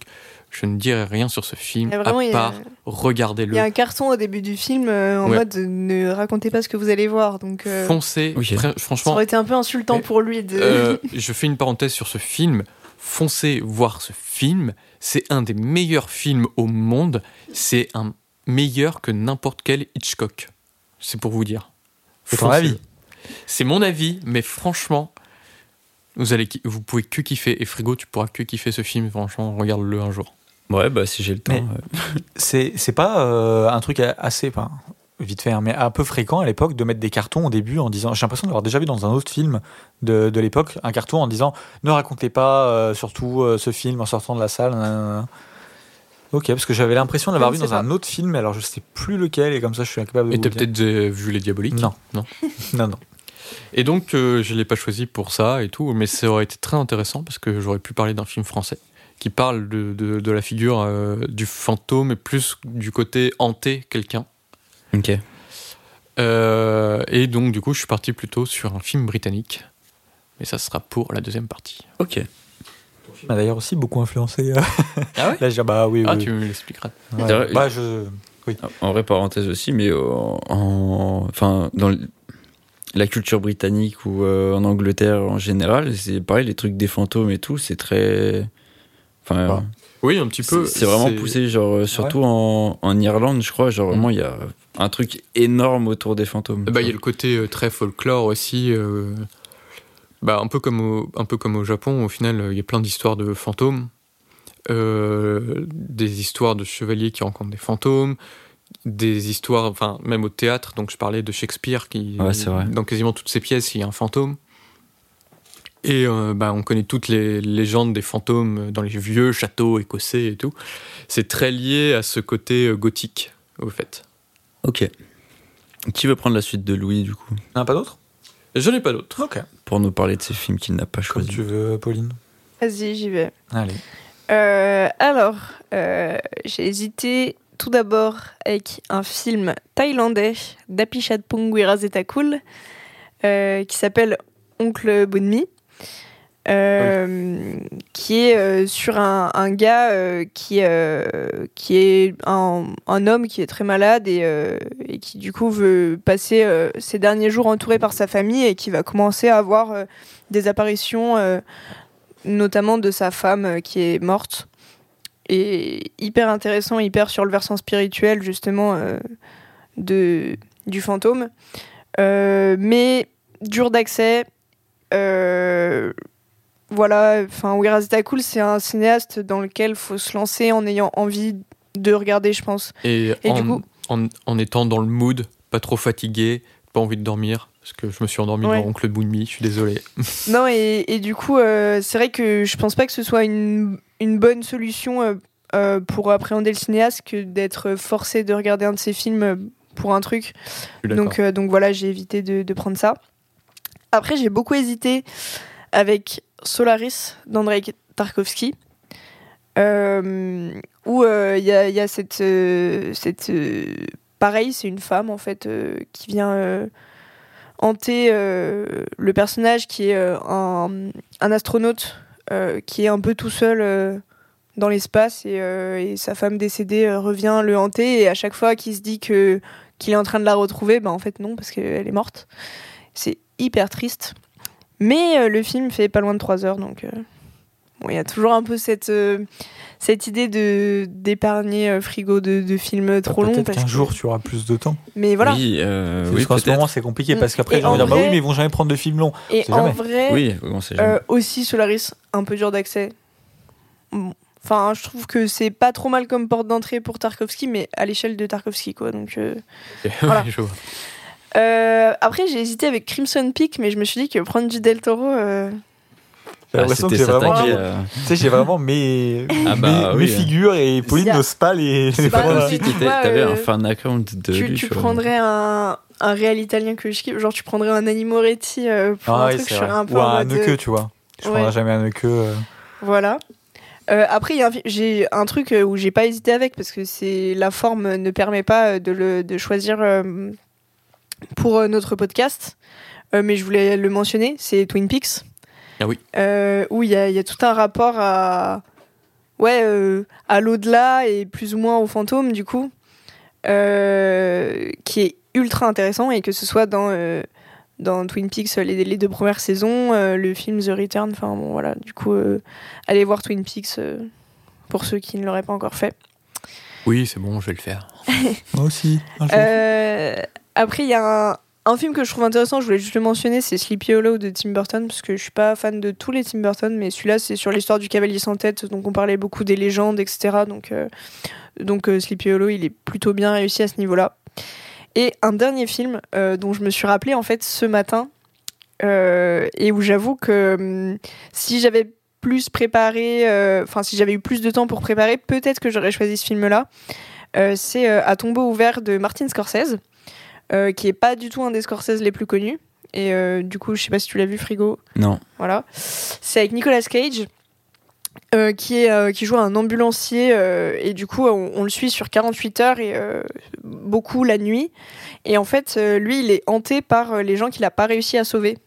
S4: je ne dirai rien sur ce film,
S2: Il y a vraiment, il
S4: à part
S2: Il y
S4: regardez-le.
S2: a un carton au début du film euh, en
S4: Ouais.
S2: mode ne racontez pas ce que vous allez voir. Donc, euh,
S4: Foncez.
S3: Ok.
S4: Fr-
S2: ça
S4: Franchement,
S2: aurait été un peu insultant
S4: Mais,
S2: pour lui de.
S4: euh, je fais une parenthèse sur ce film. Foncez voir ce film. C'est un des meilleurs films au monde. C'est un meilleur que n'importe quel Hitchcock. C'est pour vous dire.
S1: C'est ton avis.
S4: C'est mon avis, mais franchement, vous allez, vous pouvez que kiffer. Et Frigo, tu pourras que kiffer ce film. Franchement, regarde-le un jour.
S3: Ouais, bah si j'ai le temps.
S1: C'est c'est pas euh, un truc assez, vite fait, hein, mais un peu fréquent à l'époque de mettre des cartons au début en disant. J'ai l'impression d'avoir déjà vu dans un autre film de, de l'époque un carton en disant ne racontez pas euh, surtout euh, ce film en sortant de la salle. Ok, parce que j'avais l'impression de l'avoir vu
S2: ne
S1: dans un autre film, mais alors je sais plus lequel et comme ça je suis incapable de
S4: Et t'as peut-être euh, vu Les Diaboliques
S1: Non.
S4: Non.
S1: Non, non.
S4: Et donc, euh, je l'ai pas choisi pour ça et tout, mais ça aurait été très intéressant parce que j'aurais pu parler d'un film français qui parle de, de, de la figure euh, du fantôme et plus du côté hanter quelqu'un.
S3: Ok.
S4: Euh, et donc, du coup, je suis parti plutôt sur un film britannique. Mais ça sera pour la deuxième partie.
S3: Ok.
S1: M'a d'ailleurs aussi beaucoup influencé. euh,
S4: Ah ouais
S1: Là, je dis, bah oui,
S4: Ah,
S1: oui.
S4: tu me l'expliqueras.
S1: Ouais. Bah, je.
S3: En vrai, parenthèse aussi, mais en, enfin, dans le- la culture britannique ou euh, en Angleterre en général, c'est pareil, les trucs des fantômes et tout, c'est très. Enfin,
S1: Bah,
S4: Oui, un petit peu.
S3: c'est vraiment poussé, genre, euh, surtout en, en Irlande, je crois, genre, vraiment, il y a un truc énorme autour des fantômes.
S4: Bah, il y a le côté euh, très folklore aussi. euh, bah, un, peu comme au, un peu comme au Japon, au final, euh, il y a plein d'histoires de fantômes. euh, des histoires de chevaliers qui rencontrent des fantômes. Des histoires, enfin, même au théâtre, donc je parlais de Shakespeare, qui,
S3: Ouais, c'est vrai.
S4: dans quasiment toutes ses pièces, il y a un fantôme. Et euh, bah, on connaît toutes les légendes des fantômes dans les vieux châteaux écossais et tout. C'est très lié à ce côté euh, gothique, au fait.
S3: Ok. Qui veut prendre la suite de Louis, du coup,
S1: Il n'y en a pas d'autres?
S4: Je n'ai pas d'autre.
S1: Ok.
S3: pour nous parler de ces films qu'il n'a pas
S1: Comme
S3: choisis
S1: tu veux, Pauline.
S2: Vas-y, j'y vais.
S1: Allez.
S2: Euh, alors, euh, j'ai hésité tout d'abord avec un film thaïlandais d'Apichatpong Wirazetakul euh, qui s'appelle Oncle Bonmi. Euh, qui est euh, sur un, gars euh, qui, qui est un, homme qui est très malade et, qui du coup veut passer ses derniers jours entouré par sa famille et qui va commencer à avoir des apparitions notamment de sa femme qui est morte. Et hyper intéressant, hyper sur le versant spirituel, justement, de, du fantôme. Mais dur d'accès. Voilà, enfin, Wirazitakul, c'est un cinéaste dans lequel faut se lancer en ayant envie de regarder, je pense.
S4: Et,
S2: Et
S4: en,
S2: du coup-
S4: en, en étant dans le mood, pas trop fatigué, pas envie de dormir, parce que je me suis endormi
S2: Ouais.
S4: devant Oncle Boonmi, je suis désolé.
S2: Non, et, et du coup, euh, c'est vrai que je pense pas que ce soit une, une bonne solution euh, euh, pour appréhender le cinéaste que d'être forcé de regarder un de ses films pour un truc. Donc, donc voilà, j'ai évité de, de prendre ça. Après, j'ai beaucoup hésité avec Solaris d'Andrei Tarkovsky. euh, où euh, il y, a, cette, euh, cette pareil, c'est une femme en fait qui vient hanter le personnage qui est un, astronaute qui est un peu tout seul dans l'espace et, sa femme décédée revient le hanter et à chaque fois qu'il se dit que qu'il est en train de la retrouver, bah en fait non parce qu'elle est morte. C'est hyper triste. Mais euh, le film fait pas loin de 3 heures donc euh, bon, il y a toujours un peu cette euh, cette idée de d'épargner euh, frigo de, de films trop longs
S1: Bah, Peut-être
S2: parce
S1: qu'un
S2: que-
S1: jour tu auras plus de temps.
S2: mais voilà
S3: Oui, euh,
S1: Parce
S3: oui,
S1: qu'en ce
S3: peut-être.
S1: moment c'est compliqué
S2: Mm.
S1: parce qu'après ils vont dire bah oui mais ils vont jamais prendre de films longs.
S2: et en
S1: jamais.
S2: vrai
S3: Oui, on sait jamais.
S2: Euh, aussi Solaris, un peu dur d'accès. Bon. Enfin, je trouve que c'est pas trop mal comme porte d'entrée pour Tarkovsky, mais à l'échelle de Tarkovsky, quoi. Donc, euh, voilà. Euh, après, j'ai hésité avec Crimson Peak, mais je me suis dit que prendre du Del Toro, euh,
S1: J'ai
S3: Ah,
S1: l'impression que
S3: c'était
S1: j'ai vraiment,
S3: s'attaquer
S1: tu
S3: à-
S1: sais, j'ai vraiment mes,
S3: Ah
S1: mes,
S3: bah
S1: mes
S3: oui.
S1: figures et Pauline
S2: a-
S1: n'ose pas les.
S2: Pas
S3: t'avais un fan account de
S2: tu,
S3: lui.
S2: tu prendrais un, un réel italien que je kiffe. Genre, tu prendrais un Annie Moretti euh, pour
S1: Ah
S2: un
S1: oui,
S2: truc, je
S1: c'est
S2: serais
S1: vrai.
S2: un peu
S1: Ou un Neque,
S2: euh,
S1: tu vois. Je
S2: ouais.
S1: prendrai jamais un Neque. euh.
S2: Voilà. Euh, après, il y a un fi- j'ai un truc où j'ai pas hésité avec parce que c'est la forme ne permet pas de, le, de choisir euh, pour euh, notre podcast, Euh, mais je voulais le mentionner, c'est Twin Peaks.
S4: Ah oui.
S2: Euh, où il y a, il y a tout un rapport à ouais euh, à l'au-delà et plus ou moins au fantôme du coup, euh, qui est ultra intéressant et que ce soit dans euh, dans Twin Peaks les, les deux premières saisons, euh, le film The Return, enfin bon voilà, du coup euh, allez voir Twin Peaks euh, pour ceux qui ne l'auraient pas encore fait.
S4: Oui, c'est bon, je vais le faire.
S1: Moi aussi.
S2: Après il y a un, film que je trouve intéressant, je voulais juste le mentionner, c'est Sleepy Hollow de Tim Burton parce que je suis pas fan de tous les Tim Burton, mais celui-là c'est sur l'histoire du cavalier sans tête, donc on parlait beaucoup des légendes, etc. Donc euh, donc euh, Sleepy Hollow il est plutôt bien réussi à ce niveau-là. Et un dernier film euh, dont je me suis rappelé en fait ce matin et où j'avoue que hum, si j'avais plus préparé, enfin si j'avais eu plus de temps pour préparer, peut-être que j'aurais choisi ce film-là. C'est À tombeau ouvert de Martin Scorsese, euh, qui est pas du tout un des Scorsese les plus connus. Et euh, du coup, je sais pas si tu l'as vu, Frigo.
S3: Non.
S2: Voilà. C'est avec Nicolas Cage. euh, qui, est, euh, qui joue un ambulancier euh, et du coup on, on le suit sur 48 heures et beaucoup la nuit et en fait lui il est hanté par les gens qu'il a pas réussi à sauver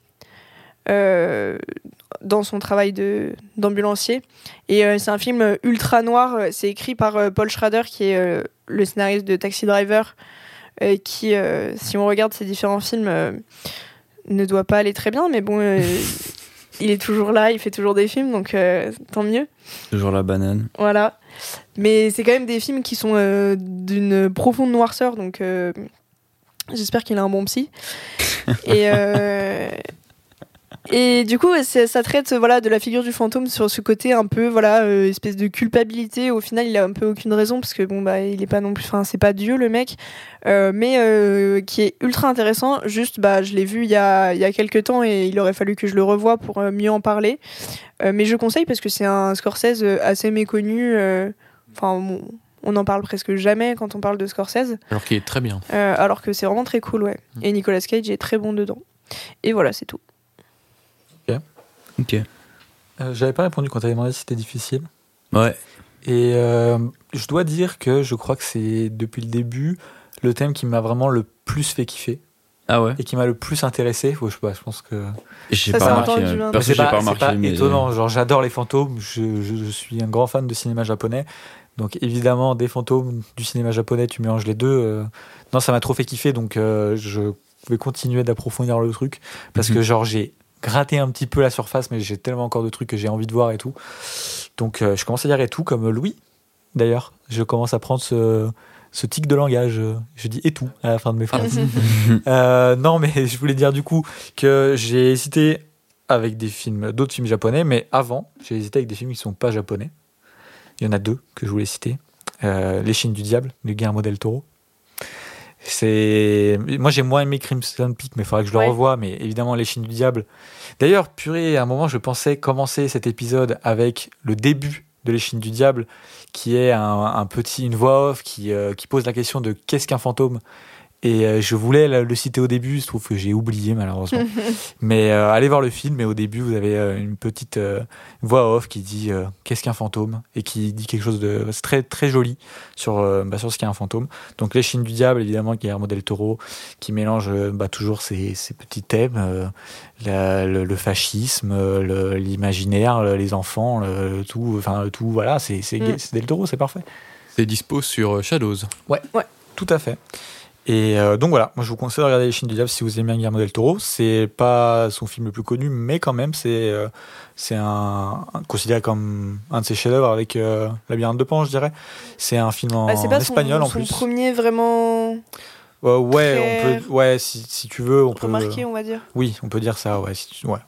S2: dans son travail de d'ambulancier et c'est un film ultra noir c'est écrit par Paul Schrader qui est le scénariste de Taxi Driver qui euh, si on regarde ses différents films euh, ne doit pas aller très bien mais bon euh, il est toujours là il fait toujours des films donc euh, tant mieux
S3: Toujours la banane.
S2: voilà. Mais c'est quand même des films qui sont euh, d'une profonde noirceur, donc euh, j'espère qu'il a un bon psy. et, euh, et du coup, ça traite voilà, de la figure du fantôme sur ce côté un peu, voilà, euh, espèce de culpabilité. Au final, il a un peu aucune raison, parce que bon, bah, il est pas non plus, enfin, c'est pas Dieu le mec, Euh, mais euh, qui est ultra intéressant. Juste, bah, je l'ai vu il y a, il y a quelques temps et il aurait fallu que je le revoie pour mieux en parler. Mais je conseille parce que c'est un Scorsese assez méconnu. Enfin, on, on en parle presque jamais quand on parle de Scorsese,
S4: Alors qu'il est très bien.
S2: alors que c'est vraiment très cool, ouais.
S4: Mm.
S2: Et Nicolas Cage est très bon dedans. Et voilà, c'est tout.
S3: Ok.
S1: Euh, J'avais pas répondu quand t'avais demandé si c'était difficile.
S3: Ouais.
S1: Et euh, je dois dire que je crois que c'est depuis le début le thème qui m'a vraiment le plus fait kiffer
S3: Ah ouais.
S1: et qui m'a le plus intéressé. Faut, je sais pas, je pense que.
S3: J'ai
S2: Ça,
S3: pas
S2: c'est
S3: remarqué. euh,
S2: hein.
S1: C'est
S3: j'ai pas, remarqué.
S1: pas
S3: mais, euh,
S1: étonnant. Genre, j'adore les fantômes. Je, je- je suis un grand fan de cinéma japonais. Donc, évidemment, des fantômes, du cinéma japonais, tu mélanges les deux. euh, Non, ça m'a trop fait kiffer. Donc, euh, je vais continuer d'approfondir le truc. Parce
S3: Mhm.
S1: que, genre, j'ai gratté un petit peu la surface, mais j'ai tellement encore de trucs que j'ai envie de voir et tout. Donc, euh, je commence à dire et tout, comme Louis, d'ailleurs. Je commence à prendre ce, ce tic de langage. Je dis et tout à la fin de mes phrases. Euh, non, mais je voulais dire du coup que j'ai hésité avec des films, d'autres films japonais, mais avant, j'ai hésité avec des films qui sont pas japonais. Il y en a deux que je voulais citer. Euh, Les Chines du Diable de Guillermo del Toro. C'est moi j'ai moins aimé Crimson Peak, mais il faudrait que je le revoie. Mais évidemment Les Chines du Diable. D'ailleurs, purée, à un moment je pensais commencer cet épisode avec le début de Les Chines du Diable, qui est un, un petit une voix off qui, euh, qui pose la question de qu'est-ce qu'un fantôme? Et euh, je voulais le, citer au début, je trouve que j'ai oublié malheureusement. mais euh, allez voir le film, et au début, vous avez euh, une petite euh, voix off qui dit euh, qu'est-ce qu'un fantôme? et qui dit quelque chose de très très joli sur euh, bah, sur ce qu'est un fantôme. Donc les Chines du diable, évidemment, Guillermo del Toro, qui mélange bah, toujours ces, ces petits thèmes, euh, la- le, le fascisme, le- l'imaginaire, le- les enfants, le, tout, enfin le tout, voilà, c'est c'est
S2: Mm.
S1: c'est del Toro, c'est parfait.
S4: C'est dispo sur Shadows.
S1: Tout à fait. Et euh, donc voilà, moi je vous conseille de regarder Les Chines du Diable si vous aimez Guillermo del Toro. C'est pas son film le plus connu, mais quand même c'est euh, c'est un, un- considéré comme un de ses chefs-d'œuvre avec euh, Labyrinthe de Pan, je dirais. C'est un film en
S2: Bah, c'est pas son-
S1: espagnol en
S2: son
S1: plus.
S2: premier vraiment
S1: Euh, ouais,
S2: très
S1: on peut, ouais, si, si tu veux, on peut.
S2: remarqué, on va dire.
S1: Oui, on peut dire ça. Ouais, si tu- ouais.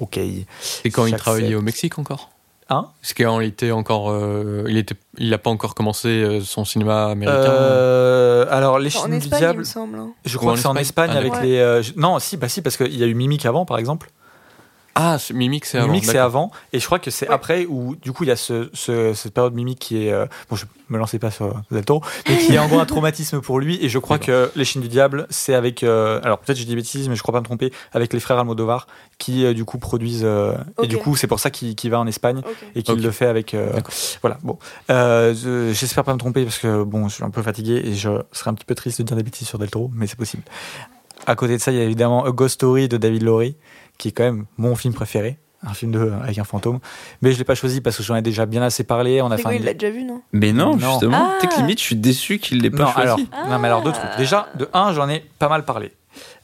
S1: Ok.
S4: C'est quand il travaillait au Mexique encore?
S1: Hein
S4: Parce qu'il était encore. euh, il était, il a pas encore commencé euh, son cinéma américain.
S1: Euh, alors les
S2: Enfin,
S1: Chines du
S2: il
S1: Diable.
S2: me semble. hein.
S1: Je crois
S4: en
S1: que c'est en
S4: Espagne
S1: Espagne avec les. euh, Non, si, bah si, parce qu'il y a eu Mimic avant, par exemple.
S4: Ah, Mimic, c'est avant.
S1: Mimic, c'est avant. Et je crois que c'est
S2: Ouais.
S1: après où, du coup, il y a ce, ce- cette période Mimic qui est. euh, bon, je me lançais pas sur Del Toro, mais qui est en gros un traumatisme pour lui. Et je crois que Les Chines du Diable, c'est avec. euh, alors, peut-être j'ai dit des bêtises, mais je crois pas me tromper, avec les frères Almodovar, qui, euh, du coup, produisent. euh, Et du coup, c'est pour ça qu'il va en Espagne et qu'il le fait avec. euh,
S4: D'accord.
S1: voilà, bon. Euh, je- J'espère pas me tromper parce que, bon, je suis un peu fatigué et je serais un petit peu triste de dire des bêtises sur Del Toro, mais c'est possible. À côté de ça, il y a évidemment A Ghost Story de David Lowry, qui est quand même mon film préféré. Un film de, avec un fantôme. Mais je l'ai pas choisi parce que j'en ai déjà bien assez parlé. On a fait
S2: Rigo,
S1: un-
S2: il l'a déjà vu, non?
S3: Mais non,
S1: Non.
S3: justement.
S2: Ah.
S3: Que limite, je suis déçu qu'il l'ait pas
S1: Non,
S3: choisi.
S1: alors, non, mais alors deux trucs. Déjà, de un, j'en ai pas mal parlé.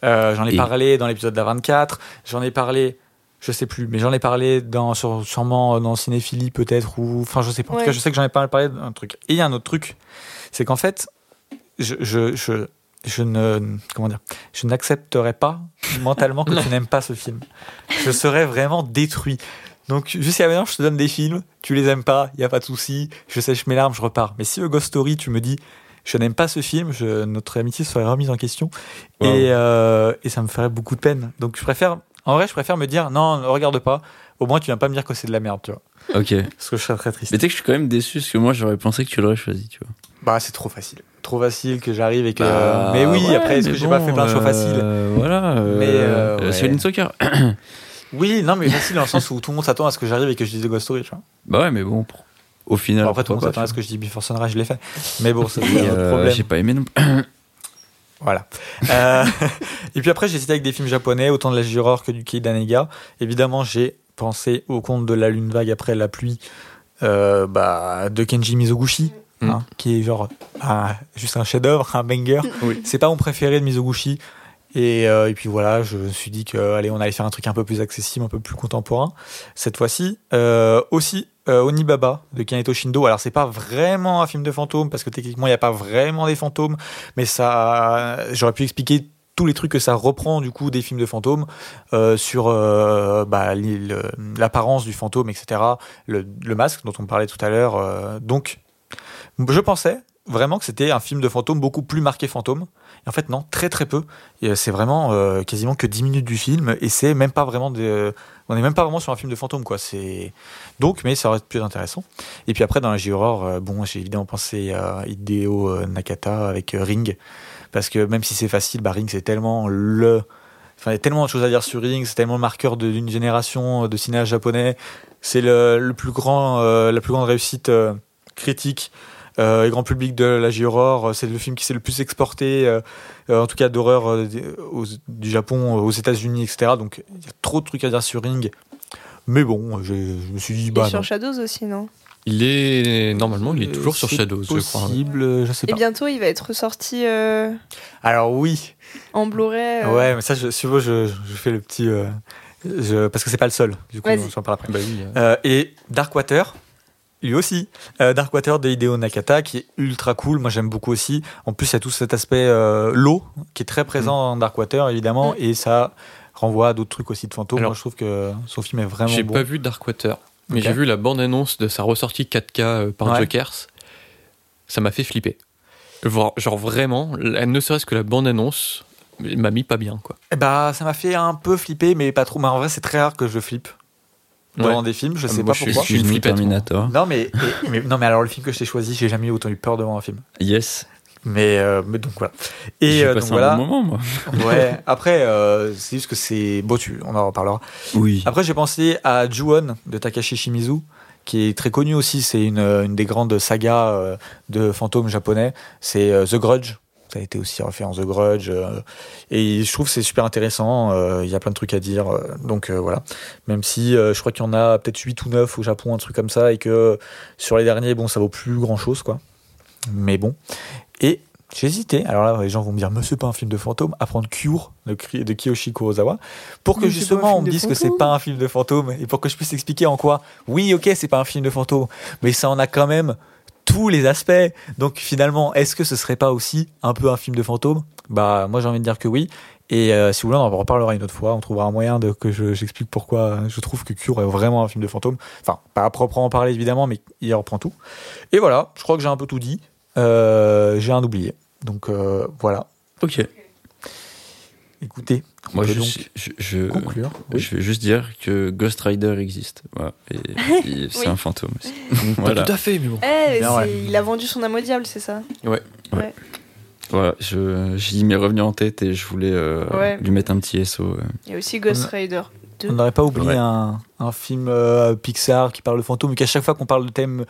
S1: Euh, j'en ai
S3: Et-
S1: parlé dans l'épisode de la 24. J'en ai parlé, je sais plus, mais j'en ai parlé dans, sur- sûrement dans Cinéphilie peut-être, ou enfin, je sais pas. En tout cas, je sais que j'en ai pas mal parlé d'un truc. Et il y a un autre truc, c'est qu'en fait, je, je, je, je ne, comment dire, je n'accepterai pas mentalement que tu n'aimes pas ce film. Je serais vraiment détruit. Donc, jusqu'à maintenant, je te donne des films, tu les aimes pas, il y a pas de souci, je sèche mes larmes, je repars. Mais si A Ghost Story, tu me dis, je n'aime pas ce film, je- notre amitié serait remise en question.
S3: Wow.
S1: Et, euh, et ça me ferait beaucoup de peine. Donc, je préfère, en vrai, je préfère me dire, non, ne regarde pas. Au moins, tu viens pas me dire que c'est de la merde, tu vois.
S3: Ok. Mais
S1: Parce que je serais très triste.
S3: tu sais que je suis quand même déçu parce que moi j'aurais pensé que tu l'aurais choisi, tu vois.
S1: Bah, c'est trop facile. Trop facile que j'arrive et que.
S3: Bah,
S1: mais oui,
S3: ouais,
S1: après, est-ce
S3: mais
S1: que j'ai pas fait plein de choix
S3: euh,
S1: faciles
S3: Voilà.
S1: Mais, euh,
S3: euh,
S1: ouais.
S3: Céline Soccer.
S1: Oui, non, mais facile dans le sens où tout le monde s'attend à ce que j'arrive et que je dise The Ghost Story, tu vois.
S3: bah ouais, mais bon, au final.
S1: Bon, après, tout le monde s'attend à ce que je dis Before Sunrise, je l'ai fait. Mais bon, c'est un autre
S3: euh,
S1: problème.
S3: J'ai pas aimé non plus.
S1: Voilà. Euh, et puis après, j'ai hésité avec des films japonais, autant de la Juror que du Kei Danega. Évidemment, j'ai pensé au conte de la lune vague après la pluie euh, bah, de Kenji Mizoguchi,
S4: Mm.
S1: hein, qui est genre un- juste un chef-d'œuvre, un banger.
S4: Oui.
S1: C'est pas mon préféré de Mizoguchi. Et, euh, et puis voilà, je me suis dit que allez, on allait faire un truc un peu plus accessible, un peu plus contemporain cette fois-ci. Euh, aussi, euh, Onibaba de Kaneto Shindo. Alors c'est pas vraiment un film de fantômes parce que techniquement il n'y a pas vraiment des fantômes, mais ça, j'aurais pu expliquer tous les trucs que ça reprend du coup des films de fantômes euh, sur euh, bah, l'apparence du fantôme, etc. Le, le masque dont on parlait tout à l'heure. euh, donc, je pensais vraiment que c'était un film de fantôme beaucoup plus marqué fantôme. Et en fait, non, très très peu. Euh, C'est vraiment euh, quasiment que 10 minutes du film et c'est même pas vraiment de. On n'est même pas vraiment sur un film de fantôme, quoi. Donc, mais ça aurait été plus intéressant. Et puis après, dans la J-horror, euh, bon, j'ai évidemment pensé à Hideo euh, Nakata avec euh, Ring, parce que même si c'est facile, bah, Ring c'est tellement le. Enfin, il y a tellement de choses à dire sur Ring, c'est tellement le marqueur d'une génération de cinéastes japonais. C'est le, plus grand, euh, la plus grande réussite euh, critique euh, et grand public de la J-horror. C'est le film qui s'est le plus exporté, euh, euh, en tout cas d'horreur euh, du Japon, euh, aux États-Unis, etc. Donc il y a trop de trucs à dire sur Ring. Mais bon, je, me suis dit,
S2: Et
S1: bah
S2: sur
S1: non.
S2: Shadows aussi, non?
S4: Il est normalement, il est toujours sur Shadows, je crois.
S1: Possible, euh, je sais
S2: Et
S1: pas.
S2: bientôt, il va être ressorti euh,
S1: Alors oui,
S2: en Blu-ray. euh.
S1: ouais, mais ça, je, si vous voulez, je, je fais le petit, euh, je- parce que c'est pas le seul. Du coup, j'en parle après.
S4: Bah oui. euh,
S1: Euh, et Darkwater, lui aussi. Euh, Darkwater de Hideo Nakata, qui est ultra cool. Moi, j'aime beaucoup aussi. En plus, il y a tout cet aspect euh, l'eau qui est très présent dans Darkwater, évidemment,
S2: Mm.
S1: et ça renvoie à d'autres trucs aussi de fantômes.
S4: Alors,
S1: Moi, je trouve que son film est vraiment
S4: J'ai
S1: bon.
S4: pas vu Darkwater, mais j'ai vu la bande-annonce de sa ressortie 4K euh, par
S1: Ouais.
S4: Jokers. Ça m'a fait flipper. Genre, genre vraiment, ne serait-ce que la bande-annonce m'a mis pas bien, quoi.
S1: Eh bah, ça m'a fait un peu flipper, mais pas trop. Mais en vrai, c'est très rare que je flippe dans
S4: Ouais.
S1: des films. Je
S4: Ah,
S1: sais
S4: moi,
S1: pas
S4: je suis-
S1: pourquoi.
S4: je suis une.
S3: Terminator.
S1: Non mais, et- mais non mais alors le film que je t'ai choisi, j'ai jamais eu autant eu peur devant un film.
S3: Yes.
S1: Mais, euh, mais donc voilà. Et euh, donc
S3: un
S1: voilà.
S3: bon moment, moi.
S1: Ouais. Après, euh, c'est juste que c'est. Bon, tu, on en reparlera.
S3: Oui.
S1: Après, j'ai pensé à Ju-On de Takashi Shimizu, qui est très connu aussi. C'est une, une des grandes sagas euh, de fantômes japonais. C'est euh, The Grudge. Ça a été aussi refait en The Grudge. euh, et je trouve que c'est super intéressant. euh, Il y a plein de trucs à dire. euh, donc voilà. Même si je crois qu'il y en a peut-être 8 ou 9 au Japon, un truc comme ça. Et que sur les derniers, bon, ça vaut plus grand chose, quoi. Mais bon. Et j'ai hésité. Alors là, les gens vont me dire, mais c'est pas un film de fantôme. À prendre Cure de, Ki- de Kiyoshi Kurosawa. Pour que
S2: Mais
S1: justement, on me dise que c'est pas un film de fantôme. Et pour que je puisse expliquer en quoi, oui, ok, c'est pas un film de fantôme. Mais ça en a quand même tous les aspects. Donc finalement, est-ce que ce serait pas aussi un peu un film de fantôme? Bah, moi j'ai envie de dire que oui. Et euh, si vous voulez, on en reparlera une autre fois. On trouvera un moyen de que je- j'explique pourquoi je trouve que Cure est vraiment un film de fantôme. Enfin, pas à proprement parler évidemment, mais il reprend tout. Et voilà, je crois que j'ai un peu tout dit. Euh, j'ai un oublié. Donc euh, voilà.
S3: Ok.
S1: Écoutez, on
S3: Moi,
S1: peut
S3: je,
S1: donc
S3: je, je,
S1: conclure. Oui.
S3: je vais juste dire que Ghost Rider existe. Voilà. Et, et c'est
S2: Oui.
S3: un fantôme aussi.
S4: Pas
S3: voilà.
S4: tout à fait, mais bon.
S2: Eh,
S1: Bien, ouais.
S2: il a vendu son âme au diable, c'est ça
S3: Voilà, je, j'y m'est revenu en tête et je voulais euh,
S2: Ouais.
S3: lui mettre un petit SO. euh.
S2: Il y a aussi Ghost Rider 2.
S1: On n'aurait pas oublié
S3: Ouais.
S1: un, un film euh, Pixar qui parle de fantômes, mais qu'à chaque fois qu'on parle de thèmes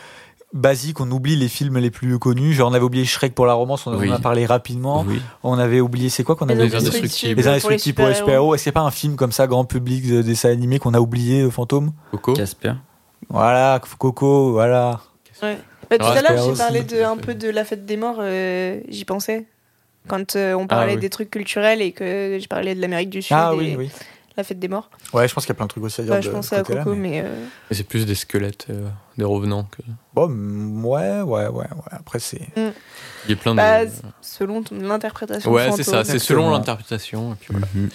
S1: basiques, on oublie les films les plus connus. Genre, on avait oublié Shrek pour la romance, on en
S3: Oui.
S1: a parlé rapidement.
S3: Oui.
S1: On avait oublié, c'est quoi qu'on avait
S4: Les
S1: oublié
S4: Indestructibles.
S1: Les
S2: pour
S1: Indestructibles pour les super-héros. Et c'est pas un film comme ça, grand public, de dessin animé qu'on a oublié, euh, fantôme
S4: Coco.
S3: Casper.
S1: Voilà, Coco, voilà.
S2: Ouais. Bah, tout
S4: Ah,
S2: à l'heure, j'ai parlé de, un peu de la fête des morts, euh, j'y pensais. Quand euh, on parlait
S4: oui.
S2: des trucs culturels et que je parlais de l'Amérique du Sud
S1: Ah
S2: et
S1: oui, oui.
S2: la fête des morts.
S1: Ouais, je pense qu'il y a plein de trucs aussi à dire.
S2: Bah,
S1: de
S2: je pensais à Coco,
S1: mais-
S2: mais. euh,
S4: c'est plus des squelettes, euh, des revenants. Que...
S1: Bon, mm, ouais, ouais, ouais, ouais. Après, c'est.
S4: Il y a plein de.
S2: bah, selon l'interprétation.
S4: ouais, c'est ça. C'est selon l'interprétation. Et puis voilà.
S3: Mhm.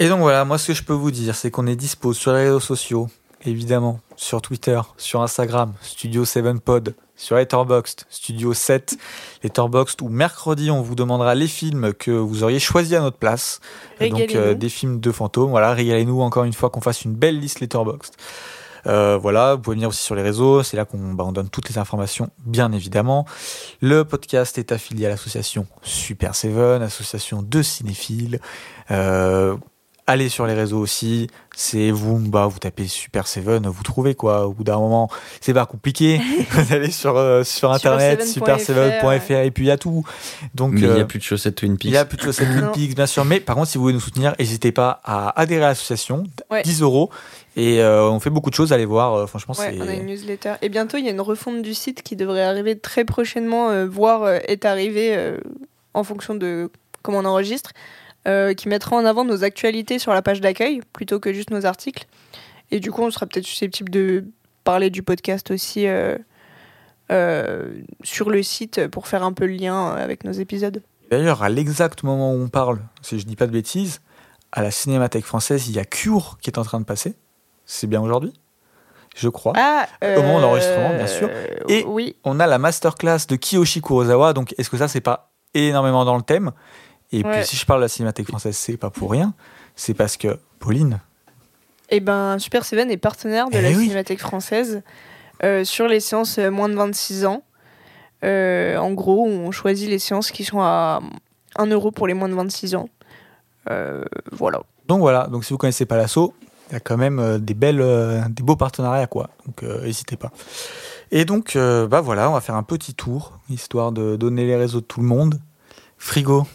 S1: Et donc voilà, moi ce que je peux vous dire, c'est qu'on est dispo sur les réseaux sociaux, évidemment, sur Twitter, sur Instagram, Studio 7 Pod, sur Letterboxd, Studio 7, Letterboxd, où mercredi on vous demandera les films que vous auriez choisis à notre place. Donc euh, des films de fantômes, voilà, régalez-nous encore une fois qu'on fasse une belle liste Letterboxd. Euh, voilà, vous pouvez venir aussi sur les réseaux, c'est là qu'on bah, on donne toutes les informations, bien évidemment. Le podcast est affilié à l'association Super Seven, association de cinéphiles. Euh, allez sur les réseaux aussi, c'est vous, bah, vous tapez Super Seven, vous trouvez quoi. Au bout d'un moment, c'est pas compliqué. vous allez sur, euh, sur internet,
S2: Superseven.fr,
S1: superseven.fr, et puis il y a tout. Donc,
S3: Mais il n'y
S1: euh,
S3: a plus de chaussettes Twin Peaks.
S1: il y a plus de chaussettes Twin. Peaks, bien sûr. Mais par contre, si vous voulez nous soutenir, n'hésitez pas à adhérer à l'association.
S2: Ouais.
S1: 10 euros. Et euh, on fait beaucoup de choses. Allez voir. euh, franchement,
S2: Ouais,
S1: c'est.
S2: on a une newsletter. Et bientôt, il y a une refonte du site qui devrait arriver très prochainement, euh, voire euh, est arrivée euh, en fonction de comment on enregistre, euh, qui mettra en avant nos actualités sur la page d'accueil plutôt que juste nos articles. Et du coup, on sera peut-être susceptible de parler du podcast aussi euh, euh, sur le site pour faire un peu le lien avec nos épisodes.
S1: D'ailleurs, à l'exact moment où on parle, si je dis pas de bêtises, à la Cinémathèque française, il y a Cure qui est en train de passer. C'est bien aujourd'hui Je crois.
S2: Ah,
S1: Au moment de l'enregistrement, bien sûr. Et-
S2: oui,
S1: On a la masterclass de Kiyoshi Kurosawa. Donc, est-ce que ça, c'est pas énormément dans le thème? Et
S2: Ouais.
S1: puis, si je parle de la Cinémathèque française, c'est pas pour rien. C'est parce que Pauline,
S2: Eh ben, Super Seven est partenaire de
S1: Eh
S2: la
S1: oui.
S2: Cinémathèque française euh, sur les séances euh, moins de 26 ans. Euh, en gros, on choisit les séances qui sont à 1 euro pour les moins de 26 ans. Euh, voilà.
S1: Donc voilà, donc si vous connaissez pas l'assaut, il y a quand même des belles, des beaux partenariats quoi. Donc n'hésitez pas. Et donc bah voilà, on va faire un petit tour histoire de donner les réseaux de tout le monde. Frigo,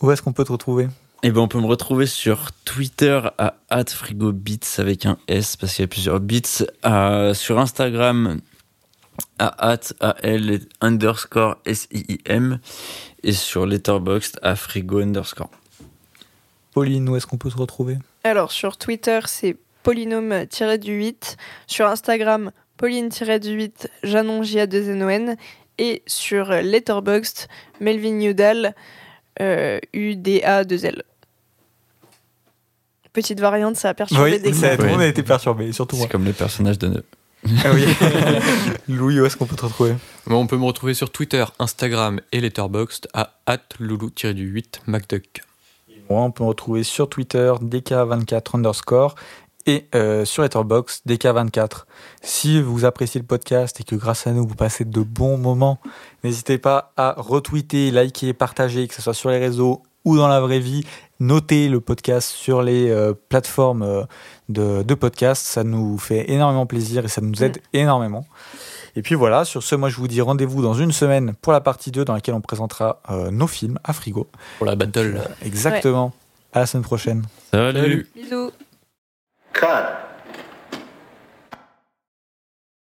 S1: où est-ce qu'on peut te retrouver?
S3: Et ben on peut me retrouver sur Twitter à @frigobits avec un S parce qu'il y a plusieurs bits. Euh, sur Instagram à @al underscore s i i m et sur Letterboxd à frigo underscore.
S1: Pauline, où est-ce qu'on peut se retrouver?
S2: Alors, sur Twitter, c'est polynôme-du-8. Sur Instagram, pauline-du-8, Janon j 2 n o n Et sur Letterboxd, Melvin euh, U-D-A-2-L. Petite variante, ça a perturbé des
S1: ça, tout le monde a été perturbé, surtout moi.
S3: C'est comme les personnages de
S1: Ah oui. Louis, où est-ce qu'on peut te retrouver?
S4: Moi, on peut me retrouver sur Twitter, Instagram et Letterboxd à loulou-8 MacDuck.
S1: Moi, on peut me retrouver sur Twitter, DK24 underscore. Et euh, sur Letterboxd DK24. Si vous appréciez le podcast et que grâce à nous vous passez de bons moments, n'hésitez pas à retweeter, liker, partager, que ce soit sur les réseaux ou dans la vraie vie. Notez le podcast sur les euh, plateformes euh, de, de podcast. Ça nous fait énormément plaisir et ça nous aide énormément. Et puis voilà, sur ce, moi je vous dis rendez-vous dans une semaine pour la partie 2 dans laquelle on présentera euh, nos films à frigo.
S4: Pour la battle.
S1: Exactement. À la semaine prochaine.
S3: Salut.
S4: Salut.
S2: Bisous.
S5: cut